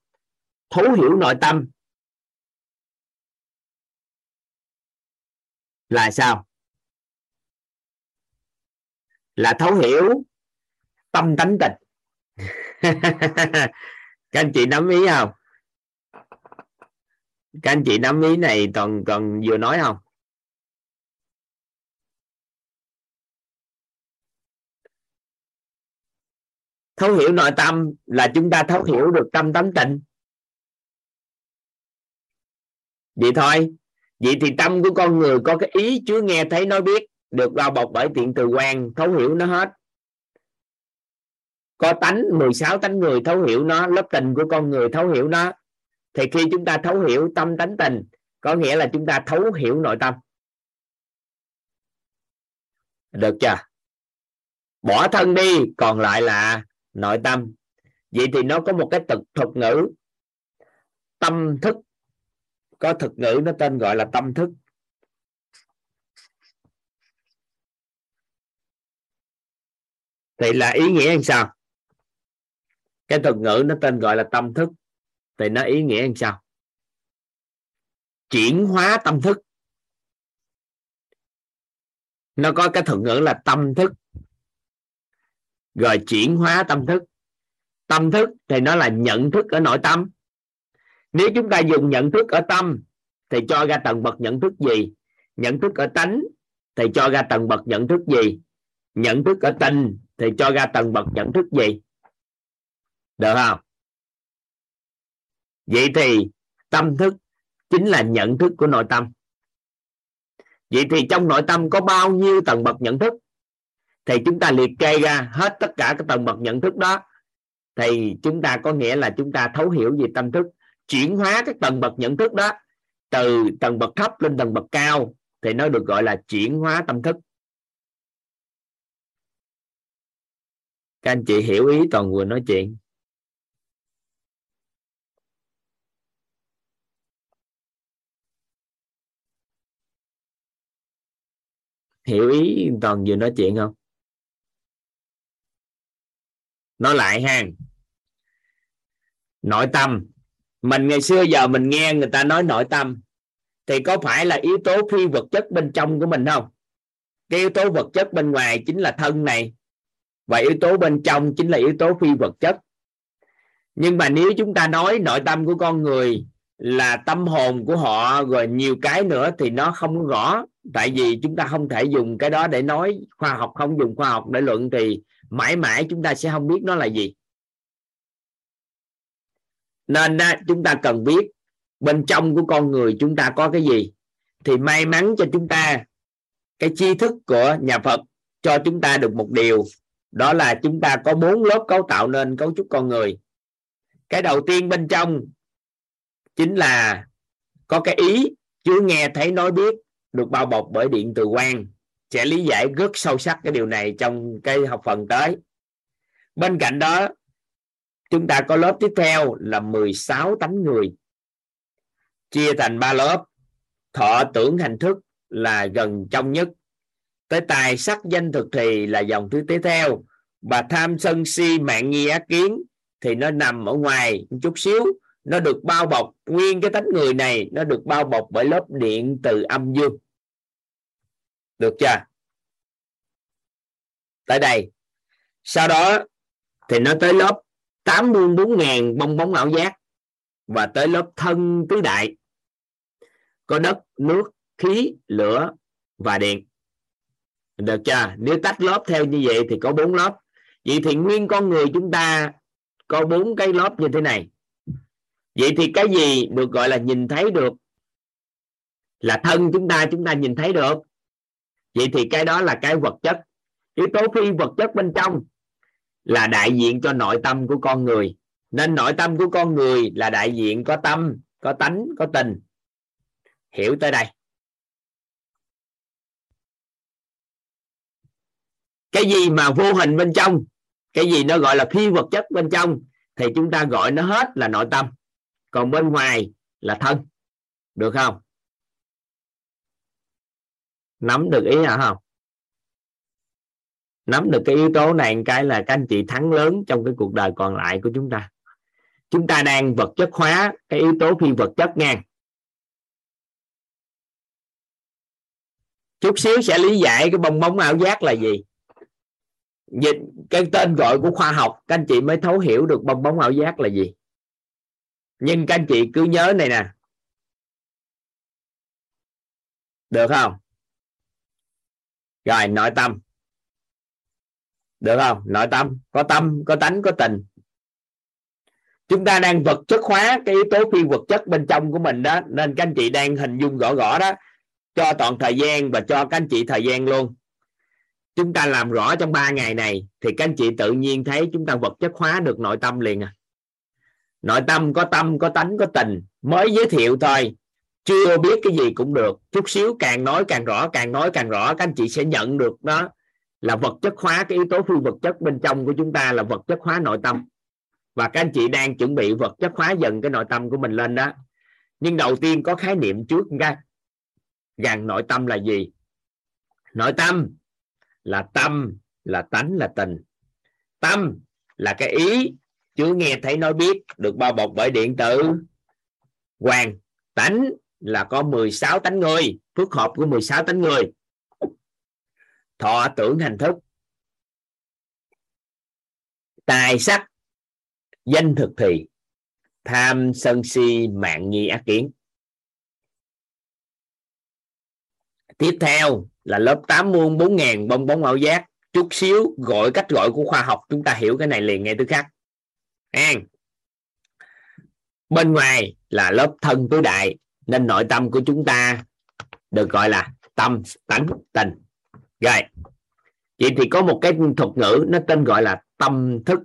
thấu hiểu nội tâm là sao? Là thấu hiểu tâm tánh tình. *laughs* Các anh chị nắm ý không? Các anh chị nắm ý này toàn còn vừa nói không? Thấu hiểu nội tâm là chúng ta thấu hiểu được tâm tánh tình vậy thôi. Vậy thì tâm của con người có cái ý chúa nghe thấy nói biết, được bao bọc bởi tiện từ quan, thấu hiểu nó hết. Có tánh 16 tánh người thấu hiểu nó, lớp tình của con người thấu hiểu nó thì khi chúng ta thấu hiểu tâm tánh tình, có nghĩa là chúng ta thấu hiểu nội tâm. Được chưa? Bỏ thân đi, còn lại là nội tâm. Vậy thì nó có một cái thực, thuật ngữ. Tâm thức. Có thực ngữ nó tên gọi là tâm thức. Thì là ý nghĩa như sao? Cái thuật ngữ nó tên gọi là tâm thức thì nó ý nghĩa làm sao? Chuyển hóa tâm thức. Nó có cái thuật ngữ là tâm thức. Rồi chuyển hóa tâm thức. Tâm thức thì nó là nhận thức ở nội tâm. Nếu chúng ta dùng nhận thức ở tâm, thì cho ra tầng bậc nhận thức gì? Nhận thức ở tánh, thì cho ra tầng bậc nhận thức gì? Nhận thức ở tình, thì cho ra tầng bậc nhận thức gì? Được không? Vậy thì tâm thức chính là nhận thức của nội tâm. Vậy thì trong nội tâm có bao nhiêu tầng bậc nhận thức? Thì chúng ta liệt kê ra hết tất cả các tầng bậc nhận thức đó. Thì chúng ta có nghĩa là chúng ta thấu hiểu về tâm thức, chuyển hóa các tầng bậc nhận thức đó từ tầng bậc thấp lên tầng bậc cao. Thì nó được gọi là chuyển hóa tâm thức. Các anh chị hiểu ý toàn vừa nói chuyện. Hiểu ý toàn vừa nói chuyện không? Nói lại ha. Nội tâm. Mình ngày xưa giờ mình nghe người ta nói nội tâm, thì có phải là yếu tố phi vật chất bên trong của mình không? Cái yếu tố vật chất bên ngoài chính là thân này, và yếu tố bên trong chính là yếu tố phi vật chất. Nhưng mà nếu chúng ta nói nội tâm của con người là tâm hồn của họ rồi nhiều cái nữa thì nó không rõ tại vì chúng ta không thể dùng cái đó để nói khoa học, không dùng khoa học để luận thì mãi mãi chúng ta sẽ không biết nó là gì. Nên chúng ta cần biết bên trong của con người chúng ta có cái gì thì may mắn cho chúng ta cái tri thức của nhà Phật cho chúng ta được một điều, đó là chúng ta có bốn lớp cấu tạo nên cấu trúc con người. Cái đầu tiên bên trong chính là có cái ý chứ nghe thấy nói biết được bao bọc bởi điện từ quang sẽ lý giải rất sâu sắc cái điều này trong cái học phần tới. Bên cạnh đó, chúng ta có lớp tiếp theo là 16 tánh người, chia thành ba lớp. Thọ tưởng hành thức là gần trong nhất, tới tài sắc danh thực thì là dòng thứ tiếp theo, và tham sân si mạng nghi ác kiến thì nó nằm ở ngoài một chút xíu nó được bao bọc. Nguyên cái tánh người này, nó được bao bọc bởi lớp điện từ âm dương. Được chưa? Tới đây. Sau đó thì nó tới lớp 84 ngàn bong bóng ảo giác và tới lớp thân tứ đại. Có đất, nước, khí, lửa và điện. Được chưa? Nếu tách lớp theo như vậy thì có bốn lớp. Vậy thì nguyên con người chúng ta có bốn cái lớp như thế này vậy thì cái gì được gọi là nhìn thấy được? Là thân chúng ta chúng ta nhìn thấy được. Vậy thì cái đó là cái vật chất. Yếu tố phi vật chất bên trong là đại diện cho nội tâm của con người. Nên nội tâm của con người là đại diện có tâm, có tánh, có tình. Hiểu tới đây. Cái gì mà vô hình bên trong? Cái gì nó gọi là phi vật chất bên trong? Thì chúng ta gọi nó hết là nội tâm còn bên ngoài là thân, được không? Nắm được ý hả không? Nắm được cái yếu tố này cái là các anh chị thắng lớn trong cái cuộc đời còn lại của chúng ta. Chúng ta đang vật chất hóa cái yếu tố phi vật chất ngang chút xíu sẽ lý giải cái bong bóng ảo giác là gì. Dịch cái tên gọi của khoa học, các anh chị mới thấu hiểu được bong bóng ảo giác là gì nhưng các anh chị cứ nhớ này nè. Được không? Rồi, nội tâm. Được không? Nội tâm. Có tâm, có tánh, có tình. Chúng ta đang vật chất hóa cái yếu tố phi vật chất bên trong của mình đó. Nên các anh chị đang hình dung rõ rõ đó. Cho toàn thời gian và cho các anh chị thời gian luôn. Chúng ta làm rõ trong 3 ngày này thì các anh chị tự nhiên thấy chúng ta vật chất hóa được nội tâm liền à nội tâm có tâm, có tánh, có tình. Mới giới thiệu thôi. Chưa biết cái gì cũng được. Chút xíu càng nói càng rõ, càng nói càng rõ, các anh chị sẽ nhận được đó là vật chất hóa, cái yếu tố phi vật chất bên trong của chúng ta là vật chất hóa nội tâm. Và các anh chị đang chuẩn bị vật chất hóa dần cái nội tâm của mình lên đó. Nhưng đầu tiên có khái niệm trước ra rằng nội tâm là gì? Nội tâm là tâm, là tánh, là tình. Tâm là cái ý chưa nghe thấy nói biết được bao bọc bởi điện tử. Hoàng tánh là có 16 tánh người, phước hợp của 16 tánh người. Thọ tưởng hành thức. Tài sắc, danh thực thì. Tham sân si, mạng nghi ác kiến. Tiếp theo là lớp 8 muôn 4 ngàn bong bóng ảo giác. Chút xíu gọi cách gọi của khoa học, chúng ta hiểu cái này liền ngay tức khắc an. Bên ngoài là lớp thân tứ đại, nên nội tâm của chúng ta được gọi là tâm tánh tình. Rồi, vậy thì có một cái thuật ngữ nó tên gọi là tâm thức.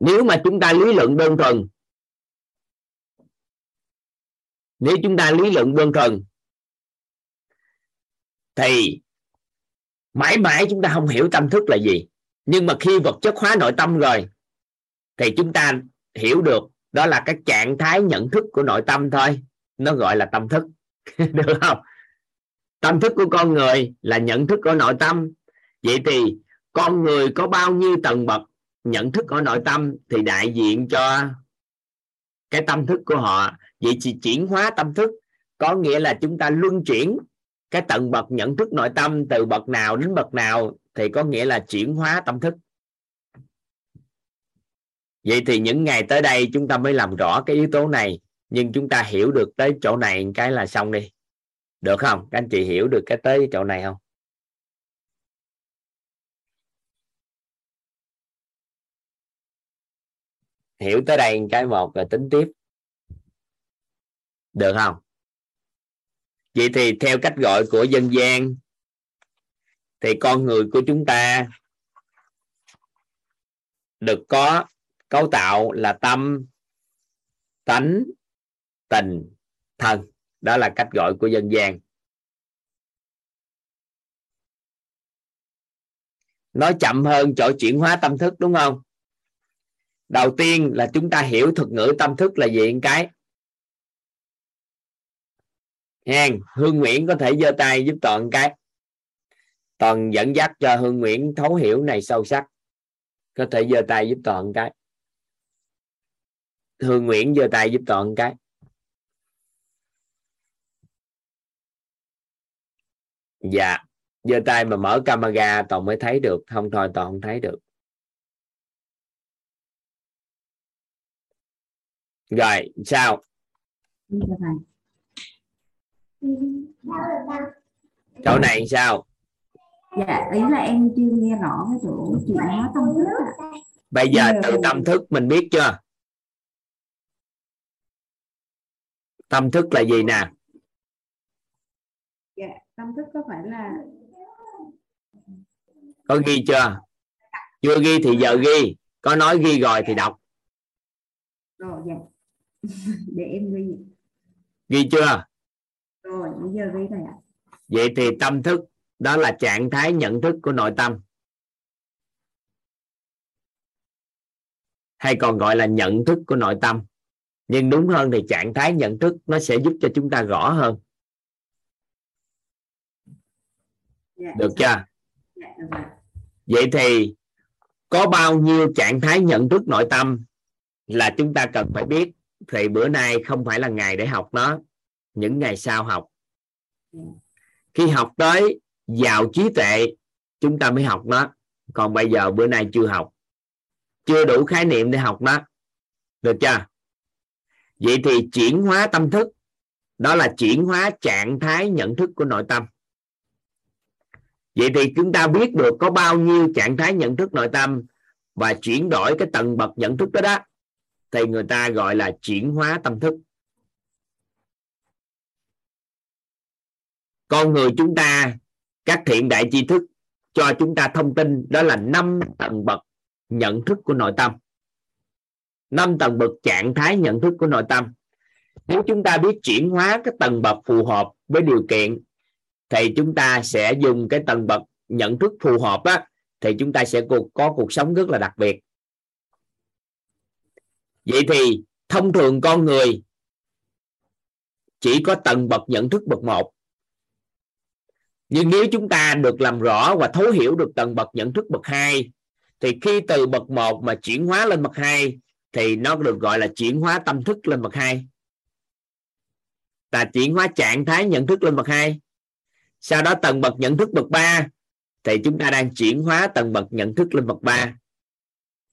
Nếu mà chúng ta lý luận đơn thuần, nếu chúng ta lý luận đơn thuần, thì mãi mãi chúng ta không hiểu tâm thức là gì nhưng mà khi vật chất hóa nội tâm rồi, thì chúng ta hiểu được đó là cái trạng thái nhận thức của nội tâm thôi. Nó gọi là tâm thức. *laughs* Được không? Tâm thức của con người là nhận thức của nội tâm. Vậy thì con người có bao nhiêu tầng bậc nhận thức ở nội tâm thì đại diện cho cái tâm thức của họ. Vậy thì chuyển hóa tâm thức có nghĩa là chúng ta luân chuyển cái tầng bậc nhận thức nội tâm từ bậc nào đến bậc nào thì có nghĩa là chuyển hóa tâm thức. Vậy thì những ngày tới đây chúng ta mới làm rõ cái yếu tố này, nhưng chúng ta hiểu được tới chỗ này cái là xong đi. Được không? Các anh chị hiểu được cái tới chỗ này không? Hiểu tới đây cái một rồi tính tiếp. Được không? Vậy thì theo cách gọi của dân gian thì con người của chúng ta được có cấu tạo là tâm tánh tình thân. Đó là cách gọi của dân gian. Nói chậm hơn chỗ chuyển hóa tâm thức đúng không? Đầu tiên là chúng ta hiểu thuật ngữ tâm thức là gì một cái. Hen, Hương Nguyễn có thể giơ tay giúp Toàn cái. Toàn dẫn dắt cho Hương Nguyễn thấu hiểu này sâu sắc. Có thể giơ tay giúp Toàn cái. Hương Nguyễn giơ tay giúp Toàn cái. Dạ giơ tay mà mở camera toàn mới thấy được. Không thôi toàn không thấy được. Rồi sao? Chỗ này sao dạ ý là em chưa nghe rõ cái chỗ chuyển hóa tâm thức ạ. bây giờ từ tâm thức mình biết chưa? Tâm thức là gì nè? Dạ tâm thức có phải là có ghi chưa? Chưa ghi thì giờ ghi. Có nói ghi rồi thì đọc. Rồi dạ. *laughs* Để em ghi. Ghi chưa? Rồi bây giờ ghi rồi ạ. Vậy thì tâm thức đó là trạng thái nhận thức của nội tâm. Hay còn gọi là nhận thức của nội tâm. Nhưng đúng hơn thì trạng thái nhận thức nó sẽ giúp cho chúng ta rõ hơn. Dạ. được chưa? Dạ, vậy thì có bao nhiêu trạng thái nhận thức nội tâm là chúng ta cần phải biết? Thì bữa nay không phải là ngày để học nó những ngày sau học. Khi học tới giàu trí tuệ, chúng ta mới học nó. Còn bây giờ bữa nay chưa học. Chưa đủ khái niệm để học nó. Được chưa? Vậy thì chuyển hóa tâm thức. Đó là chuyển hóa trạng thái nhận thức của nội tâm. Vậy thì chúng ta biết được có bao nhiêu trạng thái nhận thức nội tâm và chuyển đổi cái tầng bậc nhận thức đó đó, thì người ta gọi là chuyển hóa tâm thức. Con người chúng ta các thiện đại tri thức cho chúng ta thông tin đó là năm tầng bậc nhận thức của nội tâm. Năm tầng bậc trạng thái nhận thức của nội tâm. Nếu chúng ta biết chuyển hóa cái tầng bậc phù hợp với điều kiện, thì chúng ta sẽ dùng cái tầng bậc nhận thức phù hợp á, thì chúng ta sẽ có cuộc sống rất là đặc biệt. Vậy thì thông thường con người chỉ có tầng bậc nhận thức bậc một nhưng nếu chúng ta được làm rõ và thấu hiểu được tầng bậc nhận thức bậc hai, thì khi từ bậc một mà chuyển hóa lên bậc hai, thì nó được gọi là chuyển hóa tâm thức lên bậc hai. Là chuyển hóa trạng thái nhận thức lên bậc hai. Sau đó tầng bậc nhận thức bậc ba, thì chúng ta đang chuyển hóa tầng bậc nhận thức lên bậc ba.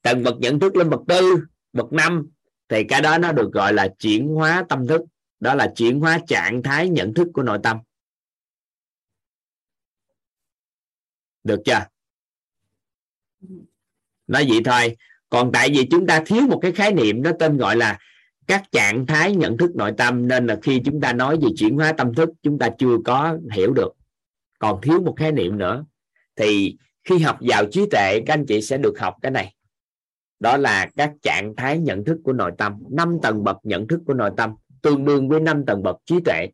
Tầng bậc nhận thức lên bậc tư, bậc năm, thì cái đó nó được gọi là chuyển hóa tâm thức. Đó là chuyển hóa trạng thái nhận thức của nội tâm. Được chưa? Nói vậy thôi. Còn tại vì chúng ta thiếu một cái khái niệm nó tên gọi là các trạng thái nhận thức nội tâm, nên là khi chúng ta nói về chuyển hóa tâm thức, chúng ta chưa có hiểu được. Còn thiếu một khái niệm nữa. Thì khi học vào trí tuệ, các anh chị sẽ được học cái này. Đó là các trạng thái nhận thức của nội tâm. Năm tầng bậc nhận thức của nội tâm. Tương đương với năm tầng bậc trí tuệ.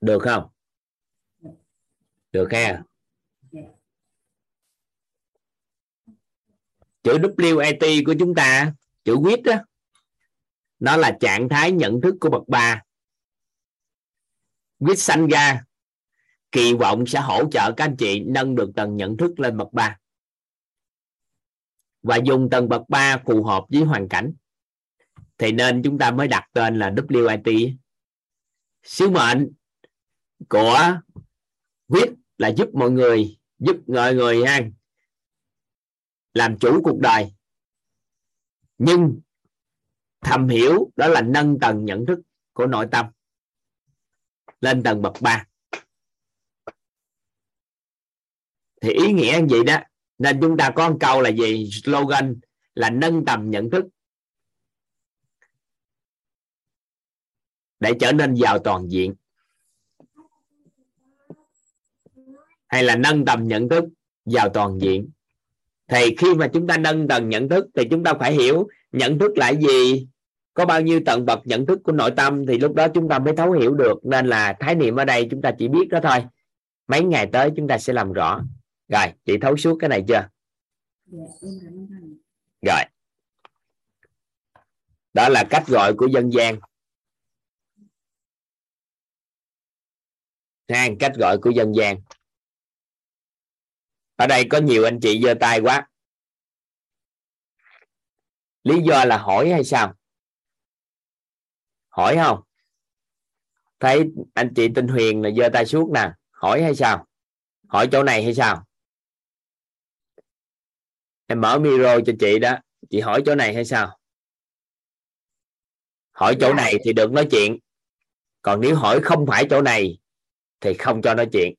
Được không? Được ha. Chữ WIT của chúng ta, chữ WIT đó nó là trạng thái nhận thức của bậc ba. WIT sanh ra, kỳ vọng sẽ hỗ trợ các anh chị nâng được tầng nhận thức lên bậc ba. Và dùng tầng bậc ba phù hợp với hoàn cảnh. Thì nên chúng ta mới đặt tên là WIT sứ mệnh của viết là giúp mọi người, giúp mọi người ha làm chủ cuộc đời. Nhưng thầm hiểu đó là nâng tầng nhận thức của nội tâm, lên tầng bậc ba. Thì ý nghĩa như vậy đó. Nên chúng ta có một câu là gì? Slogan là nâng tầm nhận thức để trở nên giàu toàn diện. Hay là nâng tầm nhận thức vào toàn diện? Thì khi mà chúng ta nâng tầng nhận thức thì chúng ta phải hiểu nhận thức là gì. Có bao nhiêu tầng bậc nhận thức của nội tâm thì lúc đó chúng ta mới thấu hiểu được. Nên là khái niệm ở đây chúng ta chỉ biết đó thôi. Mấy ngày tới chúng ta sẽ làm rõ. Rồi, chị thấu suốt cái này chưa? Rồi. Đó là cách gọi của dân gian. Ha cách gọi của dân gian ở đây có nhiều anh chị giơ tay quá. Lý do là hỏi hay sao? Hỏi không? Thấy anh chị tinh huyền là giơ tay suốt nè. Hỏi hay sao? Hỏi chỗ này hay sao? Em mở micro cho chị đó. Chị hỏi chỗ này hay sao? Hỏi chỗ Dạ. này thì được nói chuyện. Còn nếu hỏi không phải chỗ này thì không cho nói chuyện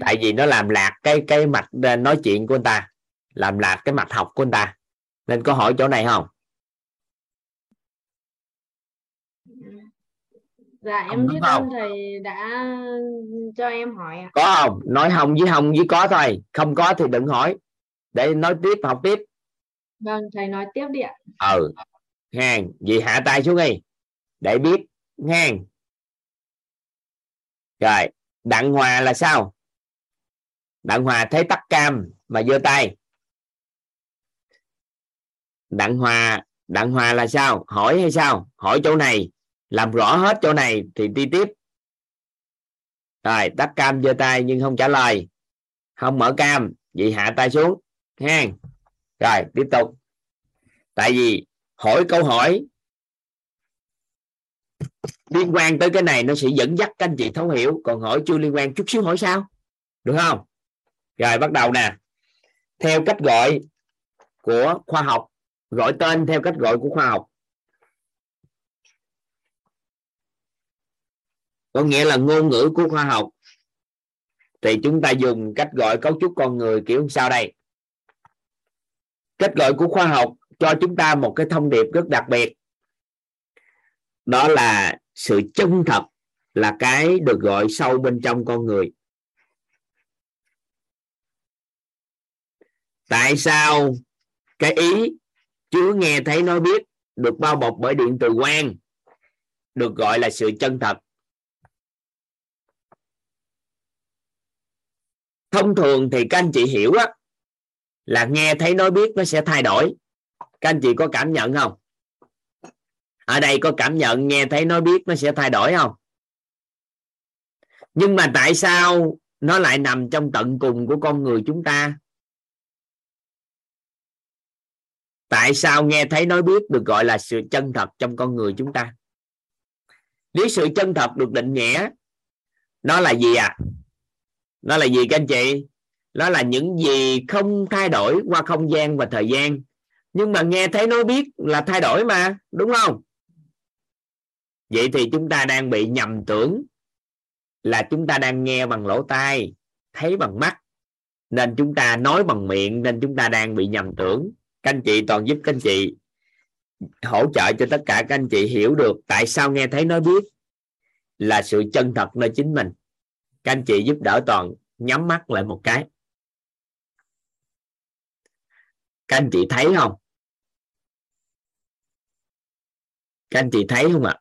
tại vì nó làm lạc cái cái mạch ờ, nói chuyện của anh ta làm lạc cái mạch học của anh ta. Nên có hỏi chỗ này không? Dạ Không em đúng biết không? thầy đã cho em hỏi ạ. có không? Nói không với không với có thôi. Không có thì đừng hỏi. Để nói tiếp học tiếp. Vâng, thầy nói tiếp đi ạ. ừ. Hàng vì hạ tay xuống đi. Để biết. Ngang rồi đặng hòa là sao đặng hòa thấy tắt cam mà giơ tay. Đặng hòa đặng hòa là sao? Hỏi hay sao? Hỏi chỗ này. Làm rõ hết chỗ này thì đi tiếp. Rồi tắt cam giơ tay nhưng không trả lời. Không mở cam, vậy hạ tay xuống. Ha rồi, tiếp tục. Tại vì hỏi câu hỏi liên quan tới cái này nó sẽ dẫn dắt các anh chị thấu hiểu. Còn hỏi chưa liên quan, chút xíu hỏi sao? Được không? Rồi, bắt đầu nè. Theo cách gọi của khoa học, gọi tên theo cách gọi của khoa học. Có nghĩa là ngôn ngữ của khoa học. Thì chúng ta dùng cách gọi cấu trúc con người kiểu sao đây? Cách gọi của khoa học cho chúng ta một cái thông điệp rất đặc biệt. Đó là sự chân thật là cái được gọi sâu bên trong con người. Tại sao cái ý chứa nghe thấy nói biết được bao bọc bởi điện từ quang được gọi là sự chân thật? Thông thường thì các anh chị hiểu á, là nghe thấy nói biết nó sẽ thay đổi. Các anh chị có cảm nhận không? Ở đây có cảm nhận nghe thấy nói biết nó sẽ thay đổi không? Nhưng mà tại sao nó lại nằm trong tận cùng của con người chúng ta? Tại sao nghe thấy nói biết được gọi là sự chân thật trong con người chúng ta? Nếu sự chân thật được định nghĩa, nó là gì à nó là gì các anh chị? Nó là những gì không thay đổi qua không gian và thời gian. Nhưng mà nghe thấy nói biết là thay đổi mà, đúng không? Vậy thì chúng ta đang bị nhầm tưởng là chúng ta đang nghe bằng lỗ tai, thấy bằng mắt. Nên chúng ta nói bằng miệng, nên chúng ta đang bị nhầm tưởng các anh chị toàn giúp các anh chị hỗ trợ cho tất cả các anh chị hiểu được tại sao nghe thấy nói biết là sự chân thật nơi chính mình. Các anh chị giúp đỡ toàn nhắm mắt lại một cái. Các anh chị thấy không? Các anh chị thấy không ạ?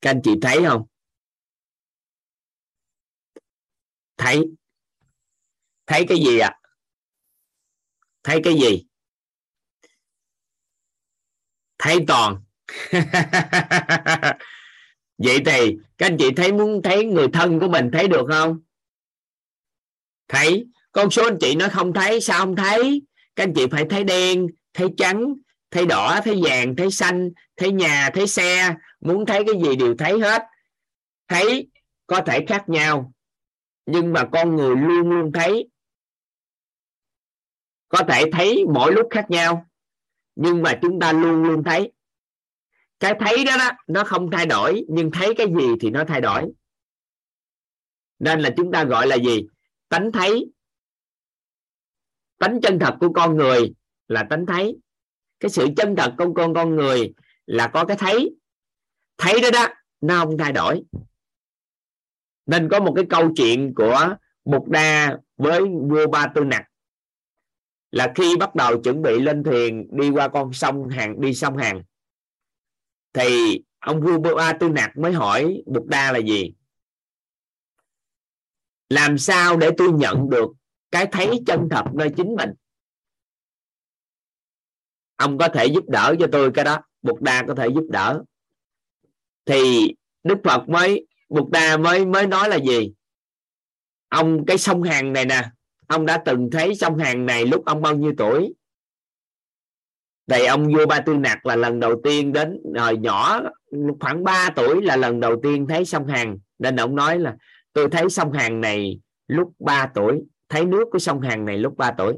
Các anh chị thấy không? Thấy thấy cái gì ạ? Thấy cái gì? Thấy toàn. *laughs* Vậy thì, các anh chị thấy muốn thấy người thân của mình thấy được không? Thấy. Con số anh chị nó không thấy. Sao không thấy? Các anh chị phải thấy đen, thấy trắng, thấy đỏ, thấy vàng, thấy xanh, thấy nhà, thấy xe. Muốn thấy cái gì đều thấy hết. Thấy có thể khác nhau. Nhưng mà con người luôn luôn thấy có thể thấy mỗi lúc khác nhau nhưng mà chúng ta luôn luôn thấy. Cái thấy đó, đó nó không thay đổi nhưng thấy cái gì thì nó thay đổi. Nên là chúng ta gọi là gì? Tánh thấy. Tánh chân thật của con người là tánh thấy. Cái sự chân thật của con con người là có cái thấy. Thấy đó đó nó không thay đổi. Nên có một cái câu chuyện của Bụt Đa với vua Ba Tư Nặc là khi bắt đầu chuẩn bị lên thuyền, đi qua con sông hàng đi sông hàng thì ông vua Ba Tư Nặc mới hỏi Bụt Đa là gì? Làm sao để tôi nhận được cái thấy chân thật nơi chính mình? Ông có thể giúp đỡ cho tôi cái đó, Bụt Đa có thể giúp đỡ. Thì Đức Phật mới, Bụt Đa mới mới nói là gì? Ông, cái sông hàng này nè ông đã từng thấy sông Hàn này lúc ông bao nhiêu tuổi? Thì ông vua Ba Tư Nặc là lần đầu tiên đến, hồi nhỏ, khoảng 3 tuổi là lần đầu tiên thấy sông Hàn nên ông nói là, tôi thấy sông Hàn này lúc 3 tuổi, thấy nước của sông Hàn này lúc 3 tuổi.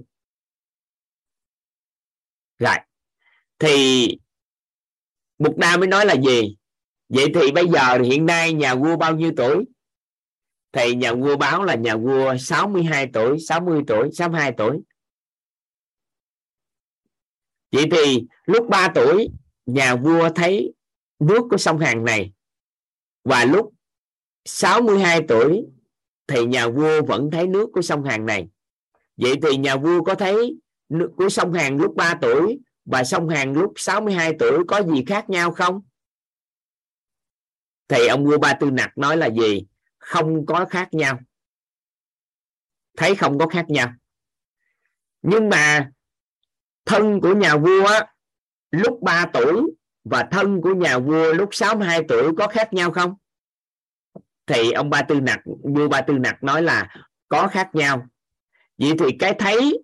Rồi, thì Bụt Đa mới nói là gì? Vậy thì bây giờ hiện nay nhà vua bao nhiêu tuổi? Thì nhà vua báo là nhà vua 62 tuổi 60 tuổi 62 tuổi. Vậy thì lúc 3 tuổi, nhà vua thấy nước của sông Hàn này. Và lúc 62 tuổi, thì nhà vua vẫn thấy nước của sông Hàn này. Vậy thì nhà vua có thấy nước của sông Hàn lúc 3 tuổi và sông Hàn lúc 62 tuổi có gì khác nhau không? Thì ông vua Ba Tư Nặc nói là gì? Không có khác nhau. Thấy không có khác nhau. Nhưng mà thân của nhà vua lúc 3 tuổi và thân của nhà vua lúc 62 tuổi có khác nhau không? Thì ông Ba Tư Nặc, vua Ba Tư Nặc nói là có khác nhau. Vậy thì cái thấy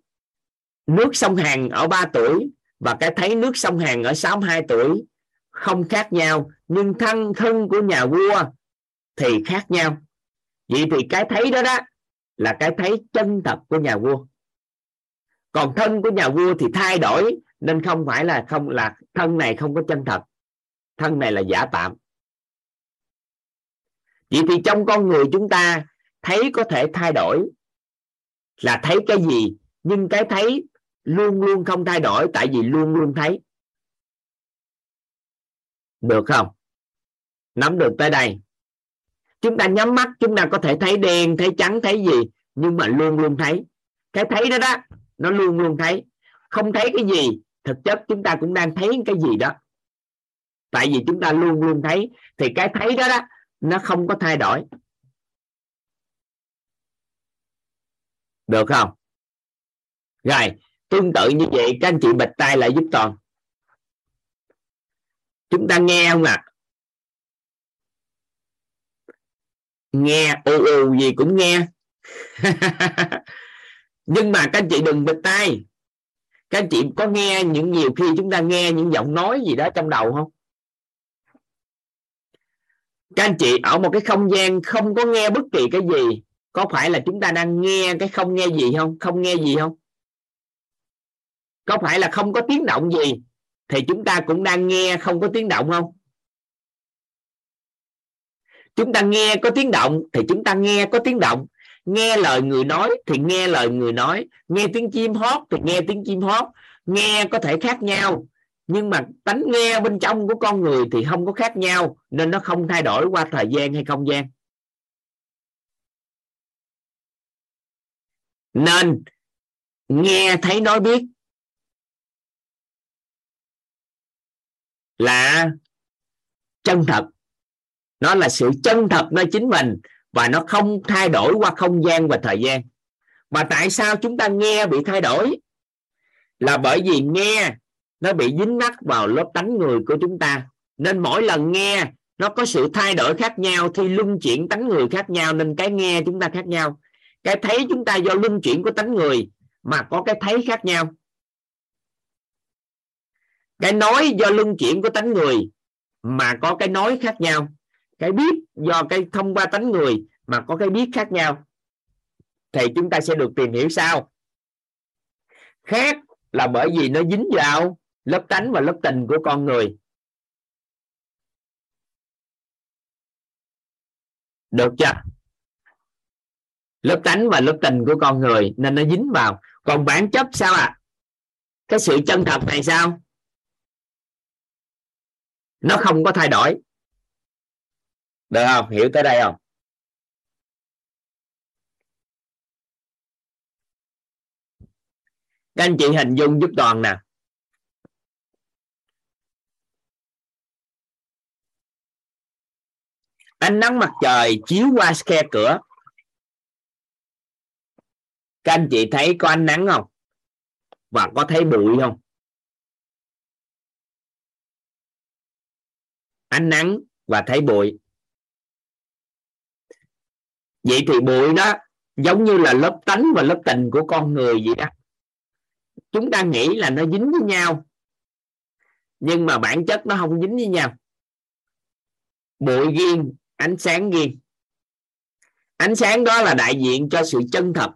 nước sông Hàn ở 3 tuổi và cái thấy nước sông Hàn ở 62 tuổi không khác nhau, nhưng thân thân của nhà vua thì khác nhau vậy thì cái thấy đó đó là cái thấy chân thật của nhà vua. Còn thân của nhà vua thì thay đổi, nên không phải là không là thân này không có chân thật, thân này là giả tạm. Vậy thì trong con người chúng ta, thấy có thể thay đổi là thấy cái gì, nhưng cái thấy luôn luôn không thay đổi, tại vì luôn luôn thấy. Được không? Nắm được tới đây chúng ta nhắm mắt, chúng ta có thể thấy đen, thấy trắng, thấy gì, nhưng mà luôn luôn thấy. Cái thấy đó đó, nó luôn luôn thấy. Không thấy cái gì, thực chất chúng ta cũng đang thấy cái gì đó. Tại vì chúng ta luôn luôn thấy, thì cái thấy đó đó, nó không có thay đổi. Được không? Rồi, tương tự như vậy, các anh chị bịch tay lại giúp toàn. Chúng ta nghe không ạ? à? Nghe ù ù gì cũng nghe. *laughs* Nhưng mà các anh chị đừng bịch tay các anh chị có nghe những nhiều khi chúng ta nghe những giọng nói gì đó trong đầu không? Các anh chị ở một cái không gian không có nghe bất kỳ cái gì, có phải là chúng ta đang nghe cái không nghe gì không? Không nghe gì không? Có phải là không có tiếng động gì, thì chúng ta cũng đang nghe không có tiếng động không? Chúng ta nghe có tiếng động thì chúng ta nghe có tiếng động. Nghe lời người nói thì nghe lời người nói. Nghe tiếng chim hót thì nghe tiếng chim hót. Nghe có thể khác nhau, nhưng mà tánh nghe bên trong của con người thì không có khác nhau, nên nó không thay đổi qua thời gian hay không gian. Nên nghe thấy nói biết là chân thật nó là sự chân thật nơi chính mình và nó không thay đổi qua không gian và thời gian. Mà tại sao chúng ta nghe bị thay đổi? Là bởi vì nghe nó bị dính mắc vào lớp tánh người của chúng ta. Nên mỗi lần nghe, nó có sự thay đổi khác nhau thì luân chuyển tánh người khác nhau. Nên cái nghe chúng ta khác nhau. Cái thấy chúng ta do luân chuyển của tánh người mà có cái thấy khác nhau. Cái nói do luân chuyển của tánh người mà có cái nói khác nhau cái biết do cái thông qua tánh người mà có cái biết khác nhau, thì chúng ta sẽ được tìm hiểu sao khác là bởi vì nó dính vào lớp tánh và lớp tình của con người. Được chưa? Lớp tánh và lớp tình của con người nên nó dính vào. Còn bản chất sao ạ? À? cái sự chân thật này sao? Nó không có thay đổi được không? Hiểu tới đây không? Các anh chị hình dung giúp toàn nè. Ánh nắng mặt trời chiếu qua khe cửa. Các anh chị thấy có ánh nắng không? Và có thấy bụi không? Ánh nắng và thấy bụi vậy thì bụi đó giống như là lớp tánh và lớp tình của con người vậy đó. Chúng ta nghĩ là nó dính với nhau, nhưng mà bản chất nó không dính với nhau. Bụi riêng, ánh sáng riêng. Ánh sáng đó là đại diện cho sự chân thật.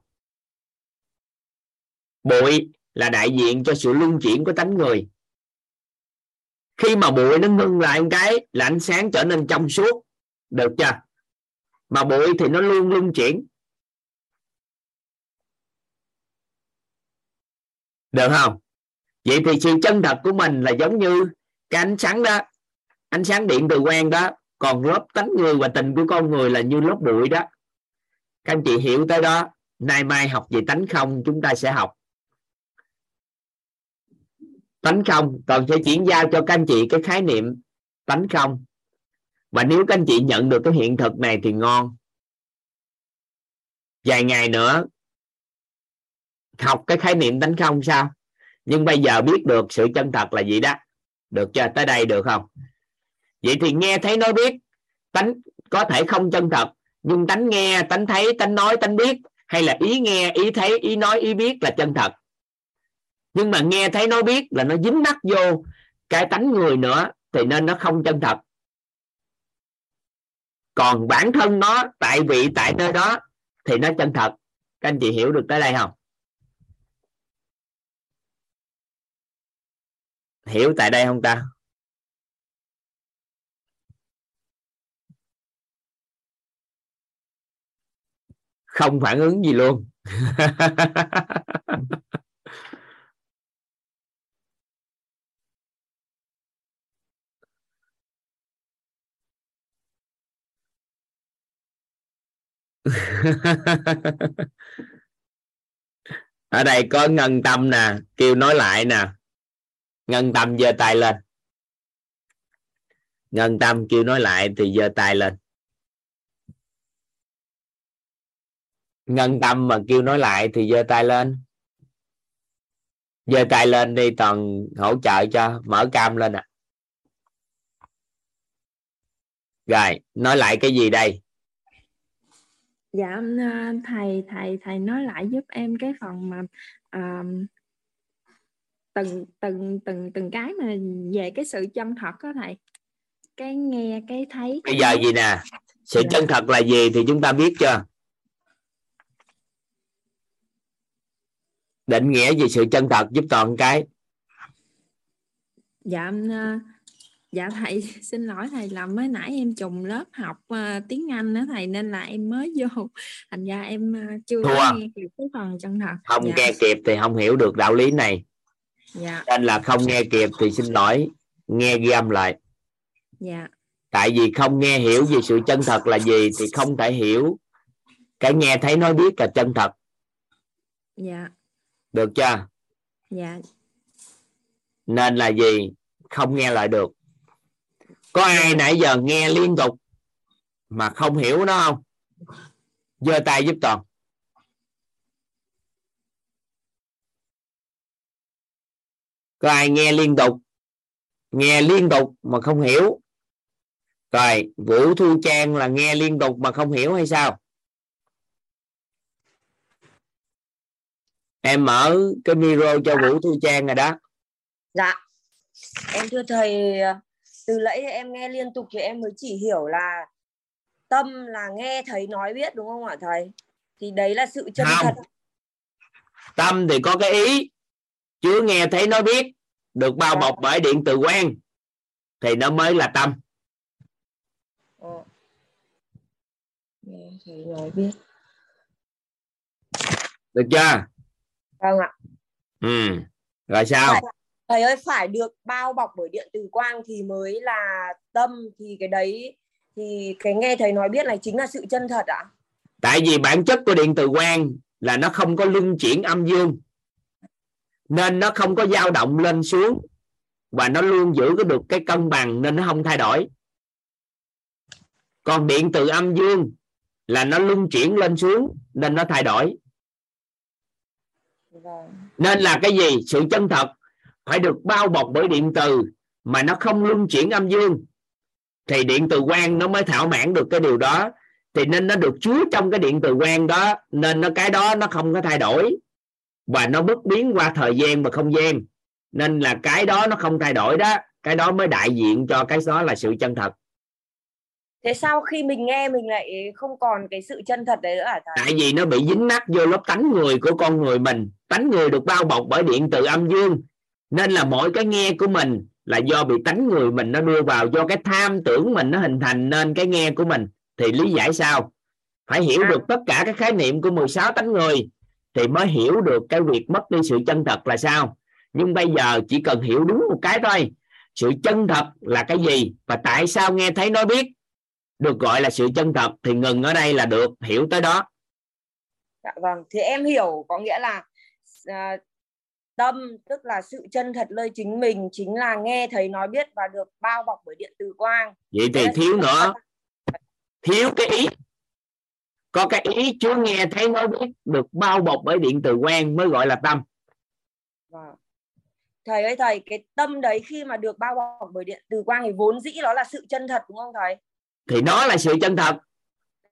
Bụi là đại diện cho sự luân chuyển của tánh người. Khi mà bụi nó ngưng lại một cái là ánh sáng trở nên trong suốt, được chưa? Mà bụi thì nó luôn luôn chuyển. Được không? Vậy thì sự chân thật của mình là giống như cái ánh sáng đó. Ánh sáng điện từ quen đó. Còn lớp tánh người và tình của con người là như lớp bụi đó. Các anh chị hiểu tới đó. Nay mai học về tánh không, chúng ta sẽ học. Tánh không, còn sẽ chuyển giao cho các anh chị cái khái niệm tánh không và nếu các anh chị nhận được cái hiện thực này thì ngon. Vài ngày nữa, học cái khái niệm tánh không sao? Nhưng bây giờ biết được sự chân thật là gì đó. Được chưa? Tới đây được không? Vậy thì nghe thấy nói biết, tánh có thể không chân thật, nhưng tánh nghe, tánh thấy, tánh nói, tánh biết, hay là ý nghe, ý thấy, ý nói, ý biết là chân thật? Nhưng mà nghe thấy nói biết là nó dính mắc vô cái tánh người nữa, thì nên nó không chân thật còn bản thân nó, tại vị, tại nơi đó, thì nó chân thật. Các anh chị hiểu được tới đây không? Hiểu tại đây không ta? Không phản ứng gì luôn. *laughs* *laughs* ở đây có ngân tâm nè, kêu nói lại nè. Ngân tâm giơ tay lên. Ngân tâm kêu nói lại thì giơ tay lên. Ngân tâm mà kêu nói lại thì giơ tay lên. Giơ tay lên đi, toàn hỗ trợ cho, mở cam lên ạ. À. rồi, nói lại cái gì đây? Dạ thầy thầy thầy nói lại giúp em cái phần mà uh, từng từng từng từng cái mà về cái sự chân thật đó thầy. Cái nghe cái thấy bây giờ gì nè? Sự dạ. chân thật là gì thì chúng ta biết chưa? Định nghĩa về sự chân thật giúp toàn cái. Dạ dạ thầy *laughs* xin lỗi thầy là mới nãy em trùng lớp học uh, tiếng Anh đó thầy nên là em mới vô. *laughs* Thành ra em uh, chưa nghe kịp cái phần chân thật. Không dạ. nghe kịp thì không hiểu được đạo lý này. Dạ. nên là không nghe kịp thì xin lỗi nghe ghi âm lại. Dạ. tại vì không nghe hiểu về sự chân thật là gì thì không thể hiểu. Cái nghe thấy nói biết là chân thật. Dạ. Được chưa? Dạ. Nên là gì? Không nghe lại được có ai nãy giờ nghe liên tục mà không hiểu nó không? Giơ tay giúp toàn. Có ai nghe liên tục? Nghe liên tục mà không hiểu. Rồi, vũ thu trang là nghe liên tục mà không hiểu hay sao? Em mở cái micro cho vũ thu trang rồi đó. Dạ. Em thưa thầy từ nãy em nghe liên tục thì em mới chỉ hiểu là tâm là nghe thấy nói biết đúng không ạ thầy? Thì đấy là sự chân không. thật. Tâm thì có cái ý chưa nghe thấy nó biết được bao bọc bởi điện từ quen thì nó mới là tâm. Ờ. nghe thấy nói biết. Được chưa? Vâng ạ. Ừ. Rồi sao thầy ơi phải được bao bọc bởi điện từ quang thì mới là tâm. Thì cái đấy thì cái nghe thầy nói biết này chính là sự chân thật ạ. Tại vì bản chất của điện từ quang là nó không có luân chuyển âm dương nên nó không có dao động lên xuống và nó luôn giữ được cái cân bằng nên nó không thay đổi. Còn điện từ âm dương là nó luân chuyển lên xuống nên nó thay đổi. Vâng. Nên là cái gì? Sự chân thật phải được bao bọc bởi điện từ mà nó không luân chuyển âm dương. Thì điện từ quang nó mới thảo mãn được cái điều đó. Thì nên nó được chứa trong cái điện từ quang đó nên nó cái đó nó không có thay đổi. Và nó bất biến qua thời gian và không gian. Nên là cái đó nó không thay đổi đó. Cái đó mới đại diện cho cái đó là sự chân thật. Thế sao khi mình nghe mình lại không còn cái sự chân thật đấy nữa hả thầy? Tại vì nó bị dính mắc vô lớp tánh người của con người mình. Tánh người được bao bọc bởi điện từ âm dương nên là mỗi cái nghe của mình là do bị tánh người mình nó đưa vào do cái tham tưởng mình nó hình thành nên cái nghe của mình. Thì lý giải sao? Phải hiểu được tất cả các khái niệm của 16 tánh người thì mới hiểu được cái việc mất đi sự chân thật là sao. Nhưng bây giờ chỉ cần hiểu đúng một cái thôi. Sự chân thật là cái gì và tại sao nghe thấy nói biết được gọi là sự chân thật thì ngừng ở đây là được hiểu tới đó. Dạ vâng thì em hiểu có nghĩa là à, tâm tức là sự chân thật nơi chính mình chính là nghe thấy nói biết và được bao bọc bởi điện từ quang vậy thì thiếu nữa thiếu cái ý có cái ý chúa nghe thấy nói biết được bao bọc bởi điện từ quang mới gọi là tâm Vâng. Thầy ơi thầy, cái tâm đấy khi mà được bao bọc bởi điện từ quang thì vốn dĩ nó là sự chân thật đúng không thầy? thì nó là sự chân thật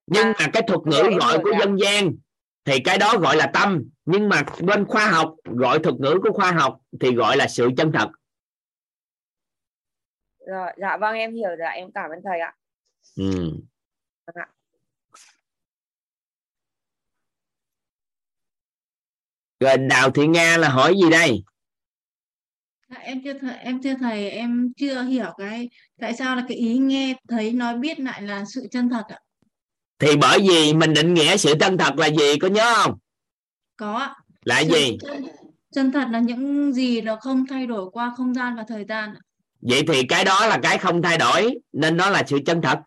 nhưng À, mà cái thuật ngữ gọi của rồi ạ. dân gian thì cái đó gọi là tâm nhưng mà bên khoa học gọi thuật ngữ của khoa học thì gọi là sự chân thật Rồi, dạ vâng em hiểu rồi, em cảm ơn thầy ạ. ừ. Vâng ạ. rồi đào thị nga là hỏi gì đây Dạ, em chưa thầy, em thưa thầy em chưa hiểu cái tại sao là cái ý nghe thấy nói biết lại là sự chân thật ạ thì bởi vì mình định nghĩa sự chân thật là gì có nhớ không? Có. Là Sự gì? chân, chân thật là những gì nó không thay đổi qua không gian và thời gian vậy thì cái đó là cái không thay đổi nên nó là sự chân thật.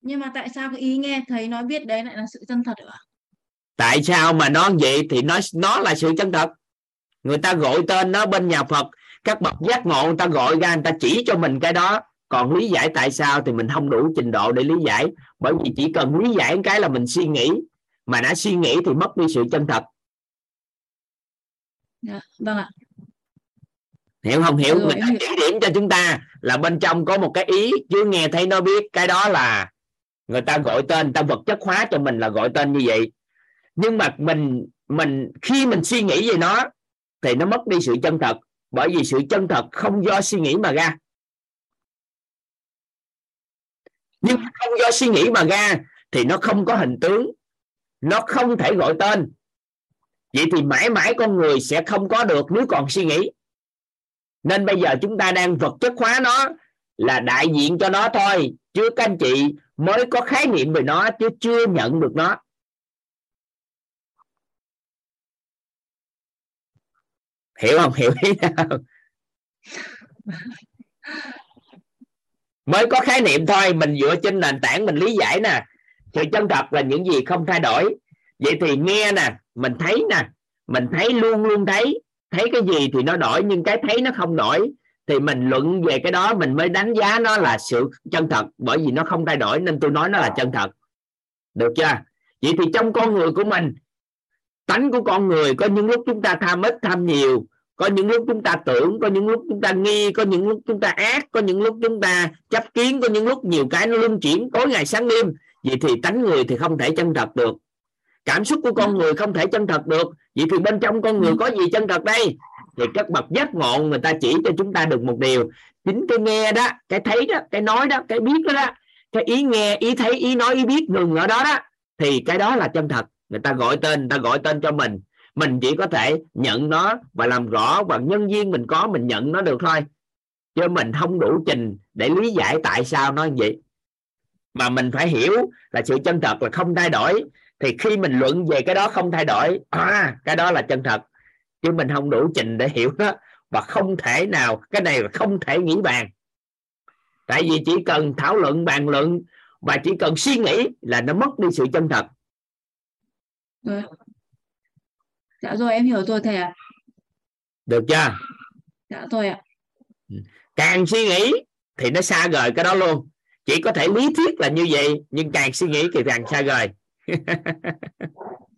Nhưng mà tại sao cái ý nghe thấy nói biết đấy lại là sự chân thật ạ? Tại sao mà nó vậy thì nó nó là sự chân thật? Người ta gọi tên nó bên nhà Phật các bậc giác ngộ người ta gọi ra người ta chỉ cho mình cái đó còn lý giải tại sao thì mình không đủ trình độ để lý giải. Bởi vì chỉ cần lý giải cái là mình suy nghĩ. Mà đã suy nghĩ thì mất đi sự chân thật. Dạ, vâng ạ. Hiểu không? Hiểu. Em ta hiểu. chỉ điểm cho chúng ta là bên trong có một cái ý chứ nghe thấy nó biết. Cái đó là người ta gọi tên người ta vật chất hóa cho mình là gọi tên như vậy. Nhưng mà mình mình khi mình suy nghĩ về nó thì nó mất đi sự chân thật. Bởi vì sự chân thật không do suy nghĩ mà ra nhưng không do suy nghĩ mà ra, thì nó không có hình tướng. Nó không thể gọi tên. Vậy thì mãi mãi con người sẽ không có được nếu còn suy nghĩ. Nên bây giờ chúng ta đang vật chất hóa nó là đại diện cho nó thôi. Chứ các anh chị mới có khái niệm về nó chứ chưa nhận được nó. Hiểu không? Hiểu ý nào? *laughs* mới có khái niệm thôi, mình dựa trên nền tảng mình lý giải nè. Sự chân thật là những gì không thay đổi. Vậy thì nghe nè, mình thấy nè, mình thấy luôn luôn thấy thấy cái gì thì nó đổi, nhưng cái thấy nó không đổi, thì mình luận về cái đó, mình mới đánh giá nó là sự chân thật, bởi vì nó không thay đổi, nên tôi nói nó là chân thật. Được chưa? Vậy thì trong con người của mình, tánh của con người có những lúc chúng ta tham ít, tham nhiều có những lúc chúng ta tưởng có những lúc chúng ta nghi có những lúc chúng ta ác có những lúc chúng ta chấp kiến có những lúc nhiều cái nó luân chuyển tối ngày sáng đêm. Vậy thì tánh người thì không thể chân thật được. Cảm xúc của con người không thể chân thật được. Vậy thì bên trong con người có gì chân thật đây? Thì các bậc giác ngộ người ta chỉ cho chúng ta được một điều. Chính cái nghe đó cái thấy đó cái nói đó cái biết đó, đó cái ý nghe ý thấy ý nói ý biết ngừng ở đó đó thì cái đó là chân thật. Người ta gọi tên người ta gọi tên cho mình mình chỉ có thể nhận nó và làm rõ và nhân viên mình có mình nhận nó được thôi. Chứ mình không đủ trình để lý giải tại sao nó như vậy. Mà mình phải hiểu là sự chân thật là không thay đổi. Thì khi mình luận về cái đó không thay đổi à cái đó là chân thật. Chứ mình không đủ trình để hiểu đó và không thể nào, cái này là không thể nghĩ bàn. Tại vì chỉ cần thảo luận, bàn luận và chỉ cần suy nghĩ là nó mất đi sự chân thật. Ừ dạ rồi em hiểu rồi thầy ạ. Được chưa? Dạ rồi ạ. Càng suy nghĩ thì nó xa rời cái đó luôn. Chỉ có thể lý thuyết là như vậy nhưng càng suy nghĩ thì càng xa rời. *laughs*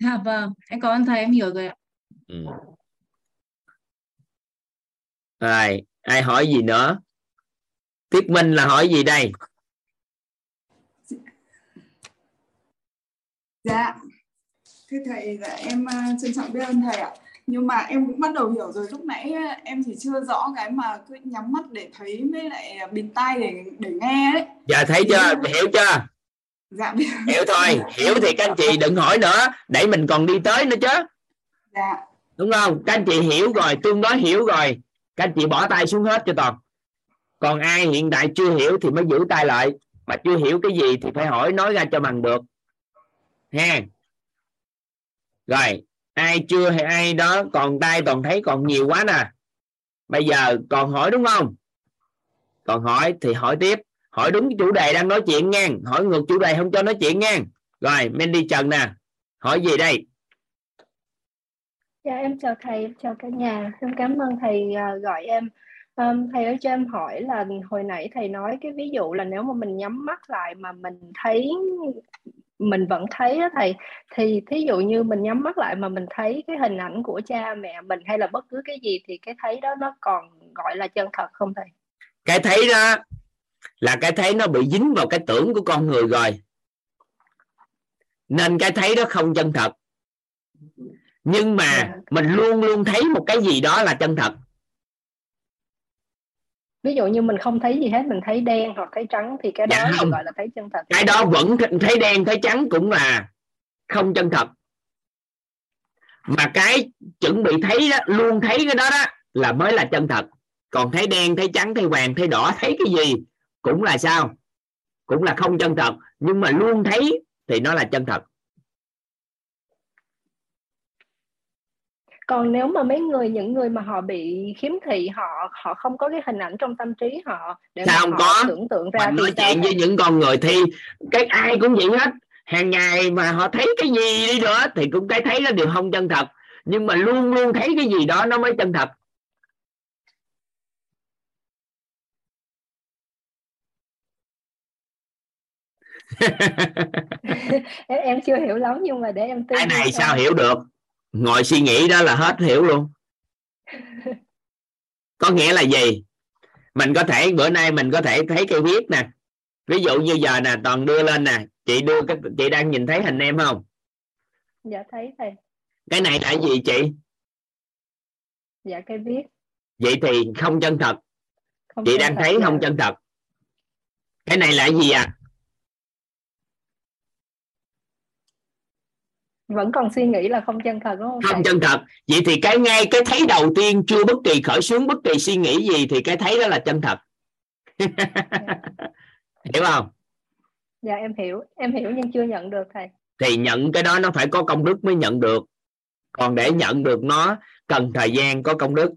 Dạ vâng em cảm ơn thầy em hiểu rồi ạ. Ừ. rồi ai hỏi gì nữa? Tiết Minh là hỏi gì đây? Dạ thưa thầy là em uh, trân trọng biết ơn thầy ạ. Nhưng mà em cũng bắt đầu hiểu rồi lúc nãy em chỉ chưa rõ cái mà cứ nhắm mắt để thấy với lại bịt tai để để nghe đấy giờ thấy chưa? Hiểu chưa? Dạ hiểu thôi. Hiểu thì các anh chị đừng hỏi nữa. Để mình còn đi tới nữa chứ. Dạ. Đúng không? Các anh chị hiểu rồi tương đối hiểu rồi. Các anh chị bỏ tay xuống hết cho toàn. Còn ai hiện tại chưa hiểu thì mới giữ tay lại. Mà chưa hiểu cái gì thì phải hỏi nói ra cho bằng được. Ha rồi ai chưa hay ai đó còn tay toàn thấy còn nhiều quá nè. Bây giờ còn hỏi đúng không? Còn hỏi thì hỏi tiếp. Hỏi đúng chủ đề đang nói chuyện nha hỏi ngược chủ đề không cho nói chuyện nha rồi Mandy Trần nè. Hỏi gì đây? Dạ em chào thầy em chào cả nhà. Em cảm ơn thầy à, gọi em. Um, thầy ơi cho em hỏi là hồi nãy thầy nói cái ví dụ là nếu mà mình nhắm mắt lại mà mình thấy mình vẫn thấy đó thầy thì thí dụ như mình nhắm mắt lại mà mình thấy cái hình ảnh của cha mẹ mình hay là bất cứ cái gì thì cái thấy đó nó còn gọi là chân thật không thầy? Cái thấy đó là cái thấy nó bị dính vào cái tưởng của con người rồi. Nên cái thấy đó không chân thật. Nhưng mà mình luôn luôn thấy một cái gì đó là chân thật ví dụ như mình không thấy gì hết mình thấy đen hoặc thấy trắng thì cái đó dạ. không. gọi là thấy chân thật. Cái đó vẫn thấy đen thấy trắng cũng là không chân thật. Mà cái chuẩn bị thấy đó luôn thấy cái đó đó là mới là chân thật. Còn thấy đen thấy trắng thấy vàng thấy đỏ thấy cái gì cũng là sao? Cũng là không chân thật. Nhưng mà luôn thấy thì nó là chân thật còn nếu mà mấy người những người mà họ bị khiếm thị họ họ không có cái hình ảnh trong tâm trí họ để sao không họ có? tưởng tượng ra mình nói chuyện với những con người thi cái ai cũng vậy hết. Hàng ngày mà họ thấy cái gì đi nữa thì cũng cái thấy nó đều không chân thật. Nhưng mà luôn luôn thấy cái gì đó nó mới chân thật. *laughs* Em, em chưa hiểu lắm nhưng mà để em tin cái này sao hiểu được ngồi suy nghĩ đó là hết hiểu luôn. *laughs* Có nghĩa là gì? Mình có thể bữa nay mình có thể thấy cây viết nè. Ví dụ như giờ nè toàn đưa lên nè. Chị đưa cái chị đang nhìn thấy hình em không? Dạ thấy thầy. Cái này là gì chị? Dạ cây viết. Vậy thì không chân thật. Không chị chân đang thật, thấy không chân thật. Cái này là gì à vẫn còn suy nghĩ là không chân thật đúng không? Không chân thật. Vậy thì cái ngay cái thấy đầu tiên chưa bất kỳ khởi xướng bất kỳ suy nghĩ gì thì cái thấy đó là chân thật. *laughs* Hiểu không? Dạ em hiểu. Em hiểu nhưng chưa nhận được thầy. Thì nhận cái đó nó phải có công đức mới nhận được. Còn để nhận được nó cần thời gian có công đức.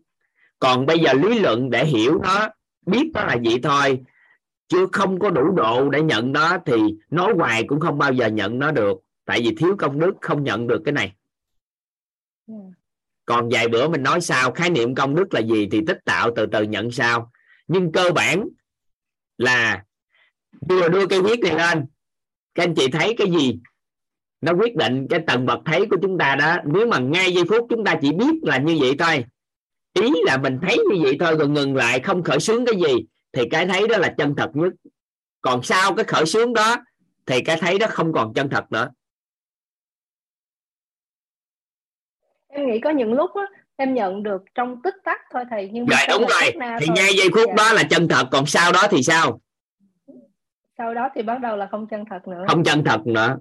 Còn bây giờ lý luận để hiểu nó biết nó là vậy thôi. Chứ không có đủ độ để nhận nó thì nói hoài cũng không bao giờ nhận nó được tại vì thiếu công đức không nhận được cái này. Còn vài bữa mình nói sao, khái niệm công đức là gì thì tích tạo từ từ nhận sao. Nhưng cơ bản là vừa đưa cái viết này lên, các anh chị thấy cái gì? Nó quyết định cái tầng bậc thấy của chúng ta đó. Nếu mà ngay giây phút chúng ta chỉ biết là như vậy thôi, ý là mình thấy như vậy thôi rồi ngừng lại không khởi sướng cái gì, thì cái thấy đó là chân thật nhất. Còn sau cái khởi sướng đó thì cái thấy đó không còn chân thật nữa. Em nghĩ có những lúc á, em nhận được trong tích tắc thôi thầy nhưng mà rồi sau đúng rồi. thì thôi. ngay giây phút Dạ. đó là chân thật còn sau đó thì sao? Sau đó thì bắt đầu là không chân thật nữa. Không chân thật nữa.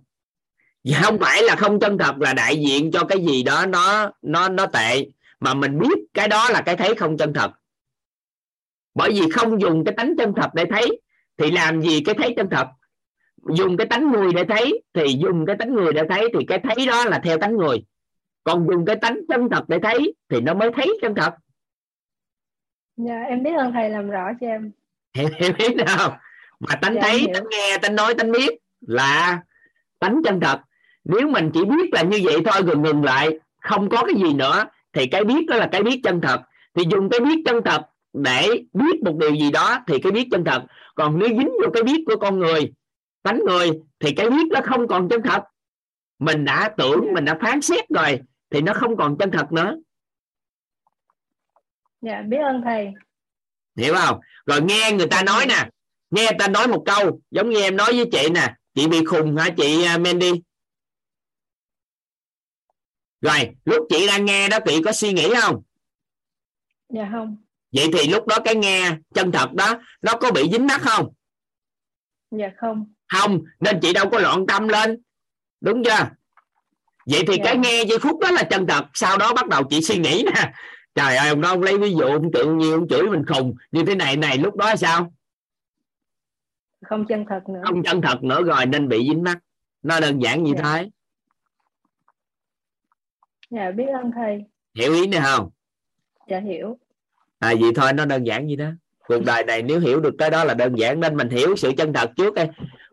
Và không phải là không chân thật là đại diện cho cái gì đó nó nó nó tệ mà mình biết cái đó là cái thấy không chân thật. Bởi vì không dùng cái tánh chân thật để thấy thì làm gì cái thấy chân thật? Dùng cái tánh người để thấy thì dùng cái tánh người để thấy thì cái thấy đó là theo tánh người còn dùng cái tánh chân thật để thấy thì nó mới thấy chân thật. Dạ em biết ơn thầy làm rõ cho em. *laughs* Hiểu hiểu biết không mà tánh Dạ, thấy tánh nghe tánh nói tánh biết là tánh chân thật. Nếu mình chỉ biết là như vậy thôi rồi ngừng lại không có cái gì nữa thì cái biết đó là cái biết chân thật. Thì dùng cái biết chân thật để biết một điều gì đó thì cái biết chân thật. Còn nếu dính vào cái biết của con người tánh người thì cái biết nó không còn chân thật. Mình đã tưởng mình đã phán xét rồi thì nó không còn chân thật nữa. Dạ biết ơn thầy. Hiểu không? Rồi nghe người ta nói nè. Nghe người ta nói một câu giống như em nói với chị nè. Chị bị khùng hả chị à, Mandy? Rồi lúc chị đang nghe đó chị có suy nghĩ không? Dạ không. Vậy thì lúc đó cái nghe chân thật đó nó có bị dính mắc không? Dạ không. Không nên chị đâu có loạn tâm lên. Đúng chưa vậy thì Dạ. cái nghe giây phút đó là chân thật. Sau đó bắt đầu chị suy nghĩ nè. Trời ơi ông đó ông lấy ví dụ ông tượng như ông chửi mình khùng. Như thế này này lúc đó sao? Không chân thật nữa. Không chân thật nữa rồi nên bị dính mắc nó đơn giản như Dạ. thế. Dạ biết ơn thầy. Hiểu ý này không? Dạ hiểu. À vậy thôi nó đơn giản như đó cuộc đời này nếu hiểu được cái đó là đơn giản nên mình hiểu sự chân thật trước đi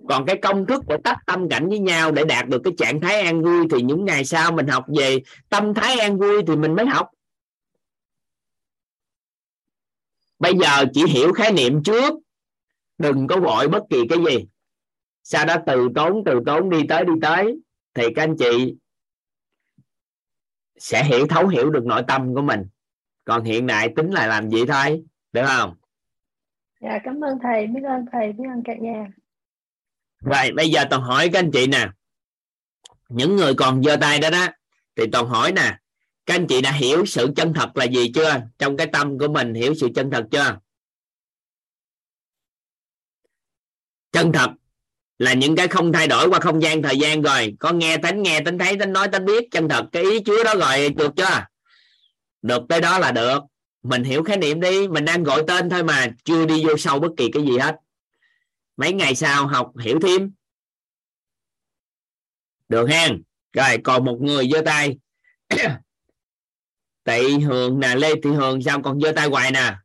còn cái công thức của tách tâm cảnh với nhau để đạt được cái trạng thái an vui thì những ngày sau mình học về tâm thái an vui thì mình mới học. Bây giờ chỉ hiểu khái niệm trước, đừng có vội bất kỳ cái gì. Sau đó từ tốn từ tốn, đi tới đi tới, thì các anh chị sẽ hiểu, thấu hiểu được nội tâm của mình. Còn hiện đại tính là làm gì thôi được không? Dạ cảm ơn thầy. Biết ơn thầy, biết ơn cả nhà rồi, bây giờ toàn hỏi các anh chị nè. Những người còn giơ tay đó đó, thì toàn hỏi nè, các anh chị đã hiểu sự chân thật là gì chưa? Trong cái tâm của mình hiểu sự chân thật chưa? Chân thật là những cái không thay đổi qua không gian thời gian rồi. Có nghe tánh nghe tánh thấy, tánh nói, tánh biết. Chân thật, cái ý chứa đó rồi được chưa? Được, tới đó là được. Mình hiểu khái niệm đi. Mình đang gọi tên thôi mà. Chưa đi vô sâu bất kỳ cái gì hết mấy ngày sau học hiểu thêm. Được hen? Rồi còn một người giơ tay. *coughs* Tị hường nè lê thị hường sao còn giơ tay hoài nè?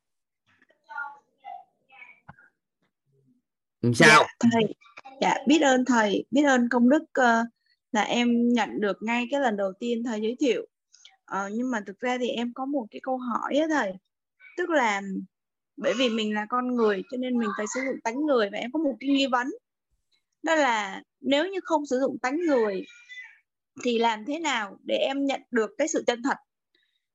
Làm sao? Dạ, thầy. Dạ biết ơn thầy. Biết ơn công đức ờ, là em nhận được ngay cái lần đầu tiên thầy giới thiệu. Ờ, nhưng mà thực ra thì em có một cái câu hỏi á thầy. Tức là bởi vì mình là con người, cho nên mình phải sử dụng tánh người và em có một cái nghi vấn. Đó là nếu như không sử dụng tánh người thì làm thế nào để em nhận được cái sự chân thật?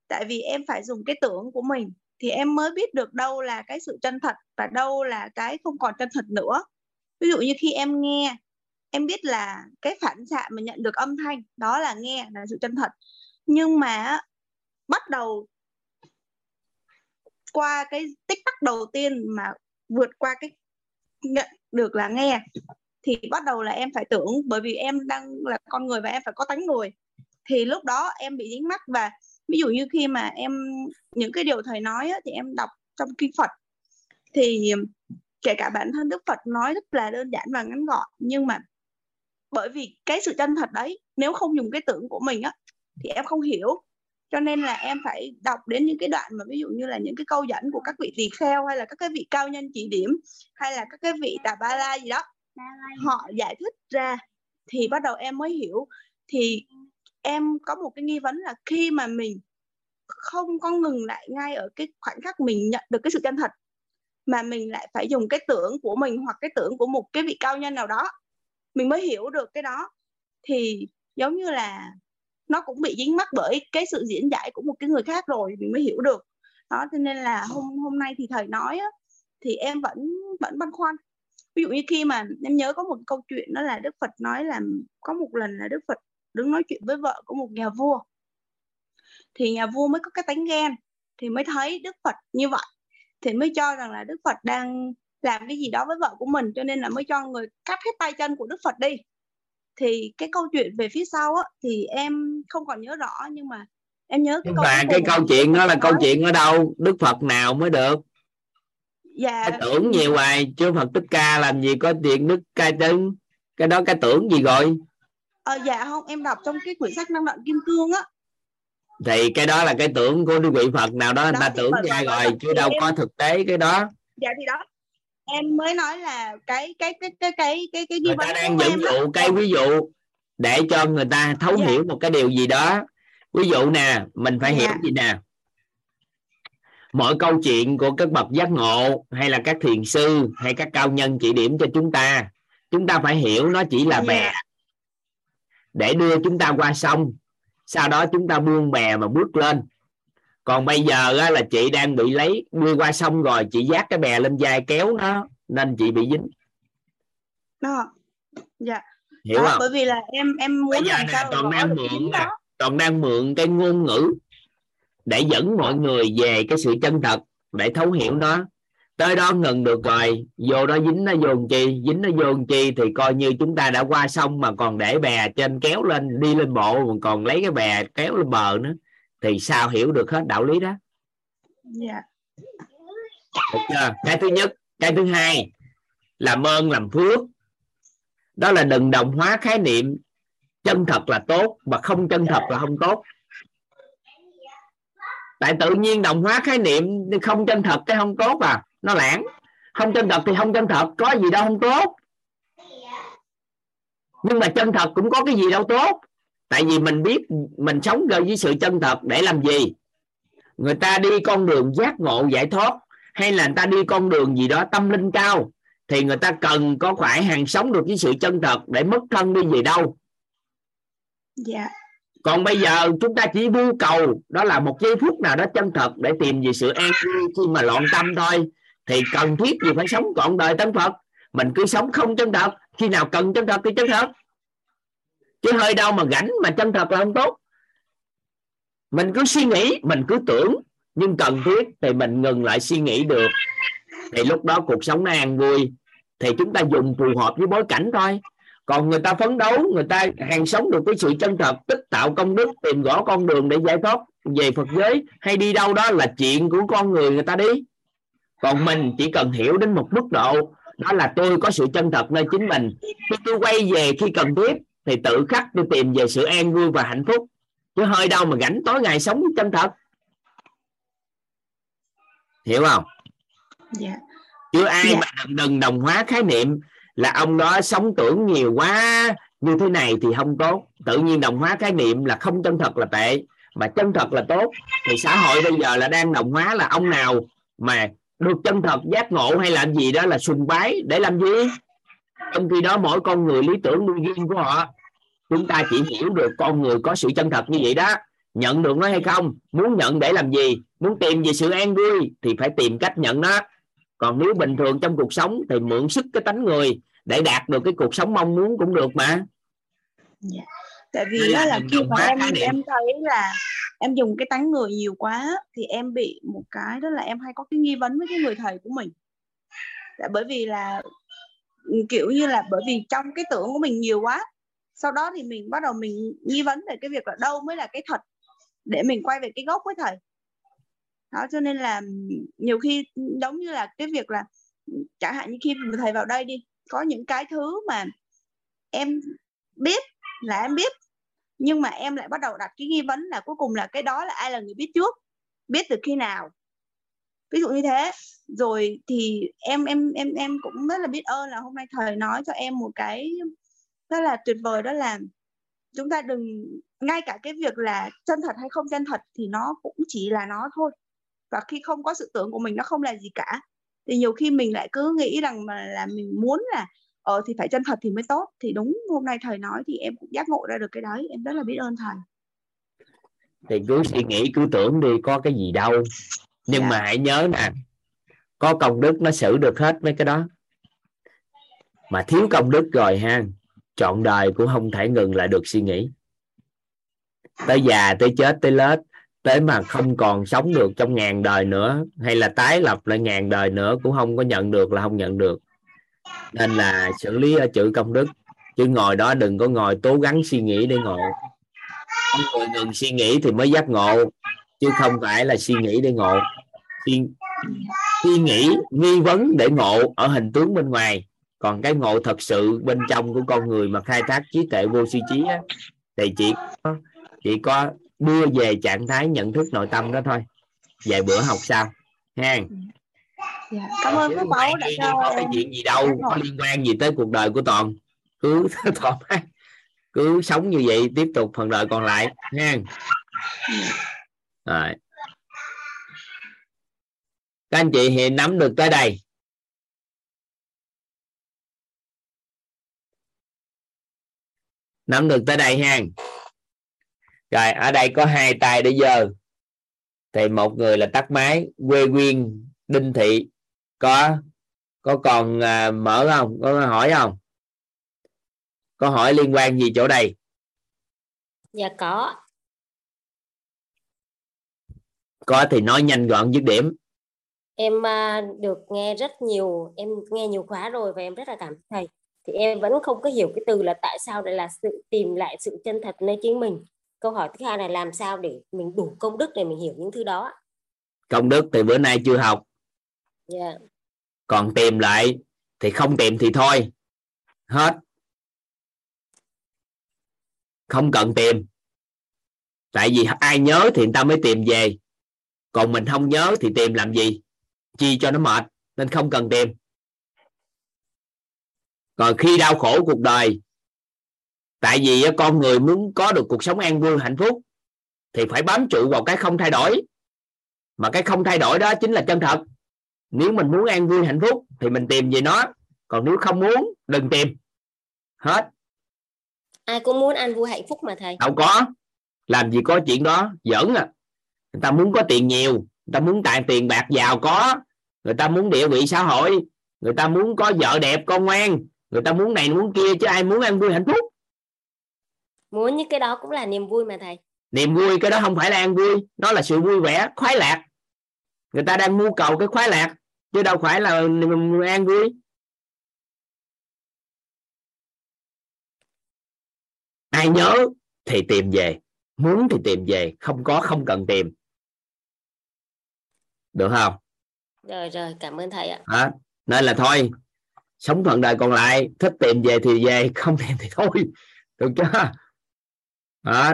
Tại vì em phải dùng cái tưởng của mình thì em mới biết được đâu là cái sự chân thật và đâu là cái không còn chân thật nữa. Ví dụ như khi em nghe, em biết là cái phản xạ mà nhận được âm thanh, đó là nghe là sự chân thật. Nhưng mà bắt đầu qua cái tích tắc đầu tiên mà vượt qua cái nhận được là nghe thì bắt đầu là em phải tưởng bởi vì em đang là con người và em phải có tánh người thì lúc đó em bị dính mắt và ví dụ như khi mà em những cái điều thầy nói á, thì em đọc trong kinh Phật. Thì kể cả bản thân Đức Phật nói rất là đơn giản và ngắn gọn nhưng mà bởi vì cái sự chân thật đấy nếu không dùng cái tưởng của mình á thì em không hiểu cho nên là em phải đọc đến những cái đoạn mà ví dụ như là những cái câu dẫn của các vị tỳ kheo hay là các cái vị cao nhân chỉ điểm hay là các cái vị tà ba la gì đó, họ giải thích ra thì bắt đầu em mới hiểu. Thì em có một cái nghi vấn là khi mà mình không có ngừng lại ngay ở cái khoảnh khắc mình nhận được cái sự chân thật, mà mình lại phải dùng cái tưởng của mình hoặc cái tưởng của một cái vị cao nhân nào đó, mình mới hiểu được cái đó, thì giống như là nó cũng bị dính mắc bởi cái sự diễn giải của một cái người khác rồi mình mới hiểu được. Đó cho nên là hôm hôm nay thì thầy nói á, thì em vẫn vẫn băn khoăn. Ví dụ như khi mà em nhớ có một câu chuyện đó là Đức Phật nói là có một lần là Đức Phật đứng nói chuyện với vợ của một nhà vua. Thì nhà vua mới có cái tánh ghen thì mới thấy Đức Phật như vậy. Thì mới cho rằng là Đức Phật đang làm cái gì đó với vợ của mình cho nên là mới cho người cắt hết tay chân của Đức Phật đi thì cái câu chuyện về phía sau á thì em không còn nhớ rõ nhưng mà em nhớ cái câu cái câu chuyện đó là câu chuyện ở đâu? Đức phật nào mới được? Dạ. Cái tưởng nhiều hoài chứ phật thích ca làm gì có chuyện đức ca chân cái đó cái tưởng gì rồi? Ờ, dạ không em đọc trong cái quyển sách năng lượng kim cương á. Thì cái đó là cái tưởng của vị phật nào đó, người ta tưởng ra rồi chứ đâu em- có thực tế cái đó. Dạ thì đó em mới nói là cái cái cái cái cái cái cái người ta đang dẫn dụ cái ví dụ để cho người ta thấu Dạ. hiểu một cái điều gì đó ví dụ nè mình phải Dạ. hiểu gì nè mọi câu chuyện của các bậc giác ngộ hay là các thiền sư hay các cao nhân chỉ điểm cho chúng ta chúng ta phải hiểu nó chỉ là Dạ. bè để đưa chúng ta qua sông sau đó chúng ta buông bè mà bước lên còn bây giờ á, là chị đang bị lấy đưa qua sông rồi chị dắt cái bè lên vai kéo nó nên chị bị dính. Đó. Dạ. Hiểu đó, không? bởi vì là em em muốn bây giờ làm sao còn đang mượn nè còn đang mượn cái ngôn ngữ để dẫn mọi người về cái sự chân thật để thấu hiểu nó. Tới đó ngừng được rồi vô đó dính nó vô chi dính nó vô chi thì coi như chúng ta đã qua sông mà còn để bè trên kéo lên đi lên bộ mà còn lấy cái bè kéo lên bờ nữa thì sao hiểu được hết đạo lý đó? Dạ. Được chưa? Cái thứ nhất cái thứ hai làm ơn làm phước. Đó là đừng đồng hóa khái niệm chân thật là tốt và không chân thật là không tốt. Tại tự nhiên đồng hóa khái niệm không chân thật cái không tốt à? Nó lãng. Không chân thật thì không chân thật. Có gì đâu không tốt. Nhưng mà chân thật cũng có cái gì đâu tốt tại vì mình biết mình sống gần với sự chân thật để làm gì? Người ta đi con đường giác ngộ giải thoát hay là người ta đi con đường gì đó tâm linh cao thì người ta cần có phải hàng sống được với sự chân thật để mất thân đi về đâu? Dạ. Còn bây giờ chúng ta chỉ mưu cầu đó là một giây phút nào đó chân thật để tìm về sự an vui khi mà loạn tâm thôi. Thì cần thiết gì phải sống trọn đời tân phật mình cứ sống không chân thật khi nào cần chân thật thì chân thật chứ hơi đâu mà rảnh mà chân thật là không tốt. Mình cứ suy nghĩ, mình cứ tưởng, nhưng cần thiết thì mình ngừng lại suy nghĩ được. Thì lúc đó cuộc sống nó an vui. Thì chúng ta dùng phù hợp với bối cảnh thôi. Còn người ta phấn đấu, người ta hàng sống được với sự chân thật, tích tạo công đức, tìm gõ con đường để giải thoát về Phật giới, hay đi đâu đó là chuyện của con người người ta đi. Còn mình chỉ cần hiểu đến một mức độ, đó là tôi có sự chân thật nơi chính mình. Khi tôi quay về khi cần thiết thì tự khắc tôi tìm về sự an vui và hạnh phúc. Chứ hơi đâu mà rảnh tối ngày sống chân thật. Hiểu không? Dạ. Chứ ai Dạ. mà đừng, đừng đồng hóa khái niệm là ông đó sống tưởng nhiều quá như thế này thì không tốt. Tự nhiên đồng hóa khái niệm là không chân thật là tệ mà chân thật là tốt. Thì xã hội bây giờ là đang đồng hóa là ông nào mà được chân thật giác ngộ hay làm gì đó là sùng bái để làm gì? Trong khi đó mỗi con người lý tưởng nuôi riêng của họ chúng ta chỉ hiểu được con người có sự chân thật như vậy đó. Nhận được nó hay không? Muốn nhận để làm gì? Muốn tìm về sự an vui thì phải tìm cách nhận nó. Còn nếu bình thường trong cuộc sống thì mượn sức cái tánh người để đạt được cái cuộc sống mong muốn cũng được mà. Dạ. Tại vì đó là khi mà em em thấy là em dùng cái tánh người nhiều quá thì em bị một cái đó là em hay có cái nghi vấn với cái người thầy của mình. Dạ, bởi vì là kiểu như là bởi vì trong cái tưởng của mình nhiều quá sau đó thì mình bắt đầu mình nghi vấn về cái việc là đâu mới là cái thật để mình quay về cái gốc với thầy. Đó, cho nên là nhiều khi giống như là cái việc là chẳng hạn như khi thầy vào đây đi, có những cái thứ mà em biết là em biết, nhưng mà em lại bắt đầu đặt cái nghi vấn là cuối cùng là cái đó là ai là người biết trước, biết từ khi nào. Ví dụ như thế. Rồi thì em em em em cũng rất là biết ơn là hôm nay thầy nói cho em một cái rất là tuyệt vời đó là chúng ta đừng ngay cả cái việc là chân thật hay không chân thật thì nó cũng chỉ là nó thôi. Và khi không có sự tưởng của mình nó không là gì cả. Thì nhiều khi mình lại cứ nghĩ rằng mà là mình muốn là ờ thì phải chân thật thì mới tốt. Thì đúng hôm nay thầy nói thì em cũng giác ngộ ra được cái đấy. Em rất là biết ơn thầy thì cứ suy nghĩ cứ tưởng đi có cái gì đâu. Nhưng Dạ. mà hãy nhớ nè có công đức nó xử được hết mấy cái đó. Mà thiếu công đức rồi ha trọn đời cũng không thể ngừng lại được suy nghĩ. Tới già tới chết tới lết tới mà không còn sống được trong ngàn đời nữa hay là tái lập lại ngàn đời nữa cũng không có nhận được là không nhận được. Nên là xử lý ở chữ công đức. Chứ ngồi đó đừng có ngồi cố gắng suy nghĩ để ngộ. Có người ngừng suy nghĩ thì mới giác ngộ chứ không phải là suy nghĩ để ngộ. Suy, suy nghĩ nghi vấn để ngộ ở hình tướng bên ngoài còn cái ngộ thật sự bên trong của con người mà khai thác trí tuệ vô suy trí á, thì chỉ có chỉ có đưa về trạng thái nhận thức nội tâm đó thôi. Vài bữa học sau ha. Dạ. cảm ơn phước báu đã cho có cái chuyện gì đâu có liên quan gì tới cuộc đời của toàn. Cứ *laughs* thoải mái cứ sống như vậy tiếp tục phần đời còn lại nha rồi. Các anh chị hiện nắm được tới đây nắm được tới đây ha rồi ở đây có hai tay để giơ. Thì một người là tắt máy quê quyên đinh thị. Có có còn à, mở không? Có hỏi không? Có hỏi liên quan gì chỗ đây? Dạ có. Có thì nói nhanh gọn dứt điểm. Em à, được nghe rất nhiều em nghe nhiều khóa rồi và em rất là cảm thầy thì em vẫn không có hiểu cái từ là tại sao lại là sự tìm lại sự chân thật nơi chính mình. Câu hỏi thứ hai là làm sao để mình đủ công đức để mình hiểu những thứ đó công đức thì bữa nay chưa học. Dạ. Còn tìm lại thì không tìm thì thôi. Hết. Không cần tìm. Tại vì ai nhớ thì người ta mới tìm về. Còn mình không nhớ thì tìm làm gì? Chi cho nó mệt nên không cần tìm còn khi đau khổ cuộc đời tại vì con người muốn có được cuộc sống an vui hạnh phúc thì phải bám trụ vào cái không thay đổi. Mà cái không thay đổi đó chính là chân thật. Nếu mình muốn an vui hạnh phúc thì mình tìm về nó. Còn nếu không muốn đừng tìm. Hết. Ai cũng muốn an vui hạnh phúc mà thầy. Đâu có. Làm gì có chuyện đó. Giỡn à. Người ta muốn có tiền nhiều người ta muốn tài tiền bạc giàu có người ta muốn địa vị xã hội người ta muốn có vợ đẹp con ngoan người ta muốn này muốn kia chứ ai muốn an vui hạnh phúc. Muốn những cái đó cũng là niềm vui mà thầy. Niềm vui cái đó không phải là an vui. Nó là sự vui vẻ khoái lạc. Người ta đang mưu cầu cái khoái lạc chứ đâu phải là an vui. Ai nhớ thì tìm về. Muốn thì tìm về. Không có không cần tìm. Được không? Rồi rồi cảm ơn thầy ạ. Đó. nên là thôi sống phần đời còn lại thích tìm về thì về không tìm thì thôi được chưa đó.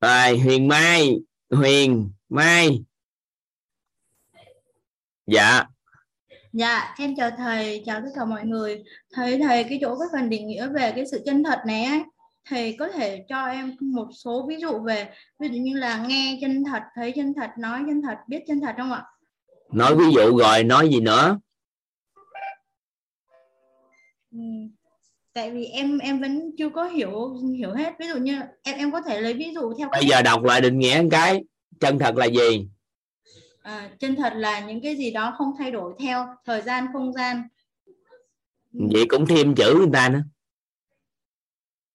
rồi huyền mai huyền mai dạ Dạ, em chào thầy, chào tất cả mọi người. Thầy thầy cái chỗ cái phần định nghĩa về cái sự chân thật này ấy, thầy có thể cho em một số ví dụ về ví dụ như là nghe chân thật, thấy chân thật, nói chân thật, biết chân thật không ạ? nói ví dụ rồi nói gì nữa Ừ. Tại vì em em vẫn chưa có hiểu hiểu hết. Ví dụ như em em có thể lấy ví dụ theo bây giờ đọc lại định nghĩa cái chân thật là gì à, chân thật là những cái gì đó không thay đổi theo thời gian không gian. vậy cũng thêm chữ người ta nữa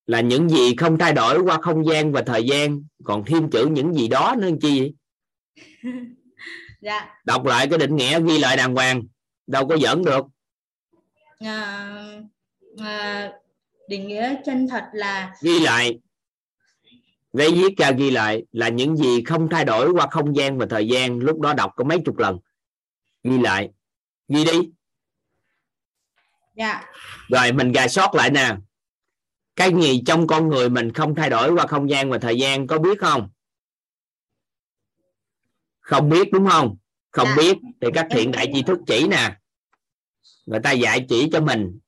là những gì không thay đổi qua không gian và thời gian. Còn thêm chữ những gì đó nữa chi *laughs* Dạ. đọc lại cái định nghĩa ghi lại đàng hoàng. Đâu có giỡn được. À, à, định nghĩa chân thật là ghi lại. Giấy viết ra ghi lại là những gì không thay đổi qua không gian và thời gian. Lúc đó đọc có mấy chục lần. Ghi lại. Ghi đi. Dạ. Rồi mình gà sót lại nè cái gì trong con người mình không thay đổi qua không gian và thời gian có biết không? Không biết đúng không? Không Dạ. biết. Thì các thiện đại tri thức chỉ nè. Người ta dạy chỉ cho mình.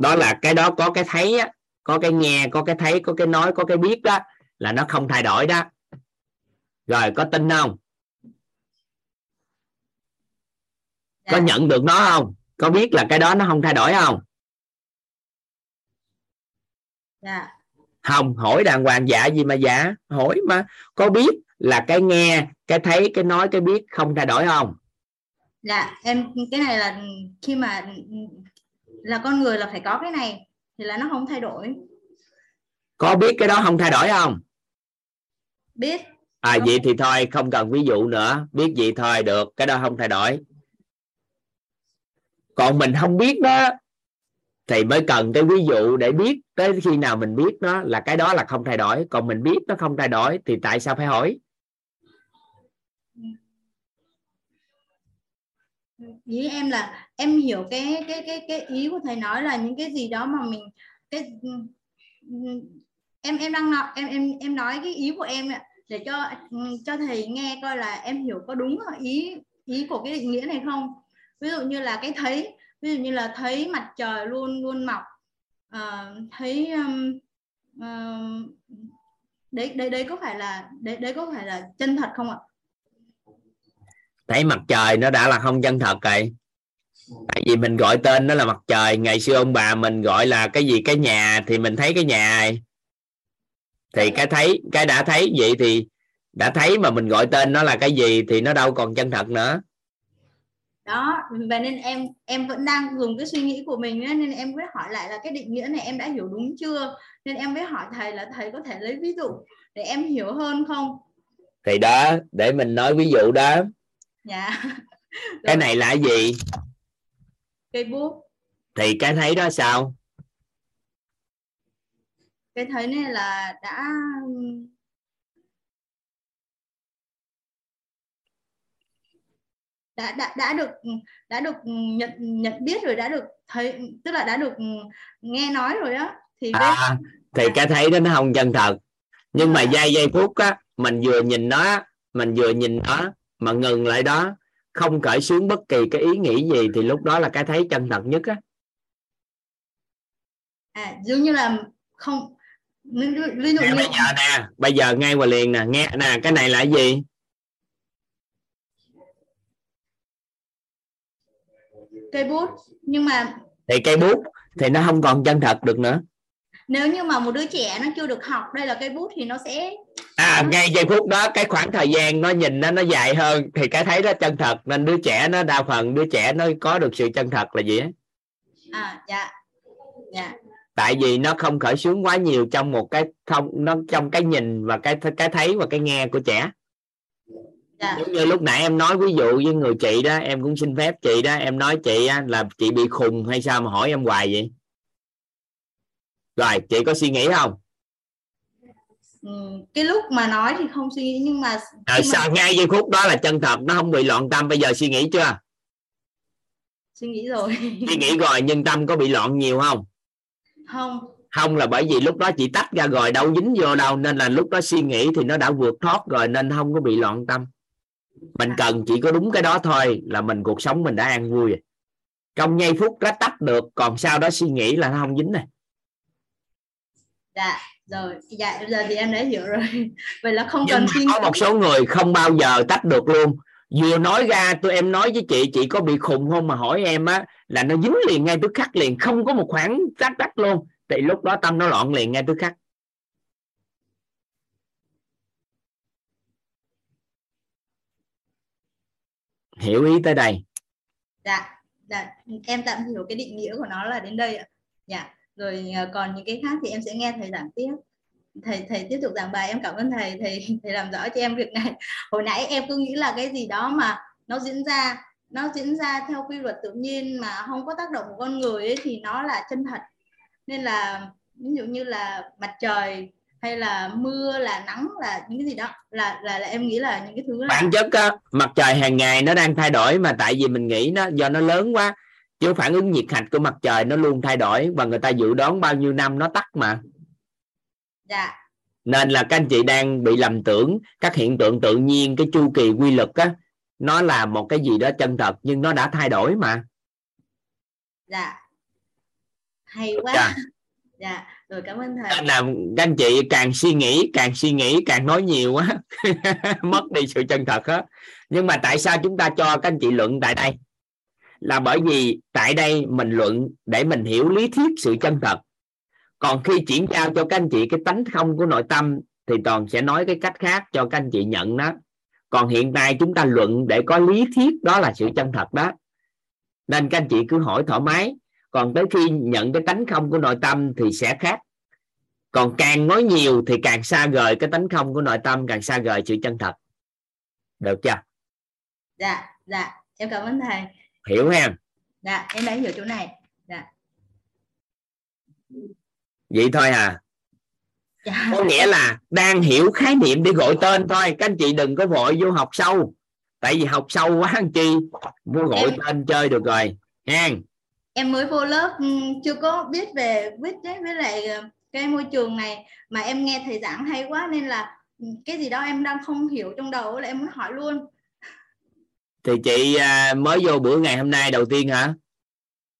Đó là cái đó có cái thấy á, có cái nghe có cái thấy có cái nói có cái biết đó là nó không thay đổi đó. Rồi có tin không? Có nhận được nó không? Có biết là cái đó nó không thay đổi không dạ. Không hỏi đàng hoàng dạ gì mà dạ? Hỏi mà có biết là cái nghe cái thấy cái nói cái biết không thay đổi không? Dạ em cái này là khi mà là con người là phải có cái này thì là nó không thay đổi. Có biết cái đó không thay đổi không? Biết. À vậy thì thôi không cần ví dụ nữa. Biết gì thôi được cái đó không thay đổi. Còn mình không biết đó thì mới cần cái ví dụ để biết tới khi nào mình biết nó là cái đó là không thay đổi. Còn mình biết nó không thay đổi thì tại sao phải hỏi? Ý em là em hiểu cái cái cái cái ý của thầy nói là những cái gì đó mà mình, cái, em em đang nói, em em em nói cái ý của em để cho cho thầy nghe coi là em hiểu có đúng ý ý của cái định nghĩa này không? Ví dụ như là cái thấy ví dụ như là thấy mặt trời luôn luôn mọc uh, thấy um, uh, đấy đấy đấy có phải là đấy đấy có phải là chân thật không ạ? Thấy mặt trời nó đã là không chân thật rồi. Tại vì mình gọi tên nó là mặt trời. Ngày xưa ông bà mình gọi là cái gì? Cái nhà thì mình thấy cái nhà này thì cái thấy cái đã thấy vậy thì đã thấy mà mình gọi tên nó là cái gì thì nó đâu còn chân thật nữa đó và nên em em vẫn đang dùng cái suy nghĩ của mình ấy, nên em mới hỏi lại là cái định nghĩa này em đã hiểu đúng chưa? Nên em mới hỏi thầy là thầy có thể lấy ví dụ để em hiểu hơn không? Thì đó để mình nói ví dụ đó. Dạ. *laughs* Cái này là gì? Cây bút thì cái thấy đó sao? Cái thấy này là đã đã đã đã được đã được nhận nhận biết rồi đã được thấy tức là đã được nghe nói rồi đó thì à, thì cái thấy đó nó không chân thật. Nhưng mà giây giây phút á mình vừa nhìn nó mình vừa nhìn nó mà ngừng lại đó không cởi xuống bất kỳ cái ý nghĩ gì thì lúc đó là cái thấy chân thật nhất á. À giống như là không ví dụ như bây giờ nè bây giờ ngay và liền nè nghe nè cái này là gì cây bút. Nhưng mà thì cây bút thì nó không còn chân thật được nữa. nếu như mà một đứa trẻ nó chưa được học đây là cây bút thì nó sẽ à ngay giây phút đó cái khoảng thời gian nó nhìn nó nó dài hơn thì cái thấy nó chân thật. Nên đứa trẻ nó đa phần đứa trẻ nó có được sự chân thật là gì á? À dạ. Dạ. Tại vì nó không khởi xướng quá nhiều trong một cái không nó trong cái nhìn và cái cái thấy và cái nghe của trẻ dạ. giống như lúc nãy em nói ví dụ với người chị đó em cũng xin phép chị đó em nói chị á, là chị bị khùng hay sao mà hỏi em hoài vậy? Rồi chị có suy nghĩ không? Ừ, cái lúc mà nói thì không suy nghĩ nhưng mà à, sao ngay giây phút đó là chân thật nó không bị loạn tâm bây giờ suy nghĩ chưa? Suy nghĩ rồi. *laughs* Suy nghĩ rồi nhưng tâm có bị loạn nhiều không? Không. Không là bởi vì lúc đó chị tách ra rồi đâu dính vô đâu nên là lúc đó suy nghĩ thì nó đã vượt thoát rồi nên không có bị loạn tâm mình cần chỉ có đúng cái đó thôi là mình cuộc sống mình đã an vui. Rồi trong giây phút đó tách được còn sau đó suy nghĩ là nó không dính này. Dạ rồi. Dạ giờ thì em đã hiểu rồi. *laughs* Vậy là không cần nghĩ có một số người không bao giờ tách được luôn. Vừa nói ra tôi em nói với chị chị có bị khùng không mà hỏi em á là nó dính liền ngay tức khắc liền không có một khoảng tách tách luôn. Thì lúc đó tâm nó loạn liền ngay tức khắc hiểu ý tới đây. Dạ dạ em tạm hiểu cái định nghĩa của nó là đến đây ạ. Dạ rồi ờ, còn những cái khác thì em sẽ nghe thầy giảng tiếp. Thầy thầy tiếp tục giảng bài em cảm ơn thầy thầy thầy làm rõ cho em việc này. *laughs* Hồi nãy em cứ nghĩ là cái gì đó mà nó diễn ra nó diễn ra theo quy luật tự nhiên mà không có tác động của con người ấy, thì nó là chân thật. Nên là ví dụ như là mặt trời hay là mưa là nắng là những cái gì đó. Là là, là em nghĩ là những cái thứ là... bản chất á, mặt trời hàng ngày nó đang thay đổi mà tại vì mình nghĩ nó do nó lớn quá chứ phản ứng nhiệt hạch của mặt trời nó luôn thay đổi và người ta dự đoán bao nhiêu năm nó tắt mà. Dạ. Nên là các anh chị đang bị lầm tưởng các hiện tượng tự nhiên cái chu kỳ quy luật á nó là một cái gì đó chân thật nhưng nó đã thay đổi mà. Dạ. Hay quá. Dạ, dạ rồi, cảm ơn thầy. Nên là các anh chị càng suy nghĩ, càng suy nghĩ, càng nói nhiều quá, *laughs* mất đi sự chân thật hết nhưng mà tại sao chúng ta cho các anh chị luận tại đây? Là bởi vì tại đây mình luận để mình hiểu lý thuyết sự chân thật. Còn khi chuyển giao cho các anh chị cái tánh không của nội tâm thì toàn sẽ nói cái cách khác cho các anh chị nhận đó. Còn hiện nay chúng ta luận để có lý thuyết đó là sự chân thật đó. Nên các anh chị cứ hỏi thoải mái còn tới khi nhận cái tánh không của nội tâm thì sẽ khác. Còn càng nói nhiều thì càng xa rời cái tánh không của nội tâm càng xa rời sự chân thật. Được chưa? Dạ dạ. Em cảm ơn thầy. Hiểu ha dạ em đã hiểu chỗ này. Dạ. Vậy thôi à. Dạ. có nghĩa là đang hiểu khái niệm để gọi tên thôi. Các anh chị đừng có vội vô học sâu. Tại vì học sâu quá anh chi vô gọi em... tên chơi được rồi. Ha em mới vô lớp ừm, chưa có biết về viết đấy với lại ờ, cái môi trường này mà em nghe thầy giảng hay quá nên là ừm, cái gì đó em đang không hiểu trong đầu là em muốn hỏi luôn. Thì chị à, mới vô bữa ngày hôm nay đầu tiên hả?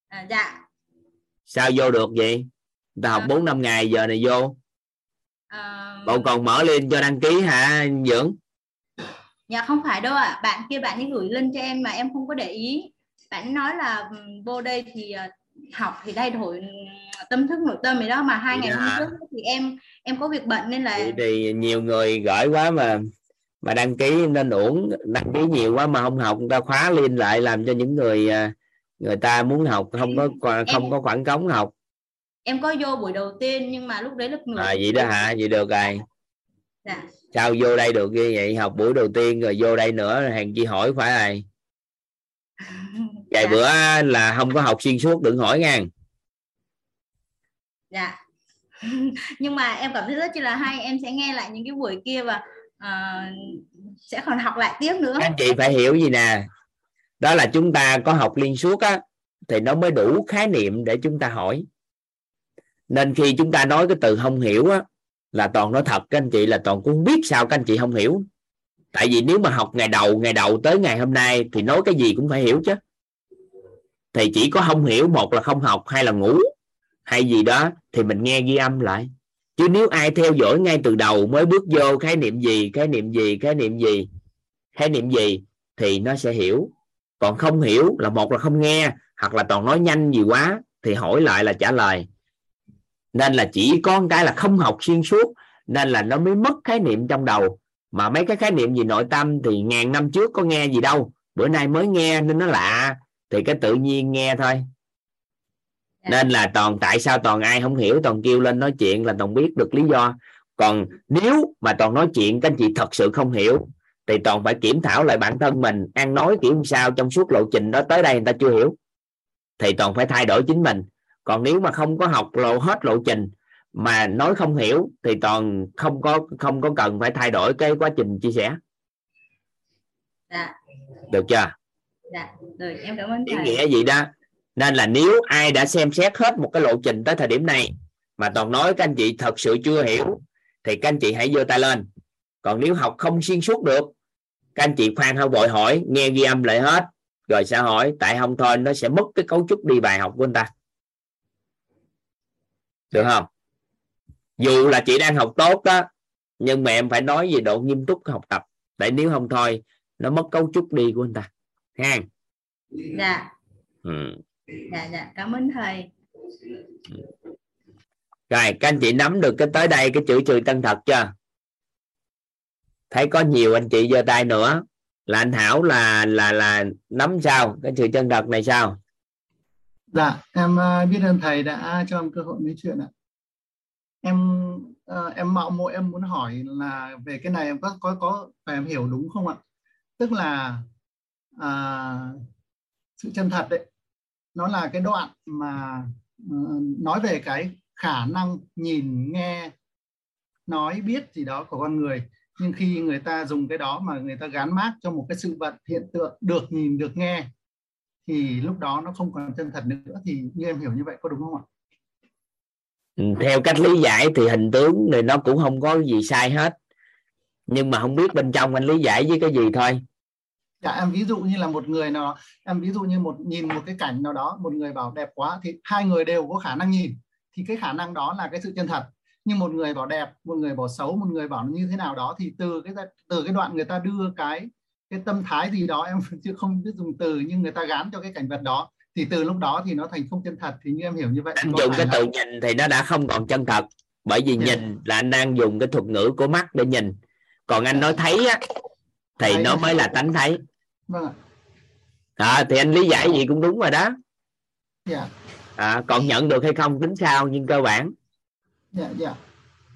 À, dạ. Sao vô được vậy? Ta học bốn năm ngày giờ này vô. À, bộ còn mở lên cho đăng ký hả dưỡng? Dạ không phải đâu ạ. Bạn kia bạn ấy gửi link cho em mà em không có để ý bạn nói là vô đây thì ờ, học thì thay đổi tâm thức nội tâm gì đó mà hai ngày hôm Dạ. trước thì em em có việc bận nên là thì nhiều người gửi quá mà mà đăng ký nên uổng đăng ký nhiều quá mà không học người ta khóa liên lại làm cho những người à, người ta muốn học không có không có khoảng trống học. Em có vô buổi đầu tiên nhưng mà lúc đấy lớp nửa à, vậy đó hả? Vậy được rồi. Dạ. Sao vô đây được như vậy? Học buổi đầu tiên rồi vô đây nữa hàng chi hỏi phải rồi *laughs* vài bữa là không có học xuyên suốt đừng hỏi nha. Dạ. *laughs* Nhưng mà em cảm thấy rất là hay em sẽ nghe lại những cái buổi kia và ờ, sẽ còn học lại tiếp nữa. Anh chị phải hiểu gì nè đó là chúng ta có học liên suốt á thì nó mới đủ khái niệm để chúng ta hỏi. Nên khi chúng ta nói cái từ không hiểu á là toàn nói thật các anh chị là toàn cũng biết sao các anh chị không hiểu tại vì nếu mà học ngày đầu ngày đầu tới ngày hôm nay thì nói cái gì cũng phải hiểu chứ. Thì chỉ có không hiểu một là không học hay là ngủ, hay gì đó thì mình nghe ghi âm lại. Chứ nếu ai theo dõi ngay từ đầu mới bước vô khái niệm gì, khái niệm gì, khái niệm gì, khái niệm gì thì nó sẽ hiểu. Còn không hiểu là một là không nghe, hoặc là toàn nói nhanh gì quá thì hỏi lại là trả lời. Nên là chỉ có một cái là không học xuyên suốt, nên là nó mới mất khái niệm trong đầu mà mấy cái khái niệm gì nội tâm thì ngàn năm trước có nghe gì đâu. Bữa nay mới nghe nên nó lạ. Thì cái tự nhiên nghe thôi. Nên là toàn tại sao toàn ai không hiểu toàn kêu lên nói chuyện là toàn biết được lý do. Còn nếu mà toàn nói chuyện các anh chị thật sự không hiểu thì toàn phải kiểm thảo lại bản thân mình. Ăn nói kiểu sao trong suốt lộ trình đó tới đây người ta chưa hiểu thì toàn phải thay đổi chính mình. Còn nếu mà không có học lộ hết lộ trình mà nói không hiểu thì toàn không có không có cần phải thay đổi cái quá trình chia sẻ. Dạ. Được chưa? Dạ rồi em cảm ơn ý nghĩa gì đó. Nên là nếu ai đã xem xét hết một cái lộ trình tới thời điểm này mà toàn nói các anh chị thật sự chưa hiểu thì các anh chị hãy giơ tay lên. Còn nếu học không xuyên suốt được các anh chị khoan hơi vội hỏi nghe ghi âm lại hết rồi sẽ hỏi. Tại không thôi nó sẽ mất cái cấu trúc đi bài học của anh ta. Được không dù là chị đang học tốt đó nhưng mà em phải nói về độ nghiêm túc học tập. Tại nếu không thôi nó mất cấu trúc đi của anh ta. Ha dạ. Ừ. dạ dạ. Cảm ơn thầy. Rồi các anh chị nắm được cái tới đây cái chữ trừ chân thật chưa? Thấy có nhiều anh chị giơ tay nữa. Là anh Hảo là là là nắm sao? Cái chữ chân thật này sao? Dạ, em ờ, biết ơn thầy đã cho em cơ hội nói chuyện ạ. Em uh, em mạo muội em muốn hỏi là về cái này em có có có phải em hiểu đúng không ạ? Tức là uh, sự chân thật đấy, nó là cái đoạn mà uh, nói về cái khả năng nhìn, nghe, nói, biết gì đó của con người. Nhưng khi người ta dùng cái đó mà người ta gán mác cho một cái sự vật hiện tượng được nhìn, được nghe thì lúc đó nó không còn chân thật nữa thì như em hiểu như vậy có đúng không ạ? Ừ, theo cách lý giải thì hình tướng này nó cũng không có gì sai hết. Nhưng mà không biết bên trong anh lý giải với cái gì thôi. Dạ em ví dụ như là một người nào em ví dụ như một, nhìn một cái cảnh nào đó, một người bảo đẹp quá thì hai người đều có khả năng nhìn. Thì cái khả năng đó là cái sự chân thật. Nhưng một người bảo đẹp, một người bảo xấu, một người bảo như thế nào đó thì từ cái từ cái đoạn người ta đưa cái cái tâm thái gì đó, em *laughs* chưa không biết dùng từ, nhưng người ta gán cho cái cảnh vật đó thì từ lúc đó thì nó thành không chân thật thì như em hiểu như vậy anh dùng cái từ nhìn thì nó đã không còn chân thật. Bởi vì nhìn là anh đang dùng cái thuật ngữ của mắt để nhìn. Còn anh nói thấy á thì Thấy nó mới là tánh thấy. Vâng ạ. À, thì anh lý giải gì cũng đúng rồi đó. Dạ. À, còn nhận được hay không tính sao nhưng cơ bản. Dạ dạ.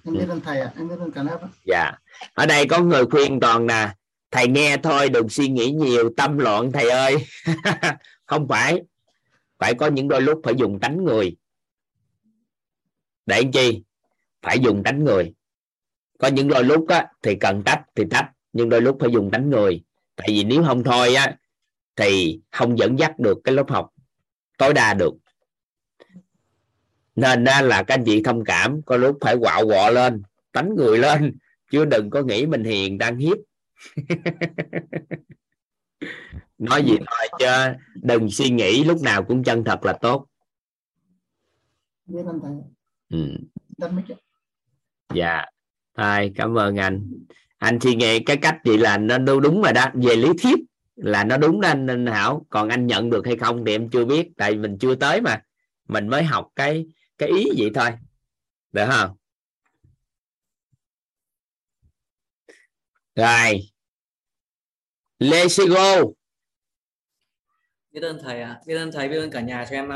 Em biết ơn thầy ạ em biết ơn cả lớp dạ. Ở đây có người khuyên toàn nè thầy nghe thôi đừng suy nghĩ nhiều tâm loạn thầy ơi. *laughs* Không phải phải có những đôi lúc phải dùng đánh người. Để làm chi? Phải dùng đánh người. Có những đôi lúc á, thì cần tách thì tách nhưng đôi lúc phải dùng đánh người. Tại vì nếu không thôi á thì không dẫn dắt được cái lớp học tối đa được. Nên á, là các anh chị thông cảm có lúc phải quạo quọ lên đánh người lên chứ đừng có nghĩ mình hiền đang hiếp. *laughs* nói gì thôi chứ đừng suy nghĩ lúc nào cũng chân thật là tốt. Ừ. Dạ. Thôi cảm ơn anh. Anh suy nghĩ cái cách vậy là nó đúng đúng rồi đó. Về lý thuyết là nó đúng đó anh, anh hảo. Còn anh nhận được hay không thì em chưa biết. Tại mình chưa tới mà. Mình mới học cái cái ý vậy thôi. Được không? Rồi let's go biết ơn thầy ạ. Biết ơn thầy biết ơn cả nhà cho em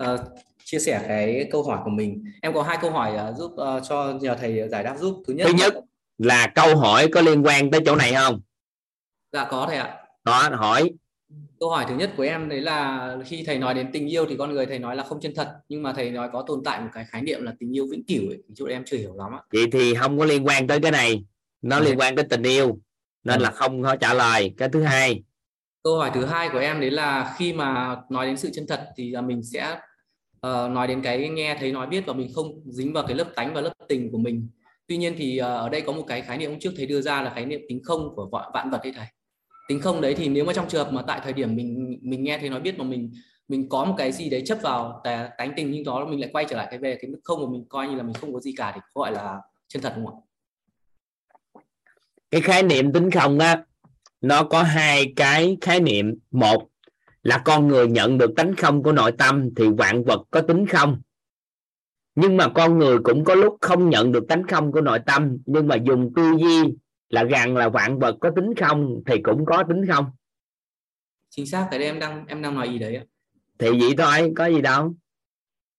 uh, chia sẻ cái câu hỏi của mình. Em có hai câu hỏi uh, giúp uh, cho nhờ thầy giải đáp giúp. Thứ nhất thứ nhất là câu hỏi có liên quan tới chỗ này không? Dạ có thầy ạ. Có hỏi. Câu hỏi thứ nhất của em đấy là khi thầy nói đến tình yêu thì con người thầy nói là không chân thật nhưng mà thầy nói có tồn tại một cái khái niệm là tình yêu vĩnh cửu ấy. Chỗ em chưa hiểu lắm ạ. Vậy thì không có liên quan tới cái này. Nó Ừ. liên quan tới tình yêu nên Ừ. là không có trả lời. Cái thứ hai. Câu hỏi thứ hai của em đấy là khi mà nói đến sự chân thật thì là mình sẽ ờ, nói đến cái nghe thấy nói biết và mình không dính vào cái lớp tánh và lớp tình của mình. Tuy nhiên thì ờ, ở đây có một cái khái niệm trước thầy đưa ra là khái niệm tính không của vạn vật đấy thầy. Tính không đấy thì nếu mà trong trường hợp mà tại thời điểm mình mình nghe thấy nói biết mà mình mình có một cái gì đấy chấp vào tánh tình nhưng đó mình lại quay trở lại cái về cái mức không mà mình coi như là mình không có gì cả thì gọi là chân thật không ạ cái khái niệm tính không á nó có hai cái khái niệm. Một là con người nhận được tánh không của nội tâm thì vạn vật có tính không. Nhưng mà con người cũng có lúc không nhận được tánh không của nội tâm nhưng mà dùng tư duy là rằng là vạn vật có tính không thì cũng có tính không. Chính xác cái đấy em đang em đang nói ý đấy ạ. Thì vậy thôi có gì đâu.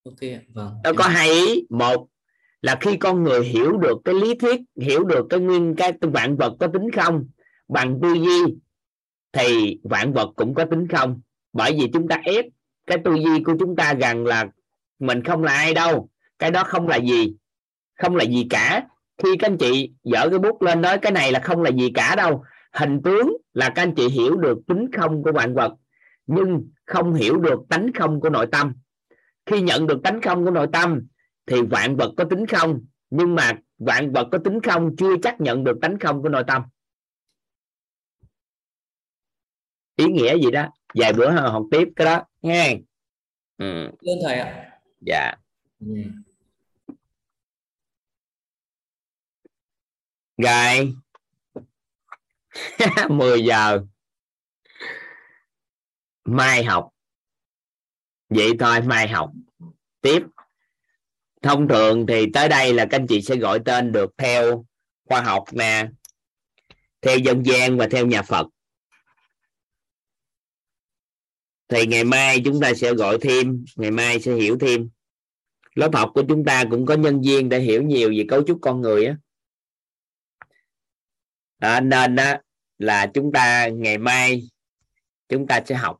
Ok vâng. Nó có hai ý một là khi con người hiểu được cái lý thuyết, hiểu được cái nguyên cái vạn vật có tính không, bằng tư duy, thì vạn vật cũng có tính không. Bởi vì chúng ta ép cái tư duy của chúng ta rằng là mình không là ai đâu. Cái đó không là gì, không là gì cả. Khi các anh chị dở cái bút lên nói cái này là không là gì cả đâu. Hình tướng là các anh chị hiểu được tính không của vạn vật, nhưng không hiểu được tánh không của nội tâm. Khi nhận được tánh không của nội tâm thì vạn vật có tính không? Nhưng mà vạn vật có tính không chưa chắc nhận được tánh không của nội tâm. Ý nghĩa gì đó? Vài bữa học tiếp cái đó. Nghe. Ừ, ơn thầy ạ. Dạ. Ừ. rồi. *laughs* 10 giờ. Mai học. Vậy thôi mai học. Tiếp thông thường thì tới đây là các anh chị sẽ gọi tên được theo khoa học nè theo dân gian và theo nhà Phật. Thì ngày mai chúng ta sẽ gọi thêm ngày mai sẽ hiểu thêm. Lớp học của chúng ta cũng có nhân viên để hiểu nhiều về cấu trúc con người á. À, nên đó là chúng ta ngày mai chúng ta sẽ học.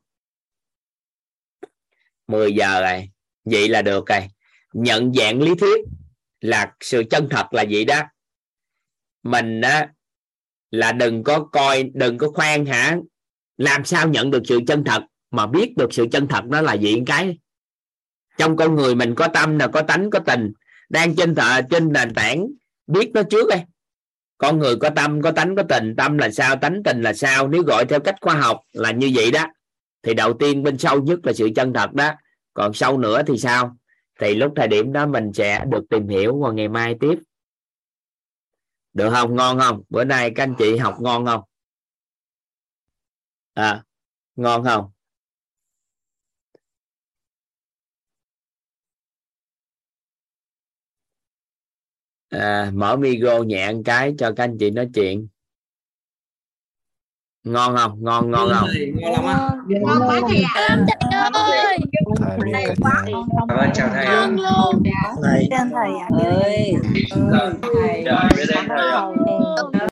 10 giờ rồi vậy là được rồi nhận dạng lý thuyết là sự chân thật là vậy đó. Mình á, là đừng có coi, đừng có khoan hả, làm sao nhận được sự chân thật, mà biết được sự chân thật nó là gì cái. Trong con người mình có tâm là có tánh, có tình, đang trên thợ trên nền tảng, biết nó trước đây. Con người có tâm, có tánh, có tình, tâm là sao, tánh, tình là sao, nếu gọi theo cách khoa học là như vậy đó, thì đầu tiên bên sâu nhất là sự chân thật đó, còn sâu nữa thì sao? Thì lúc thời điểm đó mình sẽ được tìm hiểu vào ngày mai tiếp. Được không? Ngon không? Bữa nay các anh chị học ngon không? À ngon không? À, mở micro nhẹ một cái cho các anh chị nói chuyện ngon không? Ngon ngon không? ngon lắm ạ ngon. Quá thầy ạ. ơi. Thầy nhà Cảm ơn chào thầy ạ. Thầy. thầy ạ. Ơi. Thầy ạ.